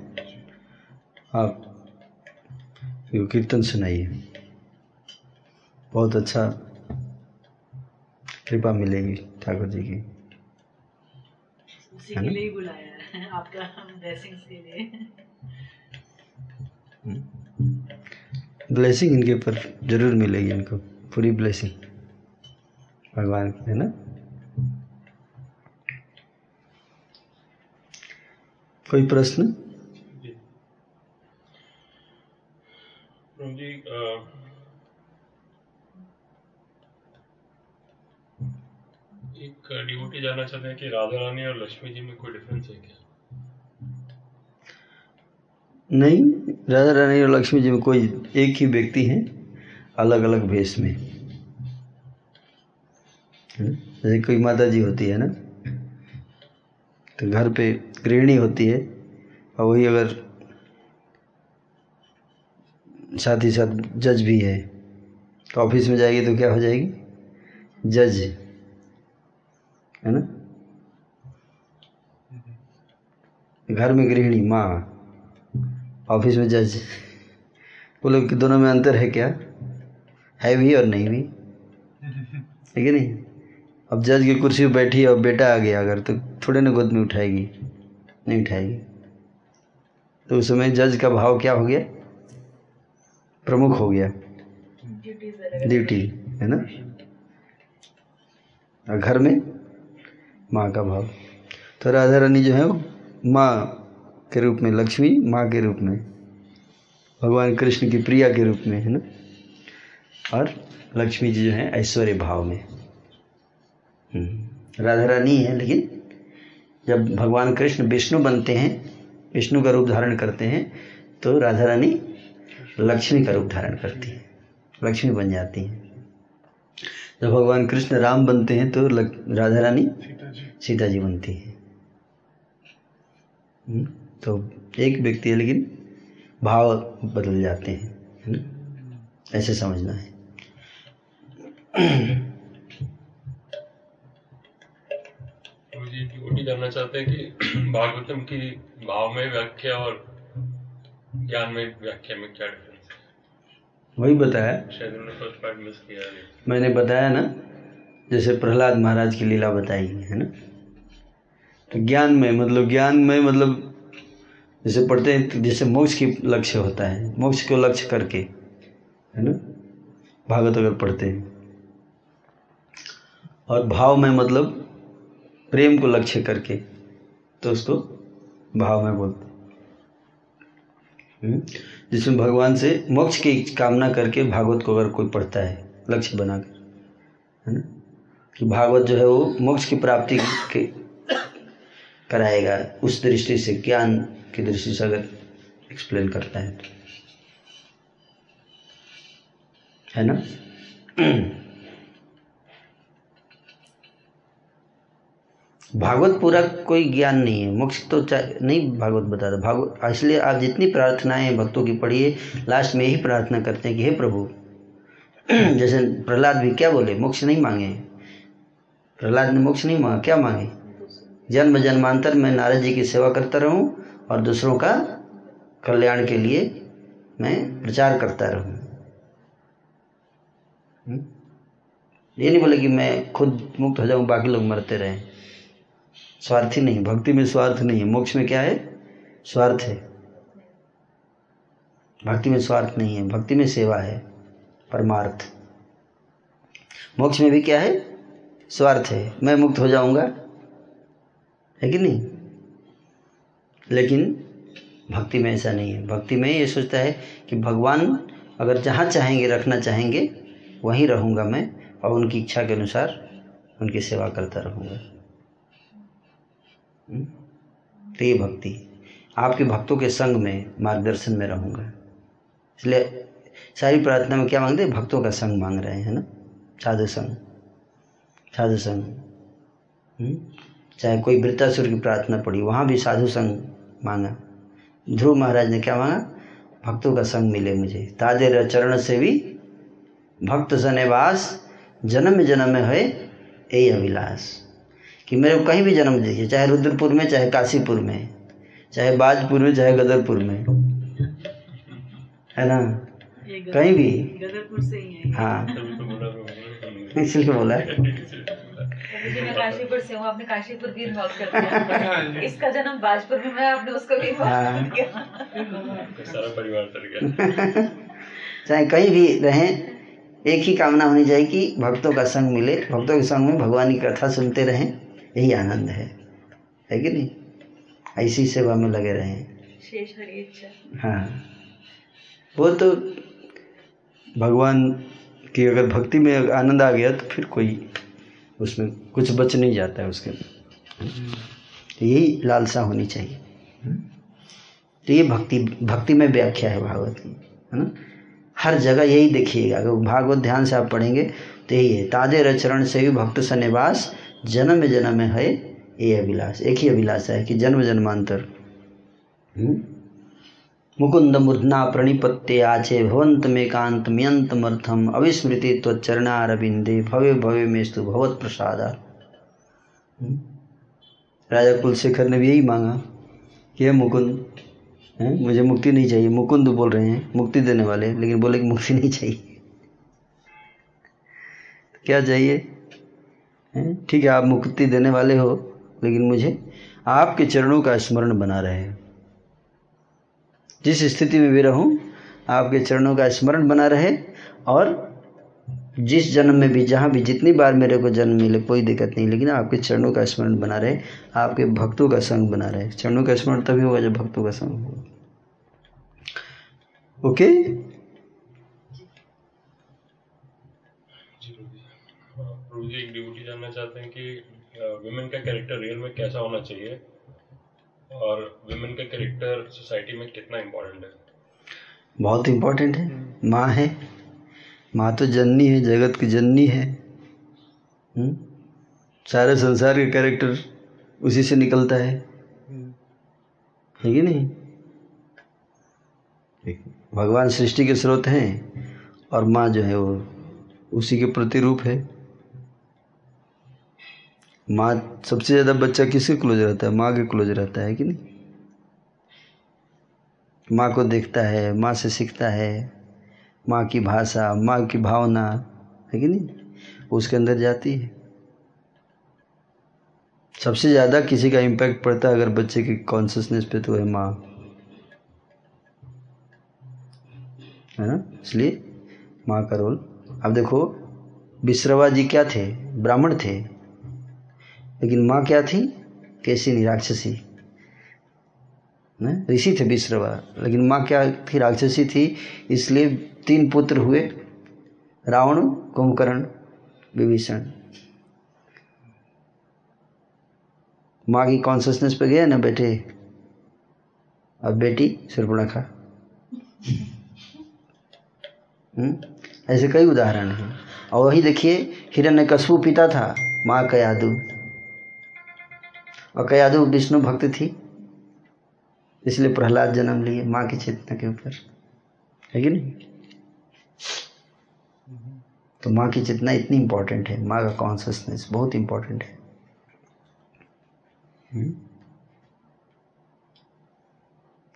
आप कीर्तन सुनाइए। बहुत अच्छा कृपा मिलेगी ठाकुर जी की। के लिए ही बुलाया है आपका ब्लेसिंग्स के लिए। ब्लेसिंग इनके ऊपर ज़रूर मिलेगी इनको पूरी ब्लेसिंग भगवान की है ना? कोई प्रश्न प्रभु जी अ, एक डिवोटी जानना चाहते हैं कि राधा रानी और लक्ष्मी जी में कोई डिफरेंस है क्या? नहीं, राधा रानी और लक्ष्मी जी में कोई एक ही व्यक्ति हैं अलग अलग भेष में जैसे कोई माता जी होती है ना तो घर पे गृहिणी होती है, और वही अगर साथ ही साथ जज भी है तो ऑफ़िस में जाएगी तो क्या हो जाएगी? जज। है ना? घर में गृहिणी माँ। ऑफ़िस में जज। बोलो कि दोनों में अंतर है क्या? है भी और नहीं भी। है कि नहीं? अब जज की कुर्सी पर बैठी और बेटा आ गया अगर तो थोड़े ना गोद में उठाएगी। नहीं उठाएगी। तो उस समय जज का भाव क्या हो गया? प्रमुख हो गया। ड्यूटी है ना? और घर में? माँ का भाव। तो राधा रानी जो है वो माँ के रूप में लक्ष्मी माँ के रूप में भगवान कृष्ण की प्रिया के रूप में है ना? और लक्ष्मी जी जो है ऐश्वर्य भाव में। हम्म, राधा रानी है लेकिन जब भगवान कृष्ण विष्णु बनते हैं विष्णु का रूप धारण करते हैं तो राधा रानी लक्ष्मी का रूप धारण करती है। लक्ष्मी बन जाती हैं। जब भगवान कृष्ण राम बनते हैं तो राधा रानी सीता जी बनती है हम्म, तो एक व्यक्ति है लेकिन भाव बदल जाते हैं ऐसे समझना है। डिवोटी जानना चाहते हैं कि भागवतम की भाव में व्याख्या और ज्ञान में व्याख्या में क्या डिफरेंस है? वही बताया। शायद उन्होंने फ़र्स्ट पार्ट मिस किया मैंने बताया ना जैसे प्रहलाद महाराज की लीला बताई है ना? तो ज्ञान में मतलब ज्ञान में मतलब जैसे पढ़ते हैं तो जैसे मोक्ष की लक्ष्य होता है, मोक्ष को लक्ष्य करके, है ना? भागवत अगर पढ़ते हैं। और भाव में मतलब प्रेम को लक्ष्य करके तो उसको भाव में बोलते हैं। हम्म? जिसमें भगवान से मोक्ष की कामना करके भागवत को अगर कोई पढ़ता है, लक्ष्य बनाकर, है ना? कि भागवत जो है वो मोक्ष की प्राप्ति के कराएगा, उस दृष्टि से ज्ञान की दृष्टि से अगर एक्सप्लेन करता है तो। है ना? (clears throat) भागवत पूरा कोई ज्ञान नहीं है। मोक्ष तो नहीं, भागवत बताता भागवत इसलिए आप जितनी प्रार्थनाएँ भक्तों की पढ़िए लास्ट में यही प्रार्थना करते हैं कि हे प्रभु, (clears throat) जैसे प्रहलाद भी क्या बोले? मोक्ष नहीं मांगे। प्रहलाद ने मोक्ष नहीं मांगा, क्या मांगे? जन्म जन्मांतर में नारद जी की सेवा करता रहूँ और दूसरों का कल्याण के लिए मैं प्रचार करता रहूँ। हम्म? ये नहीं बोले कि मैं खुद मुक्त हो जाऊँ, बाकी लोग मरते रहें। स्वार्थी नहीं, भक्ति में स्वार्थ नहीं है। मोक्ष में क्या है? स्वार्थ है। भक्ति में स्वार्थ नहीं है, भक्ति में सेवा है, परमार्थ। मोक्ष में भी क्या है? स्वार्थ है। मैं मुक्त हो जाऊँगा है कि नहीं? लेकिन भक्ति में ऐसा नहीं है। भक्ति में ये सोचता है कि भगवान अगर जहाँ चाहेंगे, रखना चाहेंगे, वहीं रहूँगा मैं और उनकी इच्छा के अनुसार उनकी सेवा करता रहूँगा। हम्म? तो ये भक्ति। आपके भक्तों के संग में, मार्गदर्शन में रहूँगा। इसलिए सारी प्रार्थना में क्या मांगते हैं? भक्तों का संग मांग रहे हैं ना? साधु संग। साधु संग। हम्म? चाहे कोई वृत्तासुर की प्रार्थना पड़ी वहाँ भी साधु संग मांगा। ध्रुव महाराज ने क्या मांगा? भक्तों का संग मिले मुझे। ताजे चरण से भी भक्त सनेवास जन्म जन्म में है यही अभिलाष। कि मेरे को कहीं भी जन्म दीजिए चाहे रुद्रपुर में चाहे काशीपुर में चाहे बाजपुर में चाहे गदरपुर में। है ना? कहीं भी। गदरपुर से ही है। हाँ। (laughs) इसलिए बोला मैं काशीपुर से हूँ आपने काशीपुर भी इन्वॉल्व कर दिया। हाँ (laughs) इसका जन्म बाजपुर में मैं आपने उसको भी हाँ। इन्वॉल्व कर दिया। सारा परिवार तर गया। (laughs) चाहे कहीं भी रहें एक ही कामना होनी चाहिए कि भक्तों का संग मिले। भक्तों के संग में भगवान की कथा सुनते रहें यही आनंद है। है कि नहीं? ऐसी सेवा में लगे रहें। शेष हरी इच्छा। हाँ। वो तो भगवान की अगर भक्ति में आनंद आ गया तो फिर कोई उसमें कुछ बच नहीं जाता है उसके तो यही लालसा होनी चाहिए। तो ये भक्ति भक्ति में व्याख्या है भागवत की, है ना? हर जगह यही देखिएगा। अगर भागवत ध्यान से आप पढ़ेंगे तो यही है। ताजे रचरण से भी भक्त सन्निवास जन्म जन्म है, ये अभिलाष, एक ही अभिलाषा है कि जन्म जन्मांतर। हम्म? मुकुंद मूर्धना प्रणिपत्ते आचे भवंत में कांत मर्थम अविस्मृति तो त्वचरणारविंदे भवे भवे मेस्तु भगवत प्रसादा हम्म? राजा कुलशेखर ने भी यही मांगा कि हे मुकुंद हैं मुझे मुक्ति नहीं चाहिए। मुकुंद बोल रहे हैं, मुक्ति देने वाले, लेकिन बोले कि मुक्ति नहीं चाहिए। क्या चाहिए? ठीक है, आप मुक्ति देने वाले हो, लेकिन मुझे आपके चरणों का स्मरण बना रहे जिस स्थिति में भी रहूँ आपके चरणों का स्मरण बना रहे और जिस जन्म में भी जहाँ भी जितनी बार मेरे को जन्म मिले कोई दिक्कत नहीं लेकिन आपके चरणों का स्मरण बना रहे आपके भक्तों का संग बना रहे। चरणों का स्मरण तभी होगा जब भक्तों का संग होगा। ओके? हाँ, जानना चाहते हैं कि विमेन का कैरेक्टर रियल में कैसा होना चाहिए? और विमेन का कैरेक्टर सोसाइटी में कितना इम्पोर्टेंट है? बहुत इम्पोर्टेंट है। माँ है। माँ तो जननी है, जगत की जननी है। हम्म? सारे संसार का कैरेक्टर उसी से निकलता है। है कि नहीं? भगवान सृष्टि के स्रोत हैं और माँ जो है वो उसी के प्रतिरूप है। माँ, सबसे ज़्यादा बच्चा किसके क्लोज रहता है? माँ के क्लोज रहता है कि नहीं? माँ को देखता है, माँ से सीखता है, माँ की भाषा, माँ की भावना, है कि नहीं? उसके अंदर जाती है। सबसे ज़्यादा किसी का इम्पैक्ट पड़ता है अगर बच्चे की कॉन्शियसनेस पे तो है माँ। है? ना इसलिए माँ का रोल अब देखो विश्रवा जी क्या थे? ब्राह्मण थे। लेकिन माँ क्या थी? कैसी नहीं, राक्षसी। ऋषि थे विश्रवा। लेकिन माँ क्या थी? राक्षसी थी, इसलिए तीन पुत्र हुए, रावण, कुंभकर्ण, विभीषण। माँ की कॉन्सियसनेस पे गया ना बेटे? अब बेटी सुर्पणखा हम्म? ऐसे कई उदाहरण हैं। और वही देखिए, हिरण्यकश्यप पिता था, माँ का और कयादु विष्णु भक्त थी, इसलिए प्रहलाद जन्म लिए माँ की चेतना के ऊपर। है कि नहीं? तो माँ की चेतना इतनी इम्पोर्टेंट है। माँ का कॉन्सियसनेस बहुत इम्पोर्टेंट है। हम्म?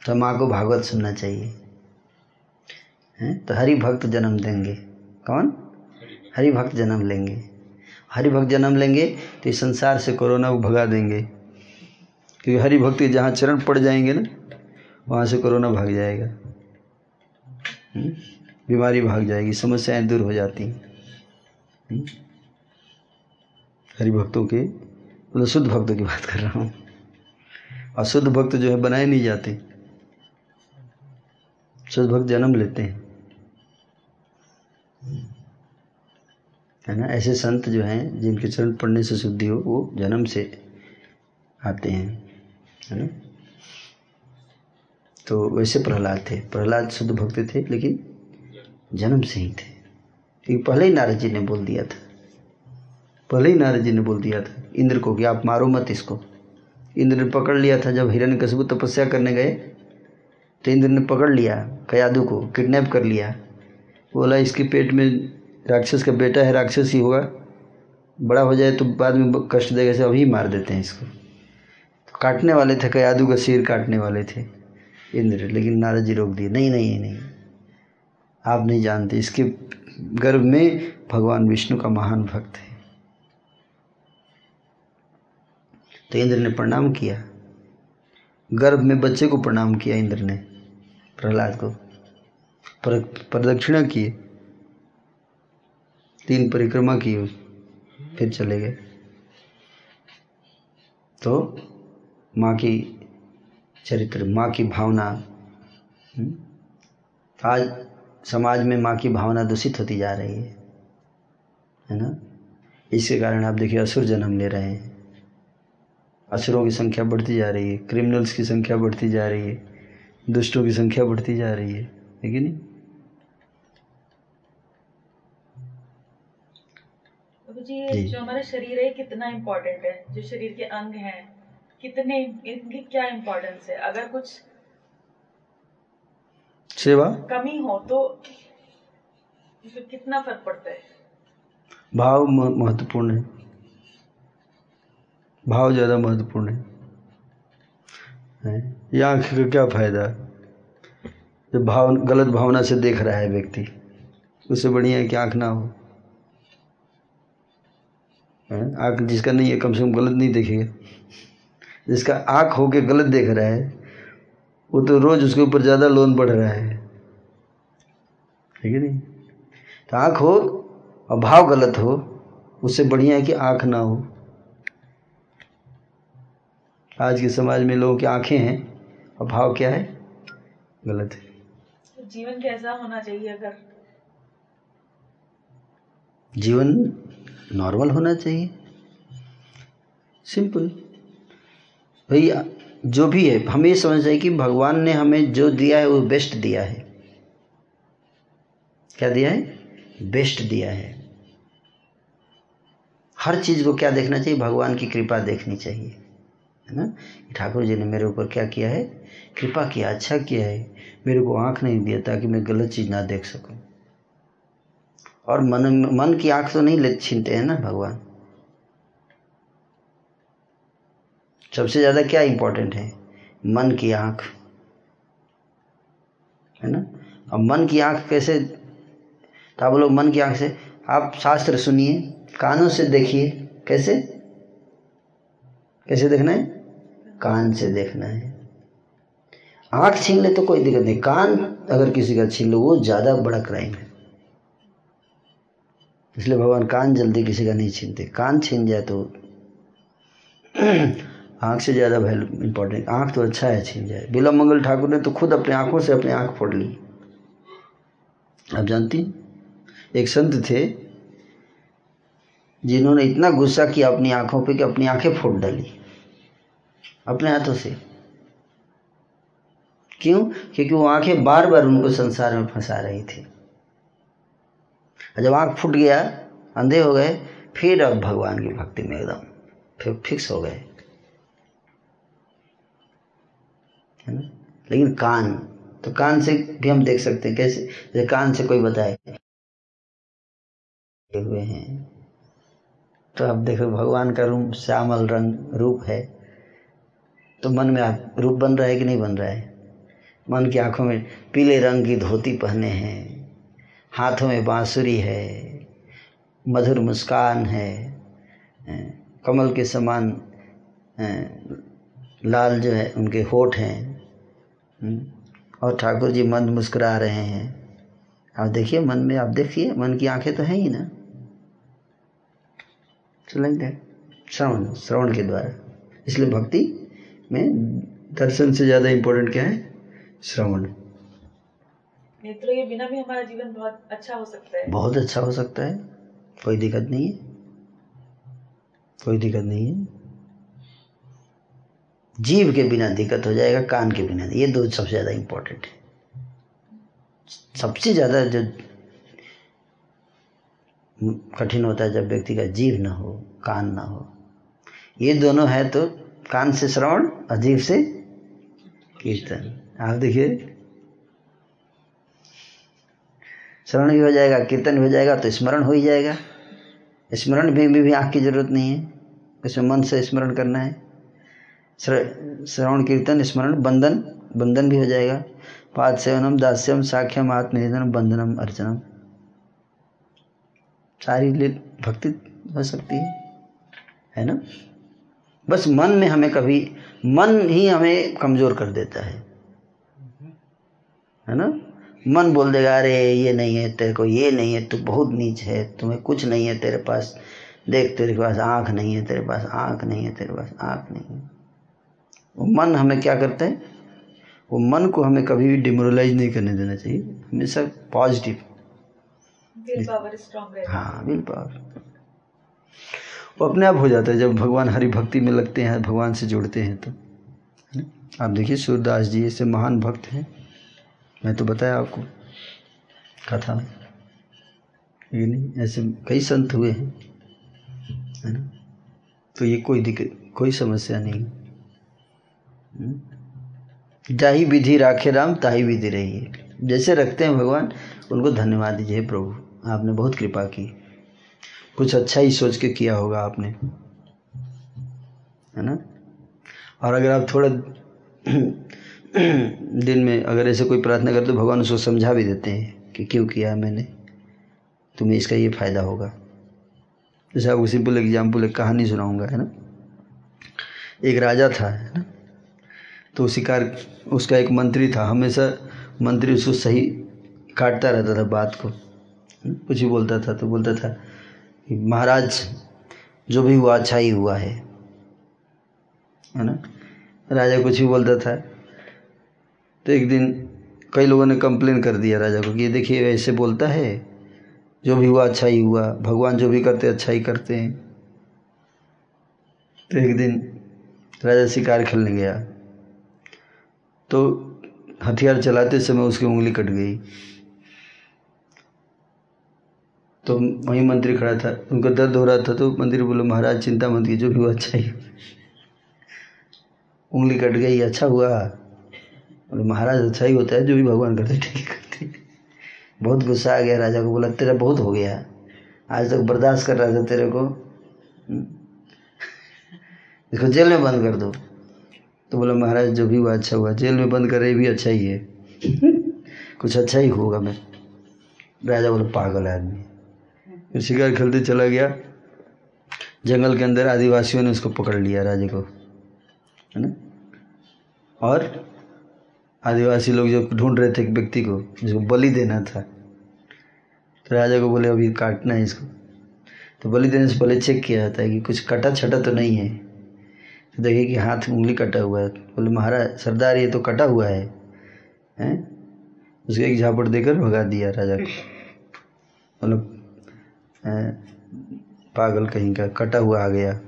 तो माँ को भागवत सुनना चाहिए। हैं? तो हरि भक्त जन्म देंगे। कौन? हरि भक्त जन्म लेंगे। हरि भक्त जन्म लेंगे तो इस संसार से कोरोना को भगा देंगे। क्योंकि हरि भक्त जहाँ चरण पड़ जाएँगे ना, वहाँ से कोरोना भाग जाएगा। हम्म? बीमारी भाग जाएगी, समस्याएँ दूर हो जाती हैं। हम्म? हरि भक्तों के मतलब शुद्ध भक्तों की बात कर रहा हूँ। अशुद्ध भक्त जो है बनाए नहीं जाते। शुद्ध भक्त जन्म लेते हैं। है ना? ऐसे संत जो हैं, जिनके चरण पढ़ने से शुद्धि हो, वो जन्म से आते हैं। है ना? तो वैसे प्रहलाद थे। प्रहलाद शुद्ध भक्त थे, लेकिन जन्म से ही थे। क्योंकि पहले ही नारद जी ने बोल दिया था। पहले ही नारद जी ने बोल दिया था, इंद्र को कि आप मारो मत इसको। इंद्र ने पकड़ लिया था, जब हिरण्य कशबू तपस्या करने गए तो इंद्र ने पकड़ लिया, कयादू को, किडनैप कर लिया। बोला, इसके पेट में राक्षस का बेटा है, राक्षस ही होगा। बड़ा हो जाए तो बाद में कष्ट देगा से अभी मार देते हैं इसको। काटने वाले थे, कयादू का सिर काटने वाले थे, इंद्र, लेकिन नारद जी रोक दिए नहीं नहीं नहीं। आप नहीं जानते, इसके गर्भ में भगवान विष्णु का महान भक्त है। तो इंद्र ने प्रणाम किया। गर्भ में बच्चे को प्रणाम किया इंद्र ने, प्रहलाद को। प्रदक्षिणा किए। तीन परिक्रमा की, फिर चले गए। तो माँ की चरित्र माँ की भावना हम्म? आज समाज में माँ की भावना दूषित होती जा रही है है ना इसके कारण आप देखिए असुर जन्म ले रहे हैं असुरों की संख्या बढ़ती जा रही है क्रिमिनल्स की संख्या बढ़ती जा रही है दुष्टों की संख्या बढ़ती जा रही है है कि नहीं जी जी। जो हमारा शरीर है कितना इम्पोर्टेंट है जो शरीर के अंग हैं कितने इनकी क्या इम्पोर्टेंस है? अगर कुछ सेवा? कमी हो तो फिर कितना फ़र्क पड़ता है? भाव महत्वपूर्ण है। भाव ज़्यादा महत्वपूर्ण है। हैं? ये आँख का क्या फ़ायदा? जब भाव गलत भावना से देख रहा है व्यक्ति। उससे बढ़िया है कि आँख ना हो। हैं? आँख जिसका नहीं है कम से कम गलत नहीं देखेगा। जिसका आँख होके गलत देख रहा है वो तो रोज़ उसके ऊपर ज़्यादा लोन बढ़ रहा है। ठीक है नहीं? तो आँख हो और भाव गलत हो उससे बढ़िया है कि आँख ना हो। आज के समाज में लोगों की आँखें हैं और भाव क्या है? गलत है। जीवन कैसा होना चाहिए अगर? जीवन नॉर्मल होना चाहिए। सिंपल। भैया, जो भी है, हमें ये समझना चाहिए कि भगवान ने हमें जो दिया है, वो बेस्ट दिया है। क्या दिया है? बेस्ट दिया है। हर चीज़ को क्या देखना चाहिए? भगवान की कृपा देखनी चाहिए। है ना? ठाकुर जी ने मेरे ऊपर क्या किया है? कृपा किया अच्छा किया है। मेरे को आँख नहीं दिया ताकि मैं गलत चीज़ ना देख सकूँ। और मन मन की आँख तो नहीं ले छीनते हैं ना भगवान? सबसे ज़्यादा क्या इम्पोर्टेंट है? मन की आँख। है ना? अब मन की आँख कैसे? तो आप लोग मन की आँख से, आप शास्त्र सुनिए, कानों से देखिए। कैसे? कैसे देखना है? कान से देखना है। आँख छीन ले तो कोई दिक्कत नहीं। कान अगर किसी का छीन लो, वो ज़्यादा बड़ा क्राइम है। इसलिए भगवान कान जल्दी किसी का नहीं छीनते। कान छीन जाए तो (clears throat) आँख से ज़्यादा वैल्यू इम्पोर्टेंट आँख तो अच्छा है, छीन जाए। बिला मंगल ठाकुर ने तो खुद अपने आँखों से अपनी आँख फोड़ ली। आप जानती? एक संत थे, जिन्होंने इतना गुस्सा किया अपनी आँखों पे कि अपनी आँखें फोड़ डाली, अपने हाथों से। क्यों? क्योंकि वो आँखें बार बार उनको संसार में फंसा रही थी। जब आँख फूट गया, अंधे हो गए, फिर अब भगवान की भक्ति में एकदम, फिर फिक्स हो गए। है ना? लेकिन कान तो कान से भी हम देख सकते हैं कैसे, जैसे कान से कोई बताए हुए हैं। तो आप देखो, भगवान का रूप श्यामल रंग रूप है। तो मन में आप, रूप बन रहा है कि नहीं बन रहा है? मन की आँखों में पीले रंग की धोती पहने हैं। हाथों में बांसुरी है। मधुर मुस्कान है। कमल के समान लाल जो है, उनके होठ हैं। और ठाकुर जी मंद मुस्कुरा रहे हैं। आप देखिए मन में आप देखिए मन की आँखें तो हैं ही ना। चलेंगे श्रवण श्रवण के द्वारा। इसलिए भक्ति में दर्शन से ज़्यादा इम्पोर्टेंट क्या है? श्रवण। नेत्रों के बिना भी हमारा जीवन बहुत अच्छा हो सकता है। बहुत अच्छा हो सकता है। कोई दिक्कत नहीं है। कोई दिक्कत नहीं है। जीव के बिना दिक्कत हो जाएगा कान के बिना ये दो सबसे ज़्यादा इम्पोर्टेंट है। सबसे ज़्यादा जो कठिन होता है जब व्यक्ति का जीव ना हो कान ना हो। ये दोनों है तो कान से श्रवण और जीव से कीर्तन। आप देखिए। श्रवण भी हो जाएगा कीर्तन भी हो जाएगा तो स्मरण हो ही जाएगा। स्मरण भी भी, भी आँख की ज़रूरत नहीं है। उसमें मन से स्मरण करना है। श्रवण, कीर्तन, स्मरण, बंधन बंधन भी हो जाएगा। पाद सेवनम दास्यम, साख्यम आत्मनिधनम बंधनम, अर्चनम। सारी भक्ति हो सकती है है ना? बस मन में हमें कभी, मन ही हमें कमज़ोर कर देता है। है ना? मन बोल देगा, अरे, ये नहीं है, तेरे को ये नहीं है, तू बहुत नीच है, तुम्हें कुछ नहीं है तेरे पास। देख तेरे पास आँख नहीं है, तेरे पास आँख नहीं है, तेरे पास आँख नहीं है। वो मन हमें क्या करता है? वो मन को हमें कभी भी डिमोरलाइज नहीं करने देना चाहिए। हमेशा पॉजिटिव है। हाँ विल पावर वो अपने आप हो जाता है। जब भगवान हरि भक्ति में लगते हैं भगवान से जुड़ते हैं तो है ना? आप देखिए सूरदास जी ऐसे महान भक्त हैं। मैं तो बताया आपको कथा में। ये नहीं ऐसे कई संत हुए हैं है ना? तो ये कोई दिक्कत कोई समस्या नहीं हम्म? जाही विधि राखे राम, ताही विधि रही जैसे रखते हैं भगवान, उनको धन्यवाद दीजिए प्रभु, आपने बहुत कृपा की। कुछ अच्छा ही सोच के किया होगा आपने। है ना? और अगर आप थोड़ा (clears throat) दिन में अगर ऐसे कोई प्रार्थना करते तो भगवान उसको समझा भी देते हैं कि क्यों किया मैंने। तुम्हें इसका ये फ़ायदा होगा। जैसे आपको सिंपल एग्ज़ाम्पल एक कहानी सुनाऊँगा, है ना? एक राजा था, है ना? तो शिकार उसका एक मंत्री था, हमेशा मंत्री उसको सही काटता रहता था बात को। कुछ ही बोलता था तो बोलता था कि, महाराज, जो भी हुआ अच्छा ही हुआ है। है ना? राजा कुछ ही बोलता था। तो एक दिन कई लोगों ने कंप्लेन कर दिया राजा को कि देखिए, ऐसे बोलता है। जो भी हुआ अच्छा ही हुआ। भगवान जो भी करते अच्छा ही करते हैं। तो एक दिन राजा शिकार खेलने गया। तो हथियार चलाते समय उसकी उंगली कट गई। तो वहीं मंत्री खड़ा था। उनको दर्द हो रहा था तो मंत्री बोले, महाराज, चिंता मत कीजिए जो भी हुआ अच्छा ही उंगली कट गई अच्छा हुआ। बोले, महाराज अच्छा ही होता है, जो भी भगवान करते ठीक करते बहुत गुस्सा आ गया राजा को, बोला, तेरा बहुत हो गया। आज तक बर्दाश्त कर रहा था तेरे को। इसको जेल में बंद कर दो। तो बोला महाराज जो भी हुआ अच्छा हुआ। जेल में बंद करे भी अच्छा ही है। (laughs) कुछ अच्छा ही होगा मैं। राजा बोला पागल आदमी। फिर शिकार खेलते चला गया। जंगल के अंदर आदिवासियों ने उसको पकड़ लिया राजे को। है ना? और आदिवासी लोग जो ढूंढ रहे थे एक व्यक्ति को जिसको बलि देना था तो राजा को बोले अभी काटना है इसको। तो बलि देने से पहले चेक किया जाता है कि कुछ कटा छटा तो नहीं है। देखिए कि हाथ उंगली कटा हुआ है। बोले, महाराज, सरदार ये तो कटा हुआ है। हैं? उसको एक झापड़ देकर भगा दिया राजा को। मतलब पागल कहीं का, कटा हुआ आ गया।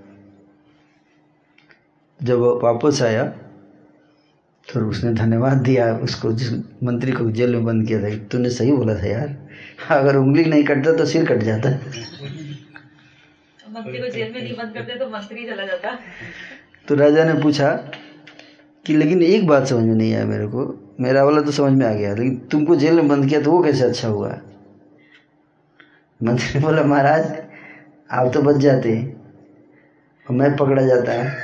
जब वो वापस आया तो उसने धन्यवाद दिया उसको, जिस मंत्री को जेल में बंद किया था। तूने सही बोला था यार। अगर उंगली नहीं कटता तो सिर कट जाता। मंत्री को जेल में नहीं बंद करते तो मंत्री चला जाता। तो राजा ने पूछा कि लेकिन एक बात समझ में नहीं आया मेरे को। मेरा वाला तो समझ में आ गया, लेकिन तुमको जेल में बंद किया तो वो कैसे अच्छा हुआ? मंत्री बोला, महाराज, आप तो बच जाते और मैं पकड़ा जाता है।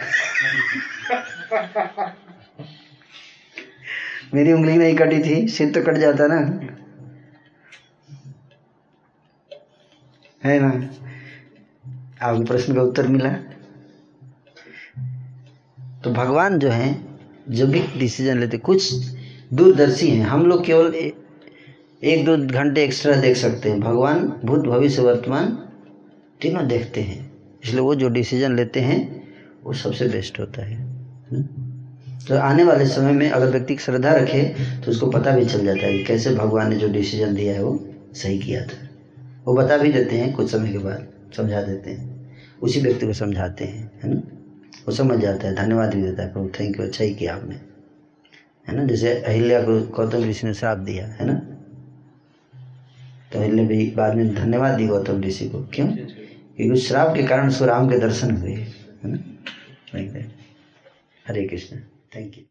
मेरी उंगली नहीं कटी थी, सिर तो कट जाता ना। है ना? आपके प्रश्न का उत्तर मिला। तो भगवान जो हैं जो भी डिसीज़न लेते, कुछ दूरदर्शी हैं, हम लोग केवल एक दो घंटे एक्स्ट्रा देख सकते हैं। भगवान, भूत भविष्य, वर्तमान, तीनों देखते हैं। इसलिए वो जो डिसीज़न लेते हैं, वो सबसे बेस्ट होता है। तो आने वाले समय में अगर व्यक्ति की श्रद्धा रखे तो उसको पता भी चल जाता है कि कैसे भगवान ने जो डिसीज़न दिया है, वो सही किया था। वो बता भी देते हैं, कुछ समय के बाद समझा देते हैं। उसी व्यक्ति को समझाते हैं, है ना? वो समझ जाता है धन्यवाद भी देता है प्रभु थैंक यू अच्छा ही किया आपने। है ना? जैसे अहिल्या को गौतम ऋषि ने श्राप दिया है ना? तो अहिल्या भी बाद में धन्यवाद दी गौतम ऋषि को। क्यों? क्योंकि उस श्राप के कारण उसको राम के दर्शन हुए है ना? हरे कृष्ण। Thank you